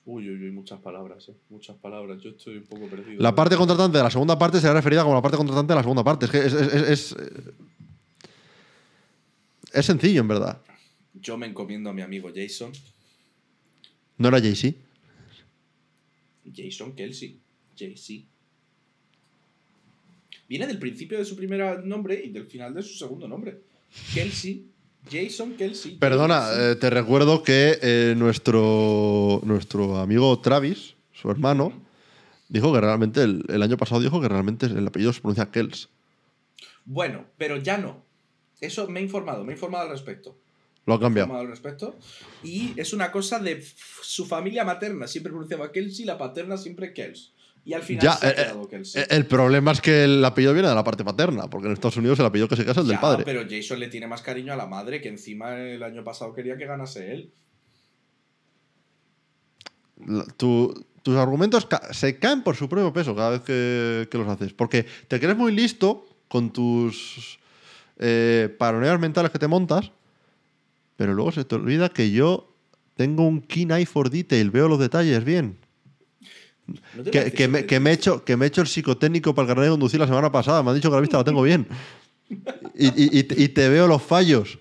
Uy, uy, uy, muchas palabras, eh. Muchas palabras. Yo estoy un poco perdido. La parte contratante de la segunda parte será referida como la parte contratante de la segunda parte. Es que es, es- es- es- es sencillo, en verdad. Yo me encomiendo a mi amigo Jason. No era Jay-Z. Jason Kelsey. JC. Viene del principio de su primer nombre y del final de su segundo nombre. Kelsey. Jason Kelsey. Perdona, eh, te recuerdo que eh, nuestro, nuestro amigo Travis, su hermano, dijo que realmente, el, el año pasado dijo que realmente el apellido se pronuncia Kels. Bueno, pero ya no. Eso me he informado, me he informado al respecto. Lo ha Me he cambiado. informado al respecto. Y es una cosa de su familia materna. Siempre pronunciaba Kelsey, la paterna siempre Kels. Y al final Ya, se ha eh, quedado eh, Kelsey. eh, El problema es que el apellido viene de la parte paterna, porque en Estados Unidos el apellido que se casa es el del padre. Pero Jason le tiene más cariño a la madre, que encima el año pasado quería que ganase él. La- tu- tus argumentos ca- se caen por su propio peso cada vez que, que los haces. Porque te crees muy listo con tus eh, paranoias mentales que te montas, pero luego se te olvida que yo tengo un keen eye for detail, veo los detalles bien. ¿No te Que, me, súper que me he hecho, que me he hecho el psicotécnico para el carnet de conducir la semana pasada. Me han dicho que la vista la tengo bien. Y, y- y te- veo los fallos.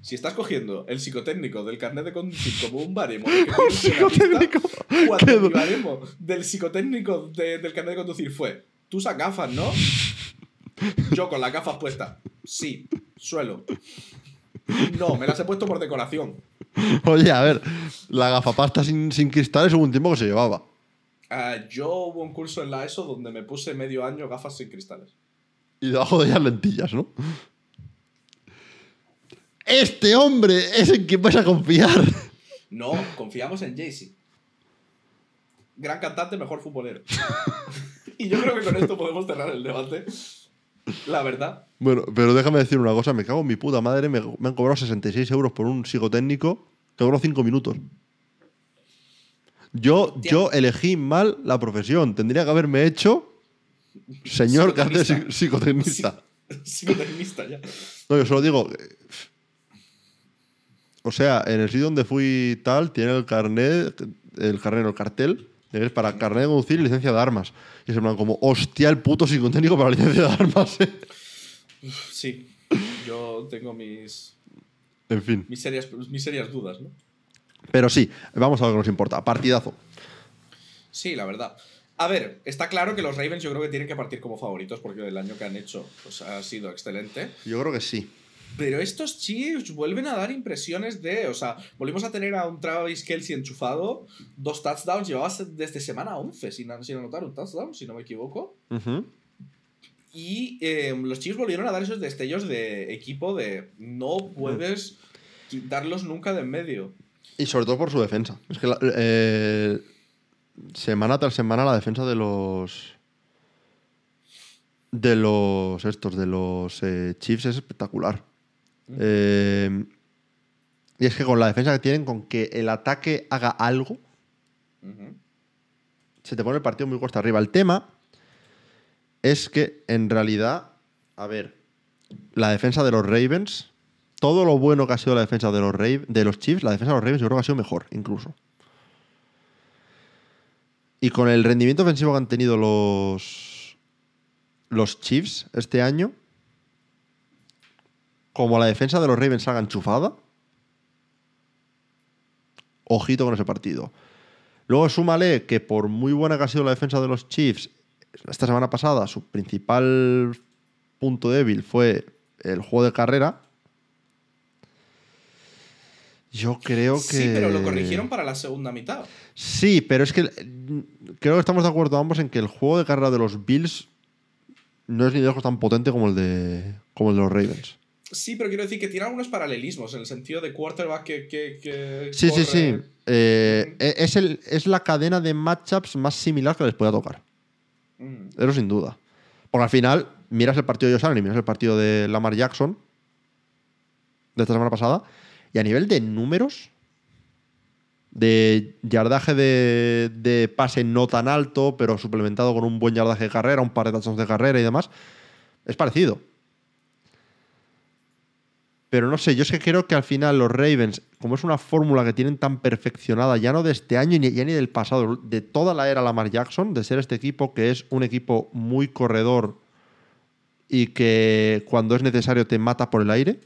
Si estás cogiendo el psicotécnico del carnet de conducir como un baremo, la psicotécnico. vista, cuando mi baremo del psicotécnico de- del carnet de conducir fue, tú usas gafas, ¿no? Yo con las gafas puestas. Sí, suelo. No, me las he puesto por decoración. Oye, a ver, la gafapasta sin, sin cristales hubo un tiempo que se llevaba. Ah, yo hubo un curso en la ESO donde me puse medio año gafas sin cristales. Y debajo de ellas lentillas, ¿no? Este hombre es en quien vas a confiar. No, confiamos en Jay-Z. Gran cantante, mejor futbolero. y yo creo que con esto podemos cerrar el debate. La verdad. Bueno, pero déjame decir una cosa, me cago en mi puta madre, me, me han cobrado 66 euros por un psicotécnico que duró 5 minutos. Yo, yo elegí mal la profesión, tendría que haberme hecho señor que hace Psicotecnista. psi- psicotecnista. Ya. No, yo solo digo. O sea, en el sitio donde fui tal, tiene el carnet, el carnet, no, el cartel, es para carnet de conducir y licencia de armas. Y es en plan como, hostia, el puto psicotécnico para licencia de armas, eh. Sí. Yo tengo mis, En fin. mis, serias, mis serias dudas, ¿no? Pero sí, vamos a lo que nos importa. Partidazo. Sí, la verdad. A ver, está claro que los Ravens yo creo que tienen que partir como favoritos porque el año que han hecho pues, ha sido excelente. Yo creo que sí. Pero estos Chiefs vuelven a dar impresiones de. O sea, volvimos a tener a un Travis Kelsey enchufado, dos touchdowns, llevaba desde semana 11 sin, sin anotar un touchdown, si no me equivoco. Y eh, los Chiefs volvieron a dar esos destellos de equipo de no puedes quitarlos nunca de en medio. Y sobre todo por su defensa. Es que la- eh, semana tras semana la defensa de los. De los. Estos, de los eh, Chiefs es espectacular. Eh, y es que con la defensa que tienen, con que el ataque haga algo, se te pone el partido muy cuesta arriba. El tema es que, en realidad, a ver, la defensa de los Ravens, todo lo bueno que ha sido la defensa de los, Rav- de los Chiefs, la defensa de los Ravens yo creo que ha sido mejor, incluso. Y con el rendimiento ofensivo que han tenido los, los Chiefs este año, como la defensa de los Ravens haga enchufada, ojito con ese partido. Luego súmale que por muy buena que ha sido la defensa de los Chiefs, esta semana pasada su principal punto débil fue el juego de carrera. Yo creo que. Sí, pero lo corrigieron para la segunda mitad. Sí, pero es que mm, creo que estamos de acuerdo ambos en que el juego de carrera de los Bills no es ni de lejos tan potente como el de, como el de los Ravens. Sí, pero quiero decir que tiene algunos paralelismos en el sentido de quarterback que. que, que Sí, sí, sí. Eh, e- es, el, es la cadena de matchups más similar que les pueda tocar. Mm. Eso sin duda. Porque al final, miras el partido de Josh Allen y miras el partido de Lamar Jackson de esta semana pasada, y a nivel de números, de yardaje de, pase no tan alto, pero suplementado con un buen yardaje de carrera, un par de touchdowns de carrera y demás, es parecido. Pero no sé, yo es que creo que al final los Ravens, como es una fórmula que tienen tan perfeccionada, ya no de este año ni, ya ni del pasado, de toda la era Lamar Jackson, de ser este equipo que es un equipo muy corredor y que cuando es necesario te mata por el aire.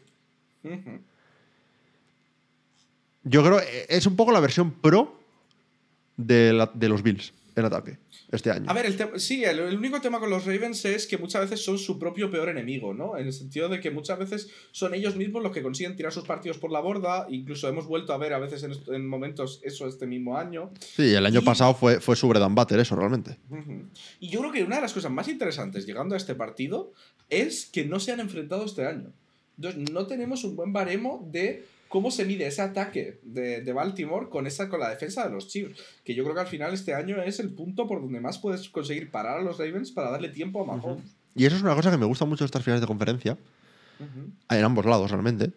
Yo creo que es un poco la versión pro de, la- de los Bills en ataque este año. A ver, el sí, el, el único tema con los Ravens es que muchas veces son su propio peor enemigo, ¿no? En el sentido de que muchas veces son ellos mismos los que consiguen tirar sus partidos por la borda. Incluso hemos vuelto a ver a veces en, momentos eso este mismo año. Sí, el año Y- pasado fue, fue su bread and butter eso, realmente. Y yo creo que una de las cosas más interesantes llegando a este partido es que no se han enfrentado este año. Entonces, no tenemos un buen baremo de cómo se mide ese ataque de, de Baltimore con, esa, con la defensa de los Chiefs. Que yo creo que al final este año es el punto por donde más puedes conseguir parar a los Ravens para darle tiempo a Mahomes. Y eso es una cosa que me gusta mucho de estas finales de conferencia, en ambos lados realmente,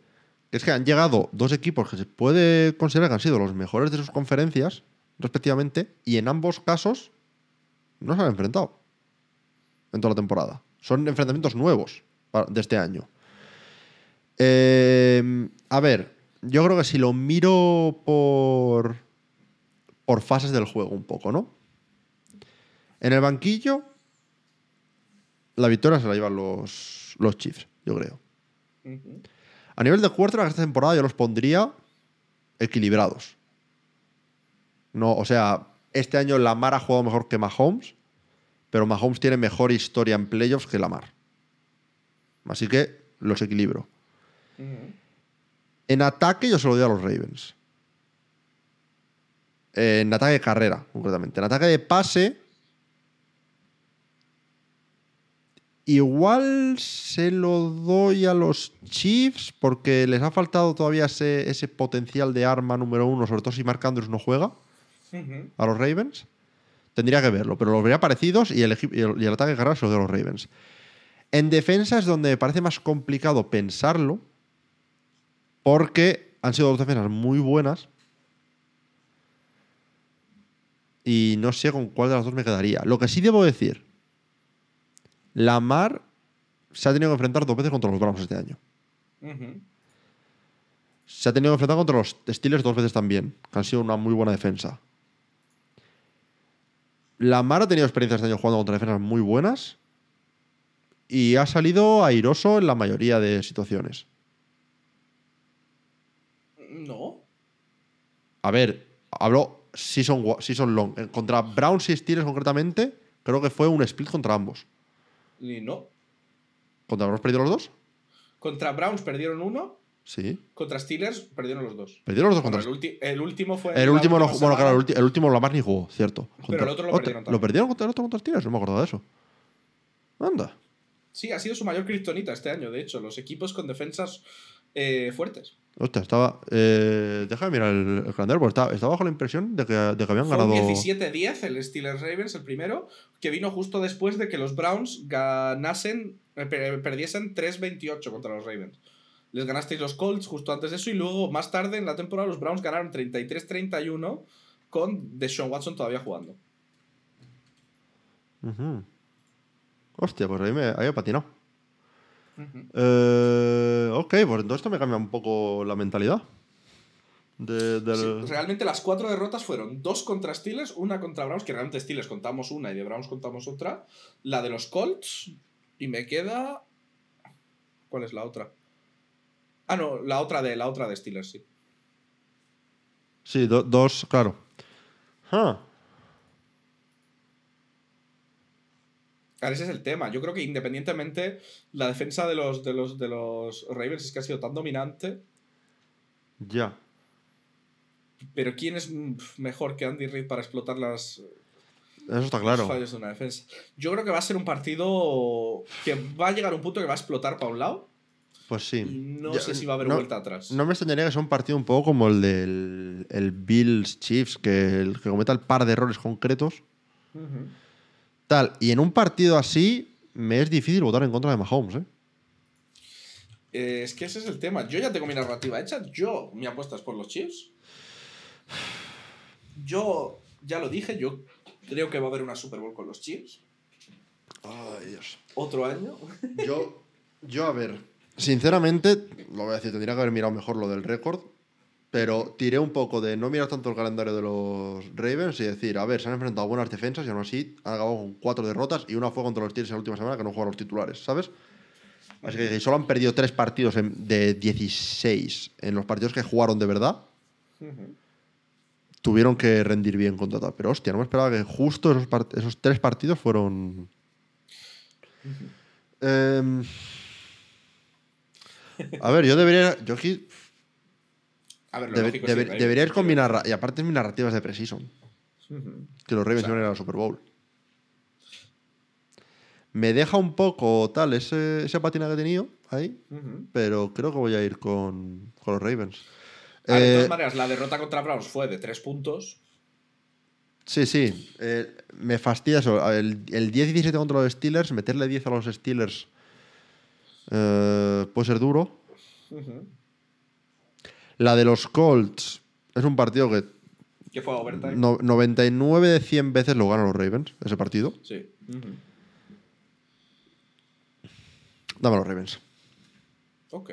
es que han llegado dos equipos que se puede considerar que han sido los mejores de sus conferencias, respectivamente, y en ambos casos no se han enfrentado en toda la temporada. Son enfrentamientos nuevos de este año. Eh, a ver, yo creo que si lo miro por, por fases del juego un poco, ¿no? En el banquillo, la victoria se la llevan los, los Chiefs, yo creo. A nivel de quarterback esta temporada yo los pondría equilibrados. No, o sea, este año Lamar ha jugado mejor que Mahomes, pero Mahomes tiene mejor historia en playoffs que Lamar. Así que los equilibro. En ataque yo se lo doy a los Ravens. En ataque de carrera, concretamente. En ataque de pase. Igual se lo doy a los Chiefs porque les ha faltado todavía ese, ese potencial de arma número uno, sobre todo si Marc Andrews no juega a los Ravens. Tendría que verlo, pero los vería parecidos y el, equi- y el, y el ataque de carrera se lo doy a los Ravens. En defensa es donde me parece más complicado pensarlo porque han sido dos defensas muy buenas y no sé con cuál de las dos me quedaría. Lo que sí debo decir, Lamar se ha tenido que enfrentar dos veces contra los Browns este año. Se ha tenido que enfrentar contra los Steelers dos veces también, que han sido una muy buena defensa. Lamar ha tenido experiencia este año jugando contra defensas muy buenas y ha salido airoso en la mayoría de situaciones. No. A ver, hablo season, season long. Contra Browns y Steelers concretamente, creo que fue un split contra ambos. Y no. ¿Contra Browns perdió los dos? Contra Browns perdieron uno, Sí. contra Steelers perdieron los dos. Perdieron los dos Bueno, contra el, el último fue. El último, no, bueno, claro, el, último Lamar ni jugó, cierto. Pero el otro lo perdieron ¿Lo perdieron contra el otro contra Steelers? No me acordaba de eso. Anda. Sí, ha sido su mayor kriptonita este año, de hecho. Los equipos con defensas eh, fuertes. Hostia, estaba. Eh, déjame mirar el, el calendario, porque estaba, estaba bajo la impresión de que, de que habían Fue ganado. un 17-10 el Steelers Ravens, el primero, que vino justo después de que los Browns ganasen, eh, per- perdiesen 3-28 contra los Ravens. Les ganasteis los Colts justo antes de eso y luego más tarde en la temporada los Browns ganaron 33-31 con Deshaun Watson todavía jugando. Ujú. Hostia, pues ahí me ahí he patinado. Ujú. Eh, ok, pues entonces esto me cambia un poco la mentalidad. De, Sí, realmente las cuatro derrotas fueron dos contra Steelers, una contra Browns, que realmente Steelers contamos una y de Browns contamos otra. La de los Colts. Y me queda. ¿Cuál es la otra? Ah, no, la otra de la otra de Steelers, sí. Sí, do- dos, claro. Claro, ese es el tema. Yo creo que independientemente, la defensa de los, de los, de los Ravens es que ha sido tan dominante. ya. Pero ¿quién es mejor que Andy Reid para explotar las, Eso está los claro. fallos de una defensa? Yo creo que va a ser un partido que va a llegar a un punto que va a explotar para un lado Pues y sí. no Ya, sé si va a haber no- vuelta atrás. No me extrañaría que sea un partido un poco como el del el Bills Chiefs, que, el que cometa el par de errores concretos. Tal. Y en un partido así, me es difícil votar en contra de Mahomes, ¿eh? Eh, es que ese es el tema. Yo ya tengo mi narrativa hecha. Yo, mi apuesta es por los Chiefs. Yo, ya lo dije, yo creo que va a haber una Super Bowl con los Chiefs. Ay, Dios. Otro año. Yo, yo, a ver, sinceramente, lo voy a decir, tendría que haber mirado mejor lo del récord, pero tiré un poco de no mirar tanto el calendario de los Ravens y decir, a ver, se han enfrentado a buenas defensas y aún así han acabado con cuatro derrotas y una fue contra los Steelers en la última semana que no jugaron los titulares, ¿sabes? Así que solo han perdido tres partidos en- de 16 en los partidos que jugaron de verdad. Tuvieron que rendir bien contra tal. Pero hostia, no me esperaba que justo esos, part- esos tres partidos fueron. Em, a ver, yo debería. Yo aquí. A ver, lo debe- lógico deberíais quiero combinar. Y aparte, mis narrativas de Precision. Que los Ravens O sea- iban a ir Super Bowl. Me deja un poco tal ese, esa patina que he tenido ahí. Pero creo que voy a ir con, con los Ravens. A de Eh, todas maneras, la derrota contra Browns fue de tres puntos. Sí, sí. eh, me fastidia eso. El, el 10-17 contra los Steelers, meterle 10 a los Steelers eh, puede ser duro. Ujú. La de los Colts es un partido que Que fue a overtime. no- 99 de 100 veces lo ganan los Ravens, ese partido. Sí. Ujú. Dame a los Ravens. Ok.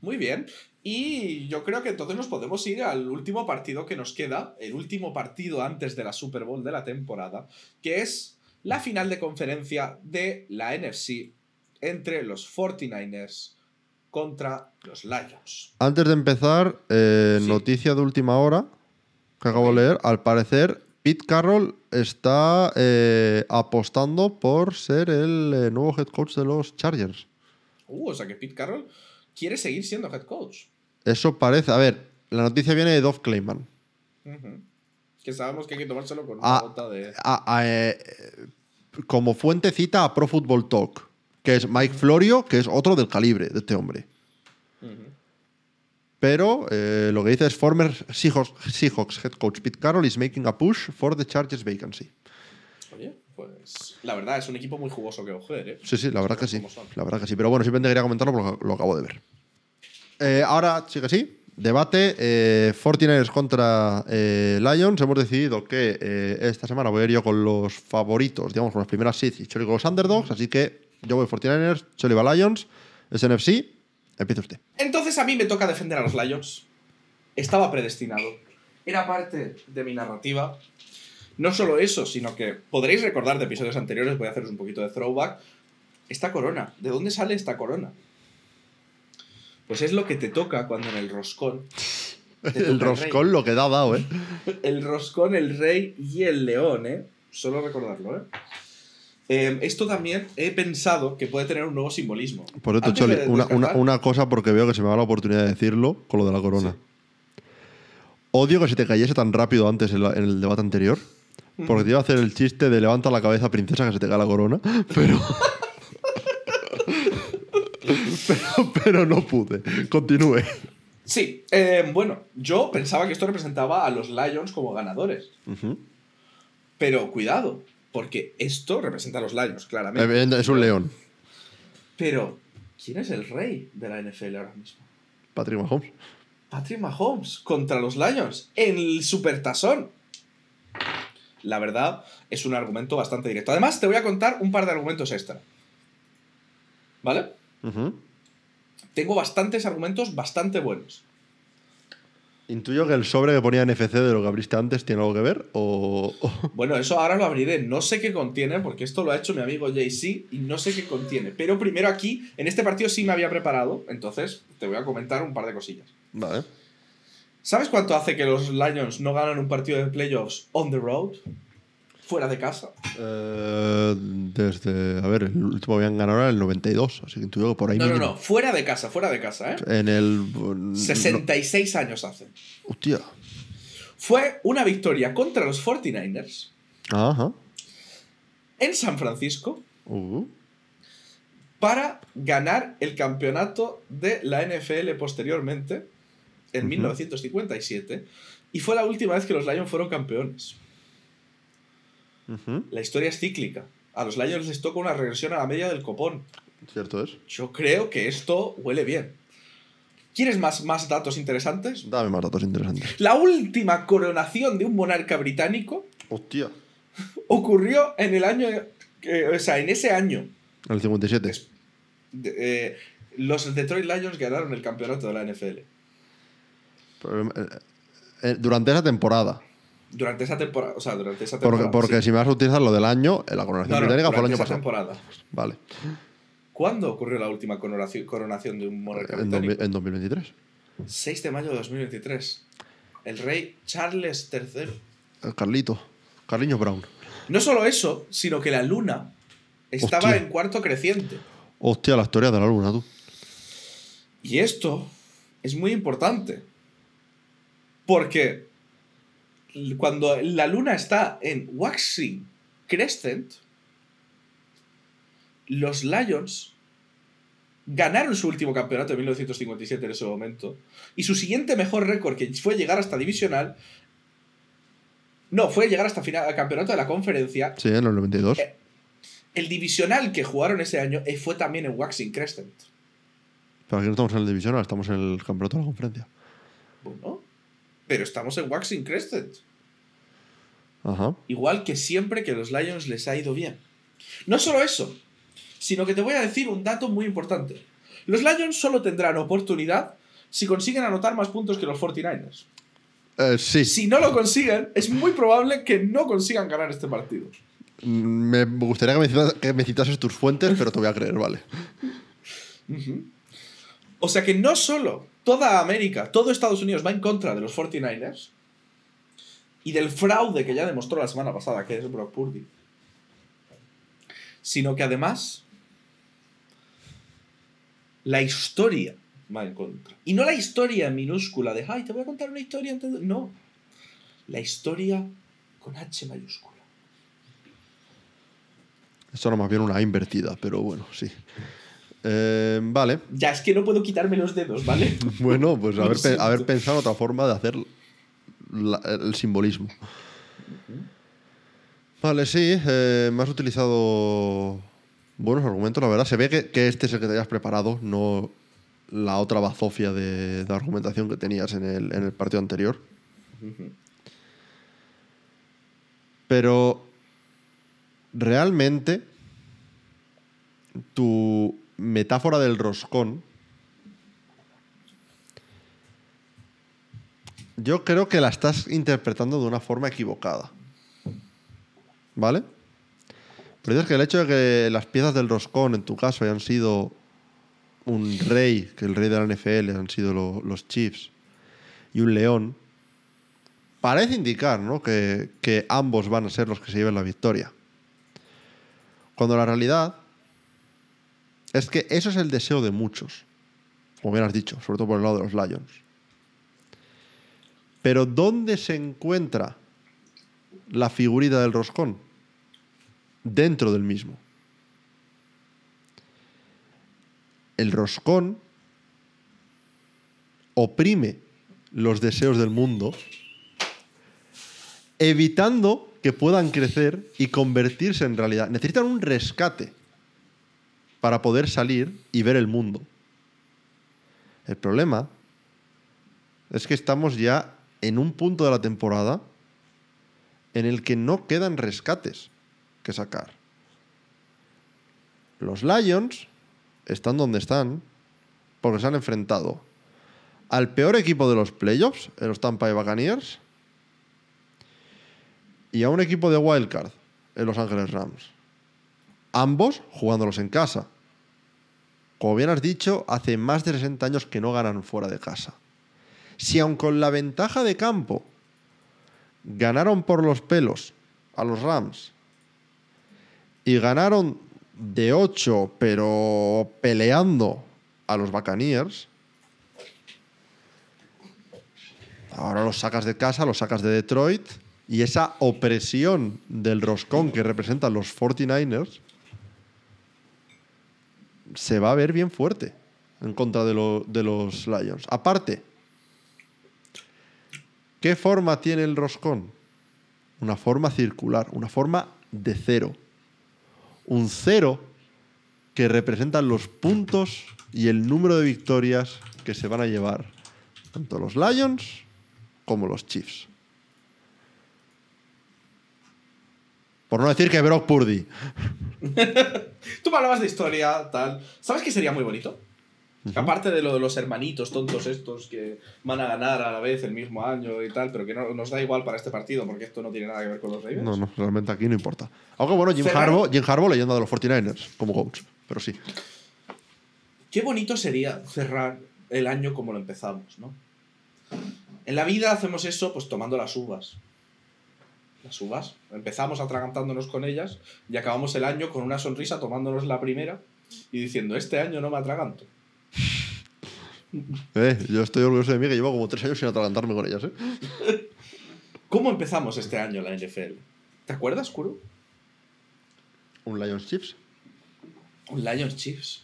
Muy bien. Y yo creo que entonces nos podemos ir al último partido que nos queda, el último partido antes de la Super Bowl de la temporada, que es la final de conferencia de la NFC entre los 49ers contra los Lions. Antes de empezar, eh, Sí. noticia de última hora que acabo de leer. Al parecer, Pete Carroll está eh, apostando por ser el eh, nuevo head coach de los Chargers. Uh, o sea que Pete Carroll quiere seguir siendo head coach. Eso parece. A ver, la noticia viene de Dov Clayman. Ujú. Que sabemos que hay que tomárselo con Ah, una gota de... A- a, eh, como fuente cita a Pro Football Talk, que es Mike Florio, que es otro del calibre de este hombre. Pero eh, lo que dice es former Seahawks, Seahawks head coach Pete Carroll is making a push for the Chargers vacancy. Oye, pues la verdad es un equipo muy jugoso que coger, ¿eh? Sí, sí, la verdad que sí. La verdad que sí. Pero bueno, simplemente quería comentarlo porque lo, acabo de ver. Eh, ahora sí que sí. Debate. Eh, 49ers contra eh, Lions. Hemos decidido que esta semana voy a ir yo con los favoritos, digamos, con las primeras seeds y con los underdogs. Así que yo voy 49ers, Choli va Lions. Es NFC. Empieza usted. Entonces a mí me toca defender a los Lions. Estaba predestinado. Era parte de mi narrativa. No solo eso, sino que podréis recordar de episodios anteriores, voy a haceros un poquito de throwback. Esta corona, ¿de dónde sale esta corona? Pues es lo que te toca cuando en el roscón. El roscón lo que da dado, ¿eh? El roscón, el rey y el león, ¿eh? Solo recordarlo, ¿eh? Eh, esto también he pensado que puede tener un nuevo simbolismo. Por Antes Choli, de una, una- descartar- una cosa porque veo que se me va la oportunidad de decirlo con lo de la corona. Odio que se te cayese tan rápido antes en, la- en el debate anterior. Porque te iba a hacer el chiste de levanta la cabeza, princesa, que se te cae la corona. Pero. pero, pero no pude. Continúe. Sí, eh, bueno, yo pensaba que esto representaba a los Lions como ganadores. Pero cuidado, porque esto representa a los Lions, claramente. Es un león. Pero, ¿quién es el rey de la NFL ahora mismo? Patrick Mahomes. Patrick Mahomes contra los Lions en el Supertazón. La verdad, es un argumento bastante directo. Además, te voy a contar un par de argumentos extra. ¿Vale? Tengo bastantes argumentos bastante buenos. Intuyo que el sobre que ponía NFC de lo que abriste antes tiene algo que ver. O. Bueno, eso ahora lo abriré. No sé qué contiene, porque esto lo ha hecho mi amigo JC y no sé qué contiene. Pero primero aquí, en este partido sí me había preparado, entonces te voy a comentar un par de cosillas. Vale. ¿Sabes cuánto hace que los Lions no ganan un partido de playoffs on the road? Fuera de casa. Eh, desde. A ver, el último habían ganado era el 92. Así que intuyo que por ahí. No, no, mínimo. no. Fuera de casa, fuera de casa, ¿eh? En el. no- 66 años hace. Hostia. fue una victoria contra los 49ers Ajá. en San Francisco Uh. para ganar el campeonato de la NFL posteriormente, en Ujú. 1957, y fue la última vez que los Lions fueron campeones. La historia es cíclica. A los Lions les toca una regresión a la media del copón. Cierto es. Yo creo que esto huele bien. ¿Quieres más, más datos interesantes? Dame más datos interesantes. La última coronación de un monarca británico Hostia. ocurrió en el año, eh, o sea, en ese año. El 57. Des- de- eh, los Detroit Lions ganaron el campeonato de la NFL. Pero, eh, durante esa temporada. Durante esa temporada. O sea, durante esa temporada. porque sí. si me vas a utilizar lo del año, eh, la coronación No, no, británica fue el año esa pasado. temporada. Vale. ¿Cuándo ocurrió la última coronación, coronación de un monarca En, británico? 2000 en 2023. 6 de mayo de 2023. El rey Charles III. El Carlito. Carliño Brown. No solo eso, sino que la luna estaba Hostia. en cuarto creciente. Hostia, la historia de la luna, tú. Y esto es muy importante. Porque cuando la luna está en waxing crescent, los Lions ganaron su último campeonato en 1957 en ese momento. Y su siguiente mejor récord, que fue llegar hasta divisional, no, fue llegar hasta final, al campeonato de la conferencia. Sí, en el 92. Eh. El divisional que jugaron ese año eh, fue también en waxing crescent. Pero aquí no estamos en el divisional, estamos en el campeonato de la conferencia. Bueno, pero estamos en Waxing Crescent. Ajá. Igual que siempre que los Lions les ha ido bien. No solo eso, sino que te voy a decir un dato muy importante. Los Lions solo tendrán oportunidad si consiguen anotar más puntos que los 49ers. Eh, sí. Si no lo consiguen, es muy probable que no consigan ganar este partido. Mm, Me gustaría que me, citas- que me citases tus fuentes, pero te voy a creer, vale. O sea que no solo toda América, todo Estados Unidos va en contra de los 49ers y del fraude que ya demostró la semana pasada, que es Brock Purdy, sino que además la historia va en contra. Y no la historia minúscula de, ay, te voy a contar una historia. antes de-". No, la historia con H mayúscula. Esto era más bien una invertida, pero bueno, sí. Eh, vale. Ya, es que no puedo quitarme los dedos, ¿vale? Bueno, pues haber, pe- haber pensado otra forma de hacer la- el simbolismo. Vale, sí, eh, me has utilizado buenos argumentos, la verdad. Se ve que, que este es el que te hayas preparado, no la otra bazofia de, de argumentación que tenías en el, en el partido anterior. Pero realmente tu metáfora del roscón yo creo que la estás interpretando de una forma equivocada. ¿Vale? Pero dices que el hecho de que las piezas del roscón en tu caso hayan sido un rey, que el rey de la NFL han sido lo- los Chiefs, y un león, parece indicar ¿no? que, que ambos van a ser los que se lleven la victoria. Cuando la realidad es que eso es el deseo de muchos, como bien has dicho, sobre todo por el lado de los Lions. Pero ¿dónde se encuentra la figurita del roscón? Dentro del mismo. El roscón oprime los deseos del mundo, evitando que puedan crecer y convertirse en realidad. Necesitan un rescate para poder salir y ver el mundo. El problema es que estamos ya en un punto de la temporada en el que no quedan rescates que sacar. Los Lions están donde están porque se han enfrentado al peor equipo de los playoffs, los Tampa Bay Buccaneers, y a un equipo de wildcard, en Los Ángeles Rams. Ambos jugándolos en casa. Como bien has dicho, hace más de 60 años que no ganan fuera de casa. Si aun con la ventaja de campo ganaron por los pelos a los Rams y ganaron de 8 pero peleando a los Buccaneers, Ahora los sacas de casa, los sacas de Detroit. Y esa opresión del roscón que representan los 49ers se va a ver bien fuerte en contra de, de los Lions. Aparte, ¿qué forma tiene el roscón? Una forma circular, una forma de cero. Un cero que representa los puntos y el número de victorias que se van a llevar tanto los Lions como los Chiefs. Por no decir que Brock Purdy. Tú me hablabas de historia, tal. ¿Sabes qué sería muy bonito? Aparte de lo de los hermanitos tontos estos que van a ganar a la vez el mismo año y tal, pero que no nos da igual para este partido porque esto no tiene nada que ver con los Ravens. No, no, realmente aquí no importa. Aunque bueno, Jim Harbaugh, Jim Harbaugh leyenda de los 49ers como coach. Pero sí. Qué bonito sería cerrar el año como lo empezamos, ¿no? En la vida hacemos eso pues tomando las uvas. Las uvas. Empezamos atragantándonos con ellas y acabamos el año con una sonrisa tomándonos la primera y diciendo, este año no me atraganto. Eh, yo estoy orgulloso de mí que llevo como tres años sin atragantarme con ellas. ¿eh? ¿Cómo empezamos este año la NFL? ¿Te acuerdas, Kuro? Un Lions Chiefs. Un Lions Chiefs.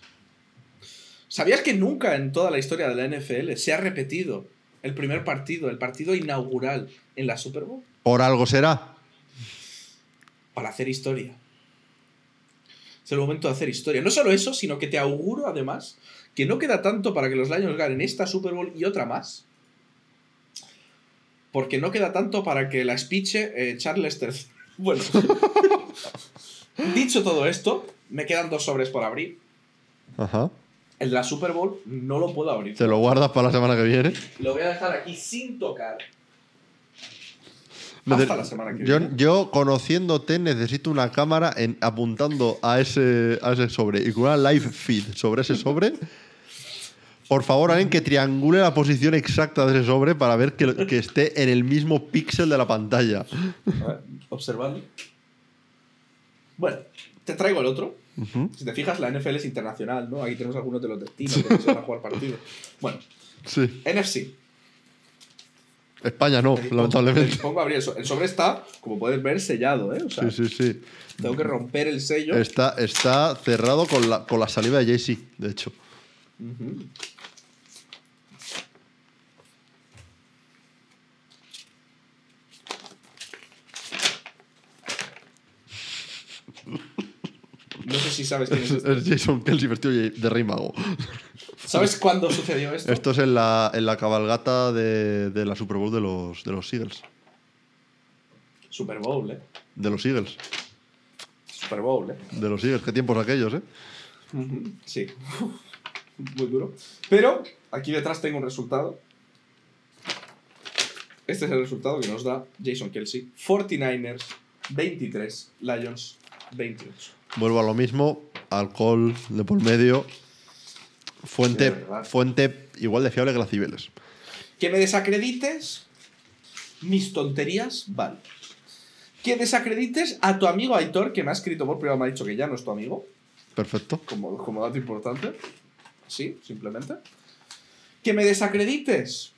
¿Sabías que nunca en toda la historia de la NFL se ha repetido el primer partido, el partido inaugural en la Super Bowl? Por algo será. Para hacer historia. Es el momento de hacer historia. No solo eso, sino que te auguro además que no queda tanto para que los Lions ganen esta Super Bowl y otra más. Porque no queda tanto para que la speech eh, Charles III. Bueno. Dicho todo esto, me quedan dos sobres por abrir. Ajá. De la Super Bowl no lo puedo abrir. Te lo guardas para la semana que viene. Lo voy a dejar aquí sin tocar. Nece- Hasta la semana que yo, viene. yo, conociéndote, necesito una cámara en, apuntando a ese, a ese sobre y con una live feed sobre ese sobre. Por favor, alguien que triangule la posición exacta de ese sobre para ver que, que esté en el mismo píxel de la pantalla. A ver, observadlo. Bueno, te traigo el otro. Si te fijas, la NFL es internacional, ¿no? Aquí tenemos algunos de los destinos que se van a jugar partidos. Bueno, Sí. NFC. España no, dispongo- lamentablemente. dispongo a abrir el, so- el sobre está, como puedes ver, sellado, ¿eh? O sea, Sí, sí, sí. tengo que romper el sello. Está, está cerrado con la, con la saliva de Jay-Z, de hecho. No sé si sabes quién es Es, este. es Jason Kelsey vestido de rey mago. ¿Sabes cuándo sucedió esto? Esto es en la, en la cabalgata de, de la Super Bowl de los, de los Eagles. Super Bowl, ¿eh? De los Eagles. Super Bowl, ¿eh? De los Eagles. Qué tiempos aquellos, ¿eh? Sí. Muy duro. Pero aquí detrás tengo un resultado. Este es el resultado que nos da Jason Kelsey. 49ers 23, Lions 28. Vuelvo a lo mismo. Alcohol de por medio. Fuente, Sí, fuente igual de fiable que las Cibeles. Que me desacredites mis tonterías, vale. Que desacredites a tu amigo Aitor, que me ha escrito por privado, me ha dicho que ya no es tu amigo, Perfecto. como, como dato importante. Sí, simplemente. Que me desacredites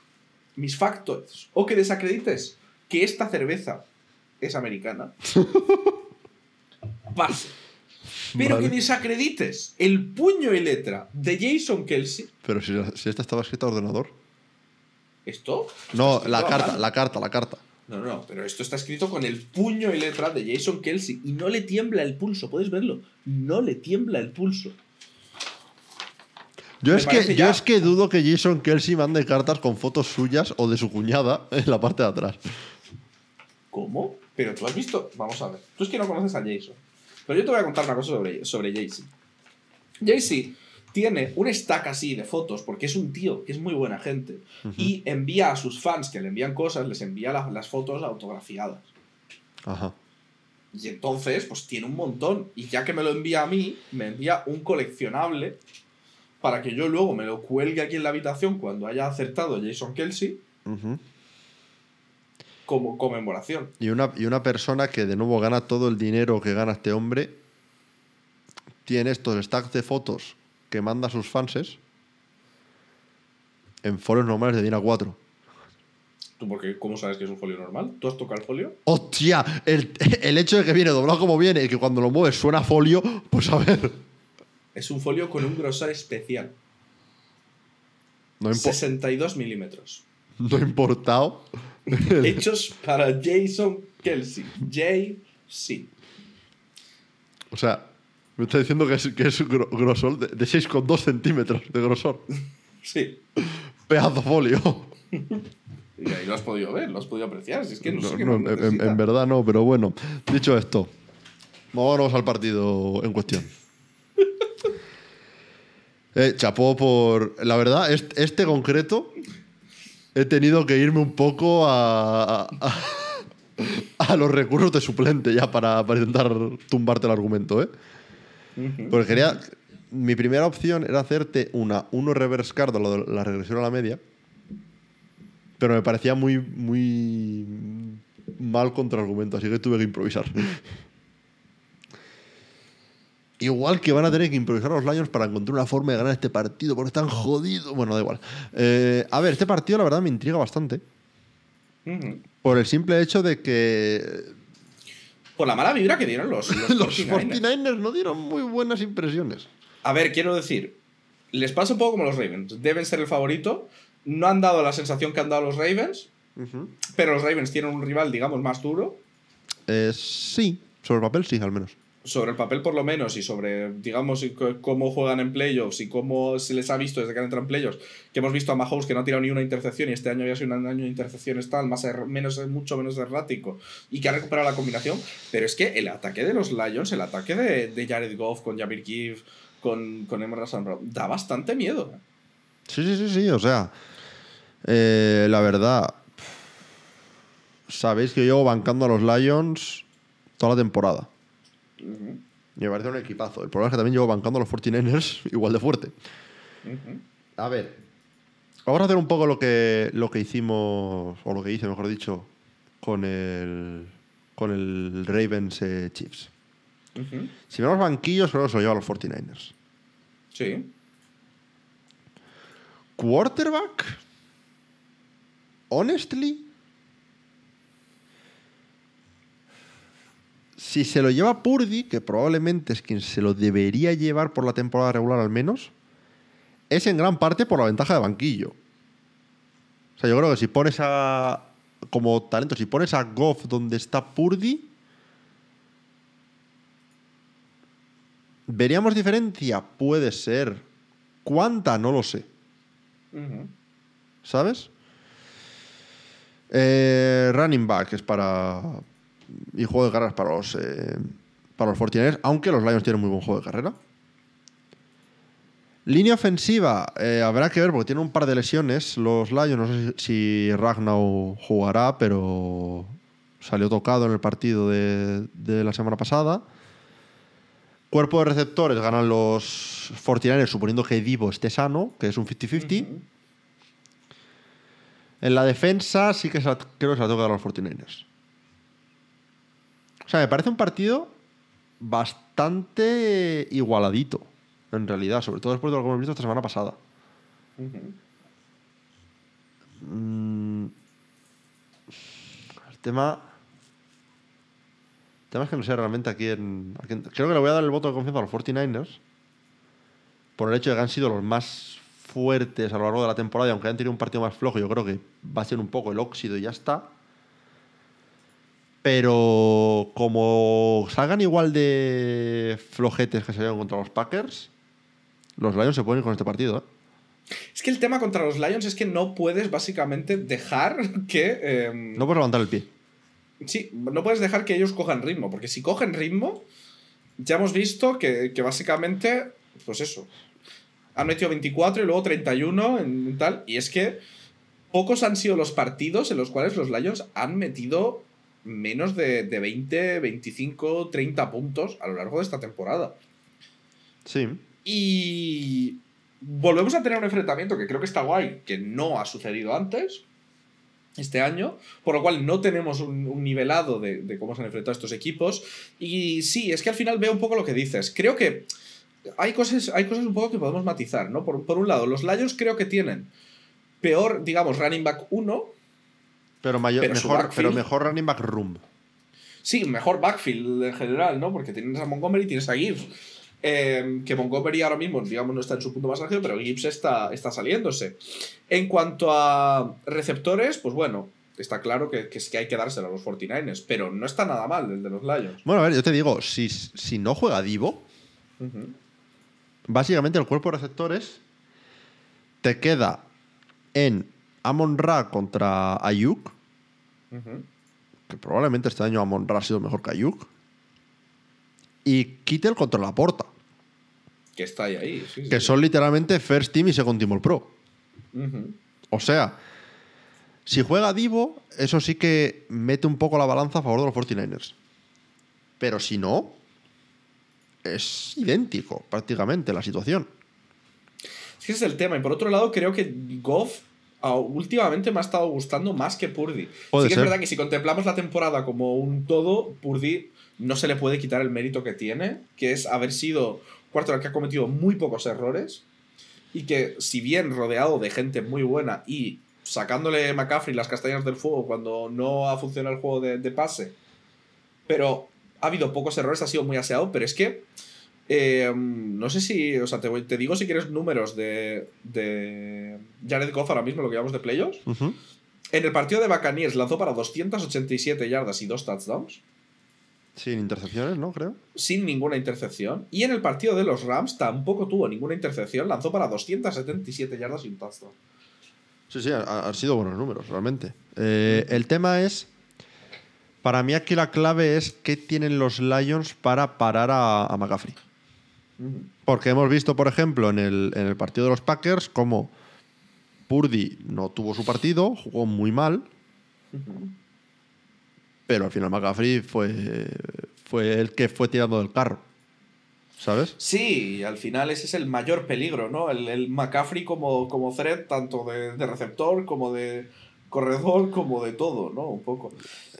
mis factoids. O que desacredites que esta cerveza es americana. Pase. Pero Vale. que desacredites el puño y letra de Jason Kelsey. Pero si, si esta estaba escrita a ordenador. ¿Esto? No, la carta, la carta, la carta. No, no, no, pero esto está escrito con el puño y letra de Jason Kelsey y no le tiembla el pulso, puedes verlo. No le tiembla el pulso. Yo es, que, yo es que dudo que Jason Kelsey mande cartas con fotos suyas o de su cuñada en la parte de atrás. ¿Cómo? Pero tú has visto. Vamos a ver. Tú es que no conoces a Jason. Pero yo te voy a contar una cosa sobre, sobre Jay-Z. Jay-Z tiene un stack así de fotos porque es un tío que es muy buena gente y envía a sus fans que le envían cosas, les envía la- las fotos autografiadas. Ajá. Y entonces, pues tiene un montón. Y ya que me lo envía a mí, me envía un coleccionable para que yo luego me lo cuelgue aquí en la habitación cuando haya acertado Jason Kelsey Ujú. Como conmemoración. Y una, y una persona que de nuevo gana todo el dinero que gana este hombre, tiene estos stacks de fotos que manda a sus fanses en foros normales de DINA 4. ¿Tú ¿Tú porque cómo sabes que es un folio normal? ¿Tú has tocado el folio? ¡Hostia! El, el hecho de que viene doblado como viene y que cuando lo mueves suena a folio, pues a ver. Es un folio con un grosor especial. No, impo- 62 milímetros. no importado. Hechos para Jason Kelsey. JC. O sea, me está diciendo que es, que es gro- grosor de, de 6,2 centímetros de grosor. Sí. Pedazo folio. Y ahí lo has podido ver, lo has podido apreciar. Si es que no, No, sé qué no, más en, en verdad no, pero bueno. Dicho esto, vámonos al partido en cuestión. Eh, chapó por. La verdad, este, este concreto he tenido que irme un poco a, a, a los recursos de suplente ya para, para intentar tumbarte el argumento, ¿eh? Porque quería. Mi primera opción era hacerte una 1 reverse card, lo de la regresión a la media. Pero me parecía muy, muy mal contraargumento, así que tuve que improvisar. Igual que van a tener que improvisar los Lions para encontrar una forma de ganar este partido, porque están jodidos. Bueno, da igual. Eh, a ver, este partido la verdad me intriga bastante. Por el simple hecho de que Por la mala vibra que dieron los, los, los 49ers. 49ers no dieron muy buenas impresiones. A ver, quiero decir, les pasa un poco como los Ravens. Deben ser el favorito. No han dado la sensación que han dado los Ravens, pero los Ravens tienen un rival, digamos, más duro. Eh, sí, sobre el papel sí, al menos. Sobre el papel, por lo menos, y sobre, digamos, cómo juegan en playoffs y cómo se les ha visto desde que han entrado en playoffs. Que hemos visto a Mahomes que no ha tirado ni una intercepción y este año había sido un año de intercepciones tal, más menos, mucho menos errático y que ha recuperado la combinación. Pero es que el ataque de los Lions, el ataque de, de Jared Goff con Javier Gibbs, con, con Emerald. Brown, da bastante miedo. Sí, sí, sí, sí. O sea, eh, la verdad, sabéis que yo bancando a los Lions toda la temporada. Me parece un equipazo. El problema es que también llevo bancando a los 49ers igual de fuerte. A ver, vamos a hacer un poco lo que, lo que hicimos, o lo que hice, mejor dicho, con el, con el Ravens eh, Chiefs. Ujú. Si vemos banquillos, creo que se lo llevan los 49ers. Sí. Quarterback. Honestly. Si se lo lleva Purdy, que probablemente es quien se lo debería llevar por la temporada regular al menos, es en gran parte por la ventaja de banquillo. O sea, yo creo que si pones a. Como talento, si pones a Goff donde está Purdy. ¿Veríamos diferencia? Puede ser. ¿Cuánta? No lo sé. ¿Sabes? Eh, running back es para. Y juego de carreras para los. eh, para los 49ers, aunque los Lions tienen muy buen juego de carrera. Línea ofensiva, eh, habrá que ver porque tienen un par de lesiones. Los Lions, no sé si, Ragnar jugará, pero salió tocado en el partido de, de la semana pasada. Cuerpo de receptores ganan los 49ers, suponiendo que Divo esté sano, que es un 50-50. Ujú. En la defensa sí que se la- creo que se la tengo que dar a los 49ers. Sea, me parece un partido bastante igualadito, en realidad, sobre todo después de lo que hemos visto esta semana pasada. Mm, el tema... El tema es que no sé realmente a quién, a quién- Creo que le voy a dar el voto de confianza a los 49ers por el hecho de que han sido los más fuertes a lo largo de la temporada y aunque hayan tenido un partido más flojo, yo creo que va a ser un poco el óxido y ya está. Pero como salgan igual de flojetes que salieron contra los Packers, los Lions se pueden ir con este partido. ¿eh? Es que el tema contra los Lions es que no puedes básicamente dejar que... em, No puedes levantar el pie. Sí, no puedes dejar que ellos cojan ritmo, porque si cogen ritmo, ya hemos visto que, que básicamente, pues eso, han metido 24 y luego 31 en tal, y es que pocos han sido los partidos en los cuales los Lions han metido menos de, de 20, 25, 30 puntos a lo largo de esta temporada. Sí. Y volvemos a tener un enfrentamiento que creo que está guay, que no ha sucedido antes este año, por lo cual no tenemos un, un nivelado de, de cómo se han enfrentado estos equipos. Y sí, es que al final veo un poco lo que dices. Creo que hay cosas, hay cosas un poco que podemos matizar, ¿no? Por, por un lado, los Lions creo que tienen peor, digamos, running back 1 Pero, mayor, Pero su mejor, pero mejor running back room. Sí, mejor backfield en general, ¿no? Porque tienes a Montgomery y tienes a Gibbs. Eh, que Montgomery ahora mismo, digamos, no está en su punto más álgido, pero Gibbs está, está saliéndose. En cuanto a receptores, pues bueno, está claro que, que es que hay que dárselo a los 49ers, pero no está nada mal el de los Lions. Bueno, a ver, yo te digo, si, si no juega Divo, básicamente el cuerpo de receptores te queda en Amon Ra contra Ayuk, Que probablemente este año Amon Ra ha sido mejor que Ayuk, y Kittel contra la Porta, Que está ahí, ahí. Sí, que sí. son literalmente First Team y Second Team All Pro. O sea, si juega Divo, eso sí que mete un poco la balanza a favor de los 49ers. Pero si no, es idéntico prácticamente la situación. Es que ese es el tema. Y por otro lado, creo que Goff últimamente me ha estado gustando más que Purdy. Puede sí que ser. es verdad que si contemplamos la temporada como un todo, Purdy no se le puede quitar el mérito que tiene, que es haber sido cuarto que ha cometido muy pocos errores y que si bien rodeado de gente muy buena y sacándole McCaffrey las castañas del fuego cuando no ha funcionado el juego de, de pase, pero ha habido pocos errores, ha sido muy aseado, pero es que eh, no sé si, o sea, te, voy- te digo si quieres números de, de Jared Goff ahora mismo, lo que llamamos de playoffs. En el partido de Buccaneers lanzó para 287 yardas y dos touchdowns, Sin intercepciones, ¿no? Creo. sin ninguna intercepción. Y en el partido de los Rams tampoco tuvo ninguna intercepción, lanzó para 277 yardas y un touchdown. Sí, sí, ha- han sido buenos números, realmente. Eh, el tema es. Para mí aquí la clave es qué tienen los Lions para parar a, a McCaffrey. Porque hemos visto, por ejemplo, en el, en el partido de los Packers, como Purdy no tuvo su partido, jugó muy mal, pero al final McCaffrey fue, fue el que fue tirando del carro. ¿Sabes? Sí, y al final ese es el mayor peligro, ¿no? El, el McCaffrey como, como threat, tanto de, de receptor como de corredor, como de todo, ¿no? Un poco.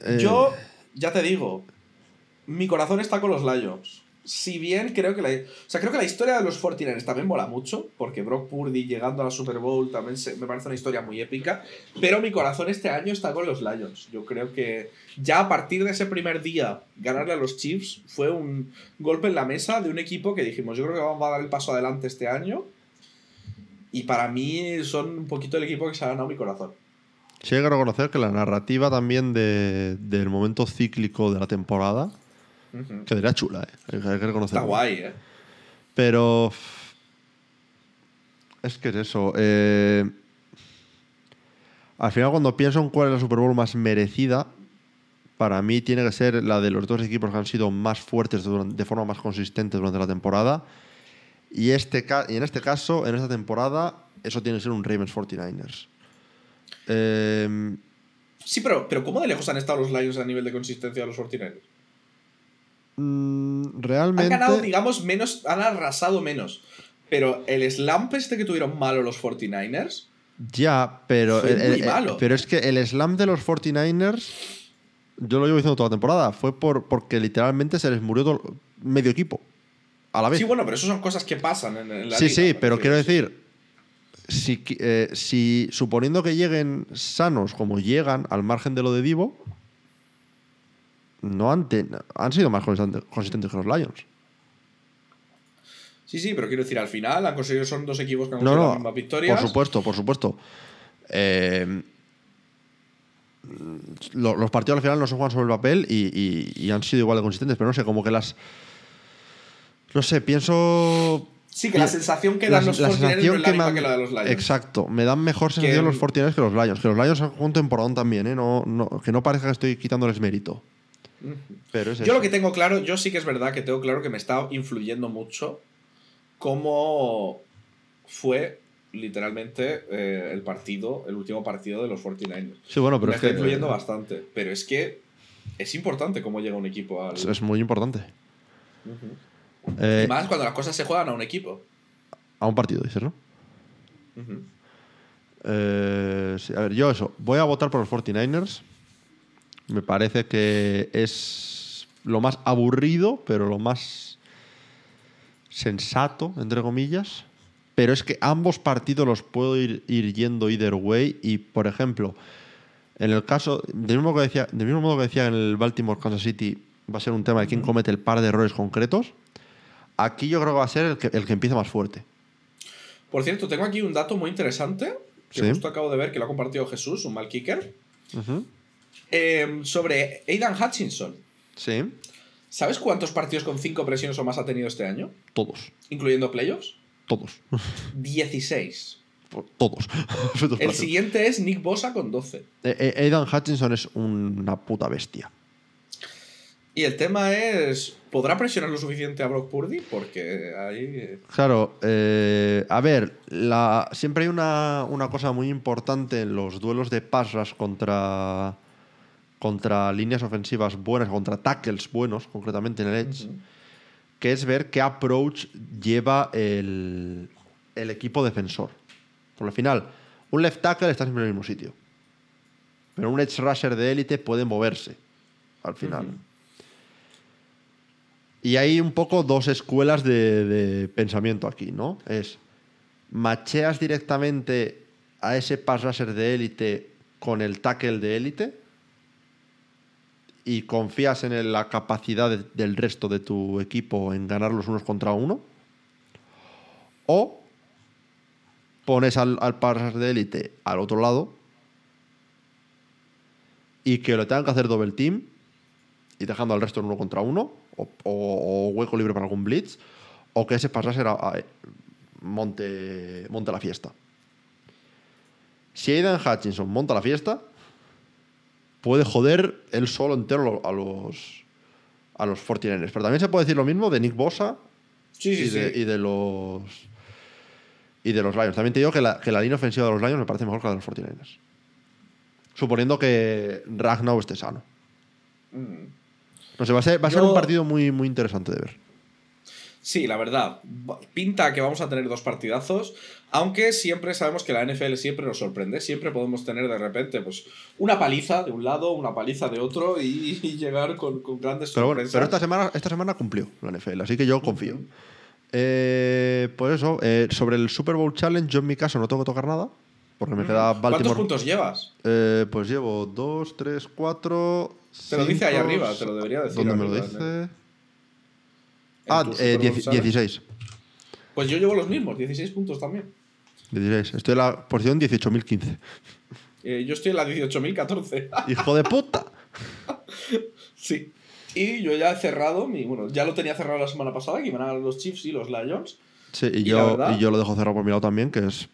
Eh, Yo, ya te digo, mi corazón está con los Lions. Si bien creo que la, o sea, creo que la historia de los 49ers también mola mucho, porque Brock Purdy llegando a la Super Bowl también se- me parece una historia muy épica, pero mi corazón este año está con los Lions. Yo creo que ya a partir de ese primer día ganarle a los Chiefs fue un golpe en la mesa de un equipo que dijimos, yo creo que vamos a dar el paso adelante este año. Y para mí son un poquito el equipo que se ha ganado mi corazón. Sí hay que reconocer que la narrativa también de- del momento cíclico de la temporada Quedaría chula, ¿eh? Hay que- que reconocerlo. Está guay, ¿eh? Pero. Es que es eso. eh, al final, cuando pienso en cuál es la Super Bowl más merecida, para mí tiene que ser la de los dos equipos que han sido más fuertes de forma más consistente durante la temporada. Y, este, y en este caso, en esta temporada, eso tiene que ser un Ravens 49ers. Eh, Sí, pero, pero ¿cómo de lejos han estado los Lions a nivel de consistencia de los 49ers? Mm, Han realmente. ganado, digamos, menos, han arrasado menos. Pero el slump este que tuvieron malo los 49ers, Ya, pero, Fue el- muy el- malo. pero es que el slam de los 49ers, yo lo llevo diciendo toda la temporada, fue por, porque literalmente se les murió todo- medio equipo a la vez. sí, bueno, pero eso son cosas que pasan en, en la sí, liga, sí, pero quiero decir, si, eh, si suponiendo que lleguen sanos como llegan al margen de lo de Divo, no han, han sido más consistentes, que los Lions. Sí, sí, pero quiero decir, al final han conseguido, son dos equipos que han No, conseguido no, las mismas victorias. por supuesto, por supuesto. Eh, lo- los partidos al final no se juegan sobre el papel y, y- y han sido igual de consistentes, pero no sé, como que las. No sé, pienso. Sí, que la sensación que la- dan los la 49ers no es la que misma me que han- la de los Lions. Exacto, me dan mejor sensación Que- los 49 que los Lions. Que los Lions han jugado un temporadón también, ¿eh? No, no- que no parezca que estoy quitándoles mérito. Pero es Yo eso. lo que tengo claro, yo sí que es verdad que tengo claro que me está influyendo mucho cómo fue literalmente eh, el partido, el último partido de los 49ers. Sí, bueno, pero me es está que. influyendo bastante. Pero es que es importante cómo llega un equipo al. es, muy importante. Eh, Y más cuando las cosas se juegan a un equipo. a un partido, dices, ¿no? Eh, sí, a ver, yo eso. Voy a votar por los 49ers. Me parece que es lo más aburrido, pero lo más sensato, entre comillas. Pero es que ambos partidos los puedo ir, ir yendo either way. Y, por ejemplo, En el caso, del mismo, que decía, del mismo modo que decía en el Baltimore Kansas City, va a ser un tema de quién comete el par de errores concretos. Aquí yo creo que va a ser el que, el que empieza más fuerte. Por cierto, tengo aquí un dato muy interesante que Sí. justo acabo de ver que lo ha compartido Jesús, un mal kicker. Eh, sobre Aidan Hutchinson. Sí, ¿Sabes cuántos partidos con 5 presiones o más ha tenido este año? todos. Incluyendo playoffs. Todos. 16. todos. El siguiente es Nick Bosa con 12. Eh, eh, Aidan Hutchinson es una puta bestia. Y el tema es, ¿podrá presionar lo suficiente a Brock Purdy? Porque ahí... eh, Claro, eh, a ver, la, siempre hay una, una cosa muy importante en los duelos de pass rush contra, contra líneas ofensivas buenas, contra tackles buenos, concretamente en el Edge, que es ver qué approach lleva el, el equipo defensor. Por al final, un left tackle está siempre en el mismo sitio. Pero un edge rusher de élite puede moverse al final. Y hay un poco dos escuelas de, de pensamiento aquí, ¿no? Es, macheas directamente a ese pass rusher de élite con el tackle de élite y confías en la capacidad de- del resto de tu equipo en ganar los unos contra uno. O pones al, al de élite al otro lado y que lo tengan que hacer double team y dejando al resto en uno contra uno, o, hueco libre para algún blitz, o que ese a- a- monte, monte la fiesta. Si Aidan Hutchinson monta la fiesta, puede joder él solo entero a los a los 49ers. Pero también se puede decir lo mismo de Nick Bosa Sí, sí, y, de, sí. y de los y de los Lions. También te digo que la, que la línea ofensiva de los Lions me parece mejor que la de los 49ers. Suponiendo que Ragnar esté sano. Mm. No sé, va a ser, va a ser un partido muy, muy interesante de ver. Sí, la verdad. Pinta que vamos a tener dos partidazos. Aunque siempre sabemos que la NFL siempre nos sorprende. Siempre podemos tener de repente pues, una paliza de un lado, una paliza de otro y, y llegar con, con grandes Pero bueno, sorpresas. pero esta semana, esta semana cumplió la NFL, así que yo confío. Eh, pues eso, eh, sobre el Super Bowl Challenge, yo en mi caso no tengo que tocar nada, porque me queda ¿Cuántos puntos llevas? Eh, pues llevo 2, 3, 4. Te lo dice ahí arriba, te lo debería decir. ¿Dónde me lo dice? Ah, eh, Super Bowl 10 Challenge. 16. Pues yo llevo los mismos, 16 puntos también. 16. Estoy en la posición 18.015. Eh, yo estoy en la 18.014. ¡Hijo de puta! sí. Y yo ya he cerrado mi. Bueno, ya lo tenía cerrado la semana pasada, que iban a ganar los Chiefs y los Lions. Sí, y, yo, verdad- y yo lo dejo cerrado por mi lado también, que es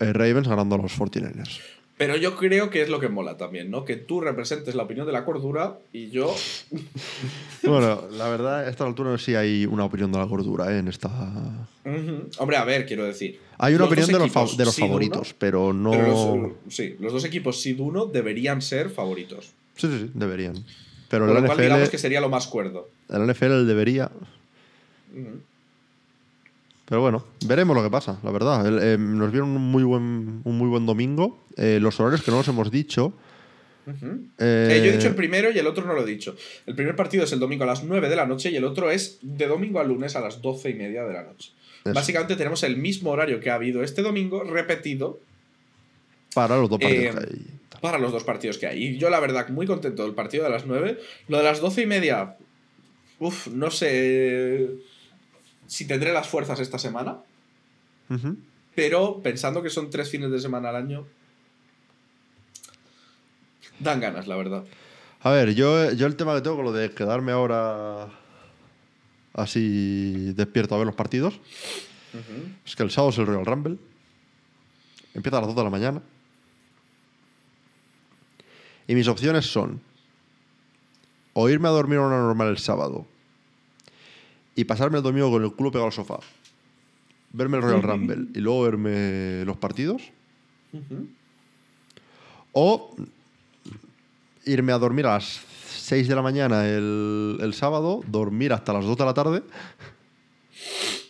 eh, Ravens ganando a los 49ers. Pero yo creo que es lo que mola también, ¿no? Que tú representes la opinión de la cordura y yo. Bueno, la verdad, a esta altura si hay una opinión de la gordura ¿eh? en esta. Hombre, a ver, quiero decir. Hay una opinión de los, de favoritos, uno, pero no. pero los- sí, los dos equipos SID 1 deberían ser favoritos. Sí, sí, sí, deberían. Pero el lo cual, digamos que sería lo más cuerdo. el NFL debería. Ujú. Pero bueno, veremos lo que pasa, la verdad. El- eh, nos vieron un muy buen, un muy buen domingo. Eh, los horarios que no los hemos dicho. Eh, yo he dicho el primero y el otro no lo he dicho. El primer partido es el domingo a las 9 de la noche y el otro es de domingo a lunes a las 12 y media de la noche. Eso. Básicamente tenemos el mismo horario que ha habido este domingo, repetido para los dos partidos que hay. para los dos partidos que hay. Y yo, la verdad, muy contento del partido de las 9. Lo de las 12 y media, uff, no sé si tendré las fuerzas esta semana, pero pensando que son tres fines de semana al año, dan ganas, la verdad. A ver, yo, yo el tema que tengo con lo de quedarme ahora así despierto a ver los partidos es que el sábado es el Royal Rumble. Empieza a las 2 de la mañana. Y mis opciones son o irme a dormir a una normal el sábado y pasarme el domingo con el culo pegado al sofá, verme el Royal Rumble y luego verme los partidos, o irme a dormir a las 6 de la mañana el, el sábado, dormir hasta las 2 de la tarde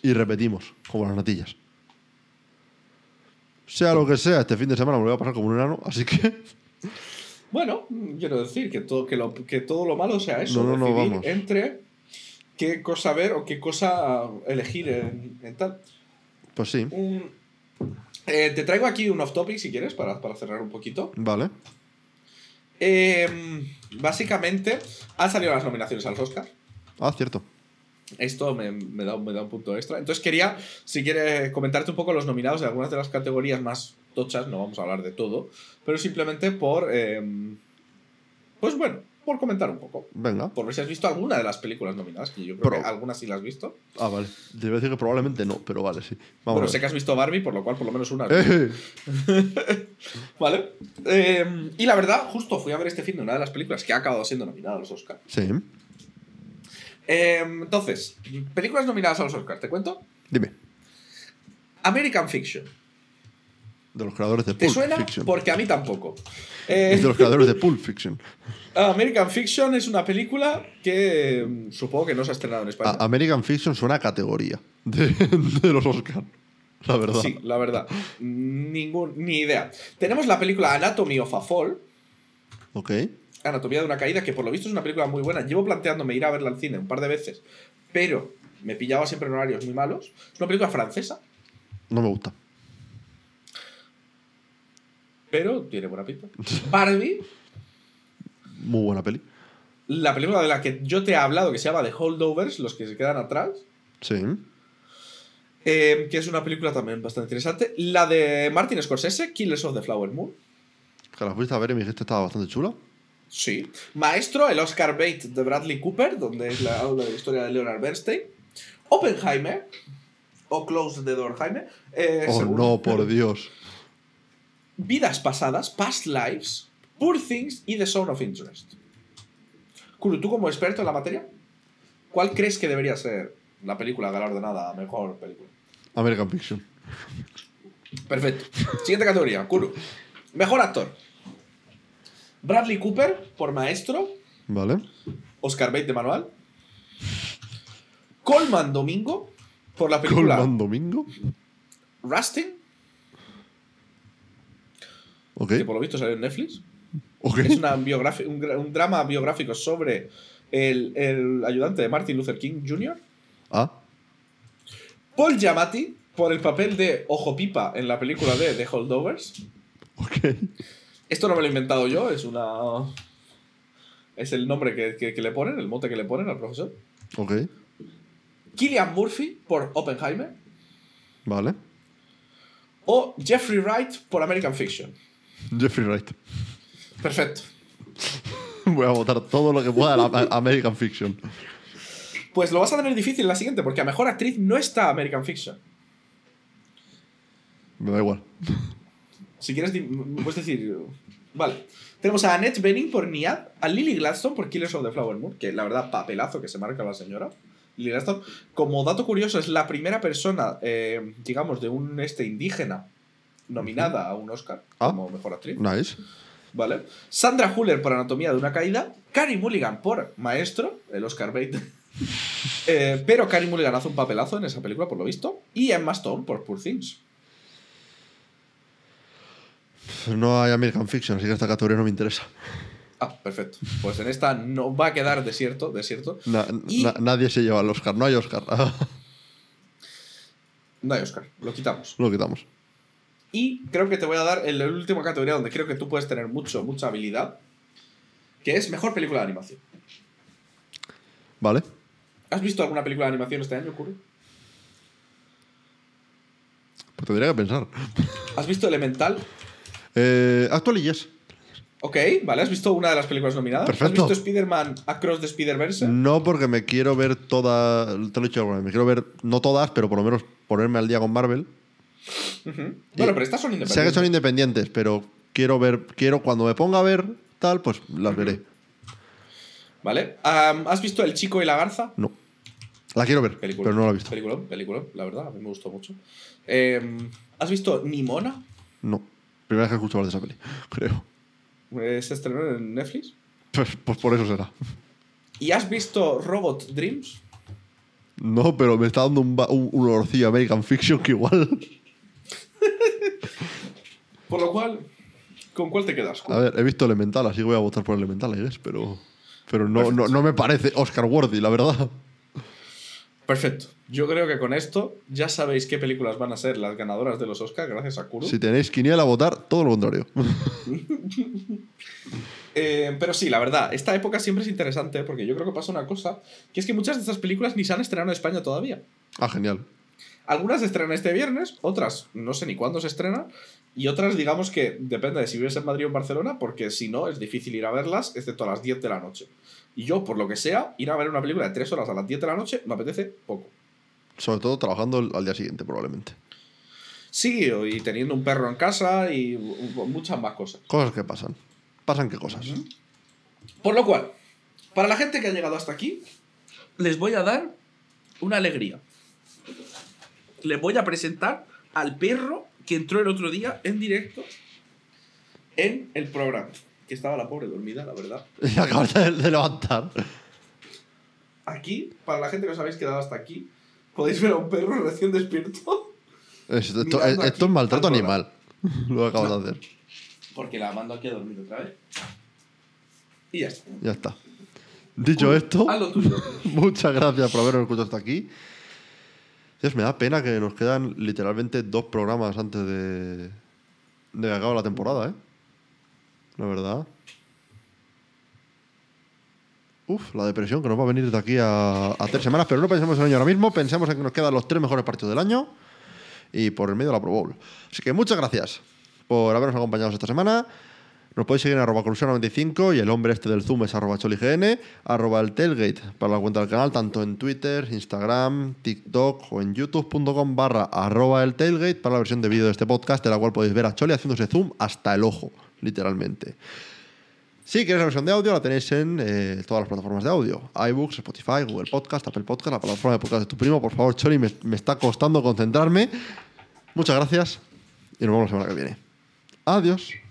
y repetimos, como las natillas. Sea lo que sea, este fin de semana me lo voy a pasar como un enano, así que Bueno, quiero decir que todo, que lo, que todo lo malo sea eso, No, no, no, vamos. entre qué cosa ver o qué cosa elegir en, en tal. pues sí, Un- eh, te traigo aquí un off topic si quieres para, para cerrar un poquito. vale. Em, básicamente, han salido las nominaciones a los Oscars. Ah, cierto. Esto me, me da, me da un punto extra. Entonces quería, si quieres, comentarte un poco los nominados de algunas de las categorías más tochas. No vamos a hablar de todo, pero simplemente por. em, pues bueno, por comentar un poco. Venga. Por ver si has visto alguna de las películas nominadas, que yo creo Pro- que algunas sí las has visto. Ah, vale. Te iba a decir que probablemente no, pero vale, sí. Vamos Bueno, a sé que has visto Barbie, por lo cual por lo menos una. ¡Eh! ¿Vale? Eh, y la verdad, justo fui a ver este fin de una de las películas que ha acabado siendo nominada a los Oscars. Sí. Eh, entonces, películas nominadas a los Oscars, ¿te cuento? Dime. American Fiction. De los creadores de ¿Te Pulp suena? Fiction. Porque a mí tampoco. Es Eh, de los creadores de Pulp Fiction. American Fiction es una película que mm, supongo que no se ha estrenado en España. A- American Fiction suena a categoría de, de los Oscars. La verdad. Sí, la verdad. Ningún, ni idea. Tenemos la película Anatomy of a Fall. Ok. Anatomía de una caída, que por lo visto es una película muy buena. Llevo planteándome ir a verla al cine un par de veces, pero me pillaba siempre en horarios muy malos. Es una película francesa, No me gusta. Pero tiene buena pinta. Barbie, Muy buena peli. la película de la que yo te he hablado, que se llama The Holdovers, los que se quedan atrás, Sí. eh, que es una película también bastante interesante. La de Martin Scorsese, Killers of the Flower Moon. Que la fuiste a ver y me dijiste estaba bastante chula. Sí. Maestro, el Oscar Bait de Bradley Cooper, donde es la, habla de la historia de Leonard Bernstein. Oppenheimer, o Close the Door Jaime. eh, Oh, según- no, por Dios. Vidas pasadas, Past Lives, Poor Things y The Zone of Interest. Kuru, tú como experto en la materia, ¿cuál crees que debería ser la película galardonada a mejor película? American Fiction. Perfecto. Siguiente categoría, Kuru. Mejor actor. Bradley Cooper por Maestro, Vale. Oscar Bate de Manual. Colman Domingo por la película Colman Domingo. Rusting, Ok. que por lo visto salió en Netflix. Es una un, un drama biográfico sobre el, el ayudante de Martin Luther King Jr. Ah. Paul Giamatti por el papel de Ojo Pipa en la película de The Holdovers. Ok. Esto no me lo he inventado yo, es una. Es el nombre que, que- que le ponen, el mote que le ponen al profesor. Ok. Killian Murphy por Oppenheimer. Vale. O Jeffrey Wright por American Fiction. Jeffrey Wright. Perfecto. Voy a votar todo lo que pueda a la- American Fiction. Pues lo vas a tener difícil en la siguiente, porque a mejor actriz no está American Fiction. Me da igual. Si quieres, puedes decir. Vale. Tenemos a Annette Bening por Niad, a Lily Gladstone por Killers of the Flower Moon, que la verdad, papelazo que se marca la señora. Lily Gladstone, como dato curioso, es la primera persona, eh, digamos, de un este indígena nominada a un Oscar Ah. como mejor actriz. Nice. ¿Vale? Sandra Huller por Anatomía de una Caída. Carrie Mulligan por Maestro, el Oscar Bate. Eh, pero Carrie Mulligan hace un papelazo en esa película, por lo visto. Y Emma Stone por Poor Things. No hay American Fiction, así que esta categoría no me interesa. Ah, perfecto. Pues en esta no va a quedar desierto, desierto. Na- Y- na- nadie se lleva el Oscar. No hay Oscar. No hay Oscar, lo quitamos. Lo quitamos. Y creo que te voy a dar en la última categoría donde creo que tú puedes tener mucho, mucha habilidad. Que es mejor película de animación. Vale. ¿Has visto alguna película de animación este año, Kuru? Pues tendría que pensar. ¿Has visto Elemental? Eh, Actually, yes. Ok, vale. ¿Has visto una de las películas nominadas? Perfecto. ¿Has visto Spider-Man Across the Spider-Verse? No porque me quiero ver todas. Te lo he dicho alguna vez. Me quiero ver, no todas, pero por lo menos ponerme al día con Marvel. Bueno, pero estas son Sé que independientes. son independientes, pero quiero ver. Quiero, cuando me ponga a ver tal, pues las veré. ¿Vale? ¿Has visto El Chico y la Garza? No. La quiero ver, Película. pero no la he visto. Película, película, la verdad, a mí me gustó mucho. Em, ¿Has visto Nimona? No. Primera vez que escucho hablar de esa peli, creo. Se estrenó en Netflix. Pues, pues por eso será. ¿Y has visto Robot Dreams? No, pero me está dando un, un, un olorcillo American Fiction que igual. Por lo cual, ¿con cuál te quedas? A ver, he visto Elemental, así que voy a votar por Elemental, I guess, pero. Pero no, no, no me parece Oscar Worthy, la verdad. Perfecto. Yo creo que con esto ya sabéis qué películas van a ser las ganadoras de los Oscars, gracias a Kuro. Si tenéis quiniela a votar, todo lo contrario. Eh, pero sí, la verdad, esta época siempre es interesante porque yo creo que pasa una cosa, que es que muchas de estas películas ni se han estrenado en España todavía. Ah, genial. Algunas se estrenan este viernes, otras no sé ni cuándo se estrenan, y otras digamos que depende de si vives en Madrid o en Barcelona, porque si no es difícil ir a verlas, excepto a las 10 de la noche. Y yo, por lo que sea, ir a ver una película de 3 horas a las 10 de la noche me apetece poco. Sobre todo trabajando al día siguiente, probablemente. Sí, y teniendo un perro en casa y muchas más cosas. Cosas que pasan. ¿Pasan qué cosas? Por lo cual, para la gente que ha llegado hasta aquí, les voy a dar una alegría. Les voy a presentar al perro que entró el otro día en directo en el programa. Que estaba la pobre dormida, la verdad. Y acabas de, de levantar. Aquí, para la gente que os habéis quedado hasta aquí, podéis ver a un perro recién despierto. Esto, es maltrato al animal. Lo acabas de hacer. Porque la mando aquí a dormir otra vez. Y ya está. Ya está. Dicho esto, muchas gracias por habernos escuchado hasta aquí. Me da pena que nos quedan literalmente dos programas antes de, de que acabe la temporada, ¿eh? La verdad. Uf, la depresión que nos va a venir de aquí a, a tres semanas, pero no pensemos en el año ahora mismo, pensemos en que nos quedan los tres mejores partidos del año y por el medio de la Pro Bowl. Así que muchas gracias por habernos acompañado esta semana. Nos podéis seguir en arroba crucero95 y el hombre este del Zoom es arroba cholign, arroba el tailgate para la cuenta del canal, tanto en Twitter, Instagram, TikTok o en youtube.com barra arroba el tailgate para la versión de vídeo de este podcast, de la cual podéis ver a Choli haciéndose zoom hasta el ojo, literalmente. Si queréis la versión de audio, la tenéis en eh, todas las plataformas de audio. iBooks, Spotify, Google Podcast, Apple Podcast, la plataforma de podcast de tu primo. Por favor, Choli, me está costando concentrarme. Muchas gracias y nos vemos la semana que viene. Adiós.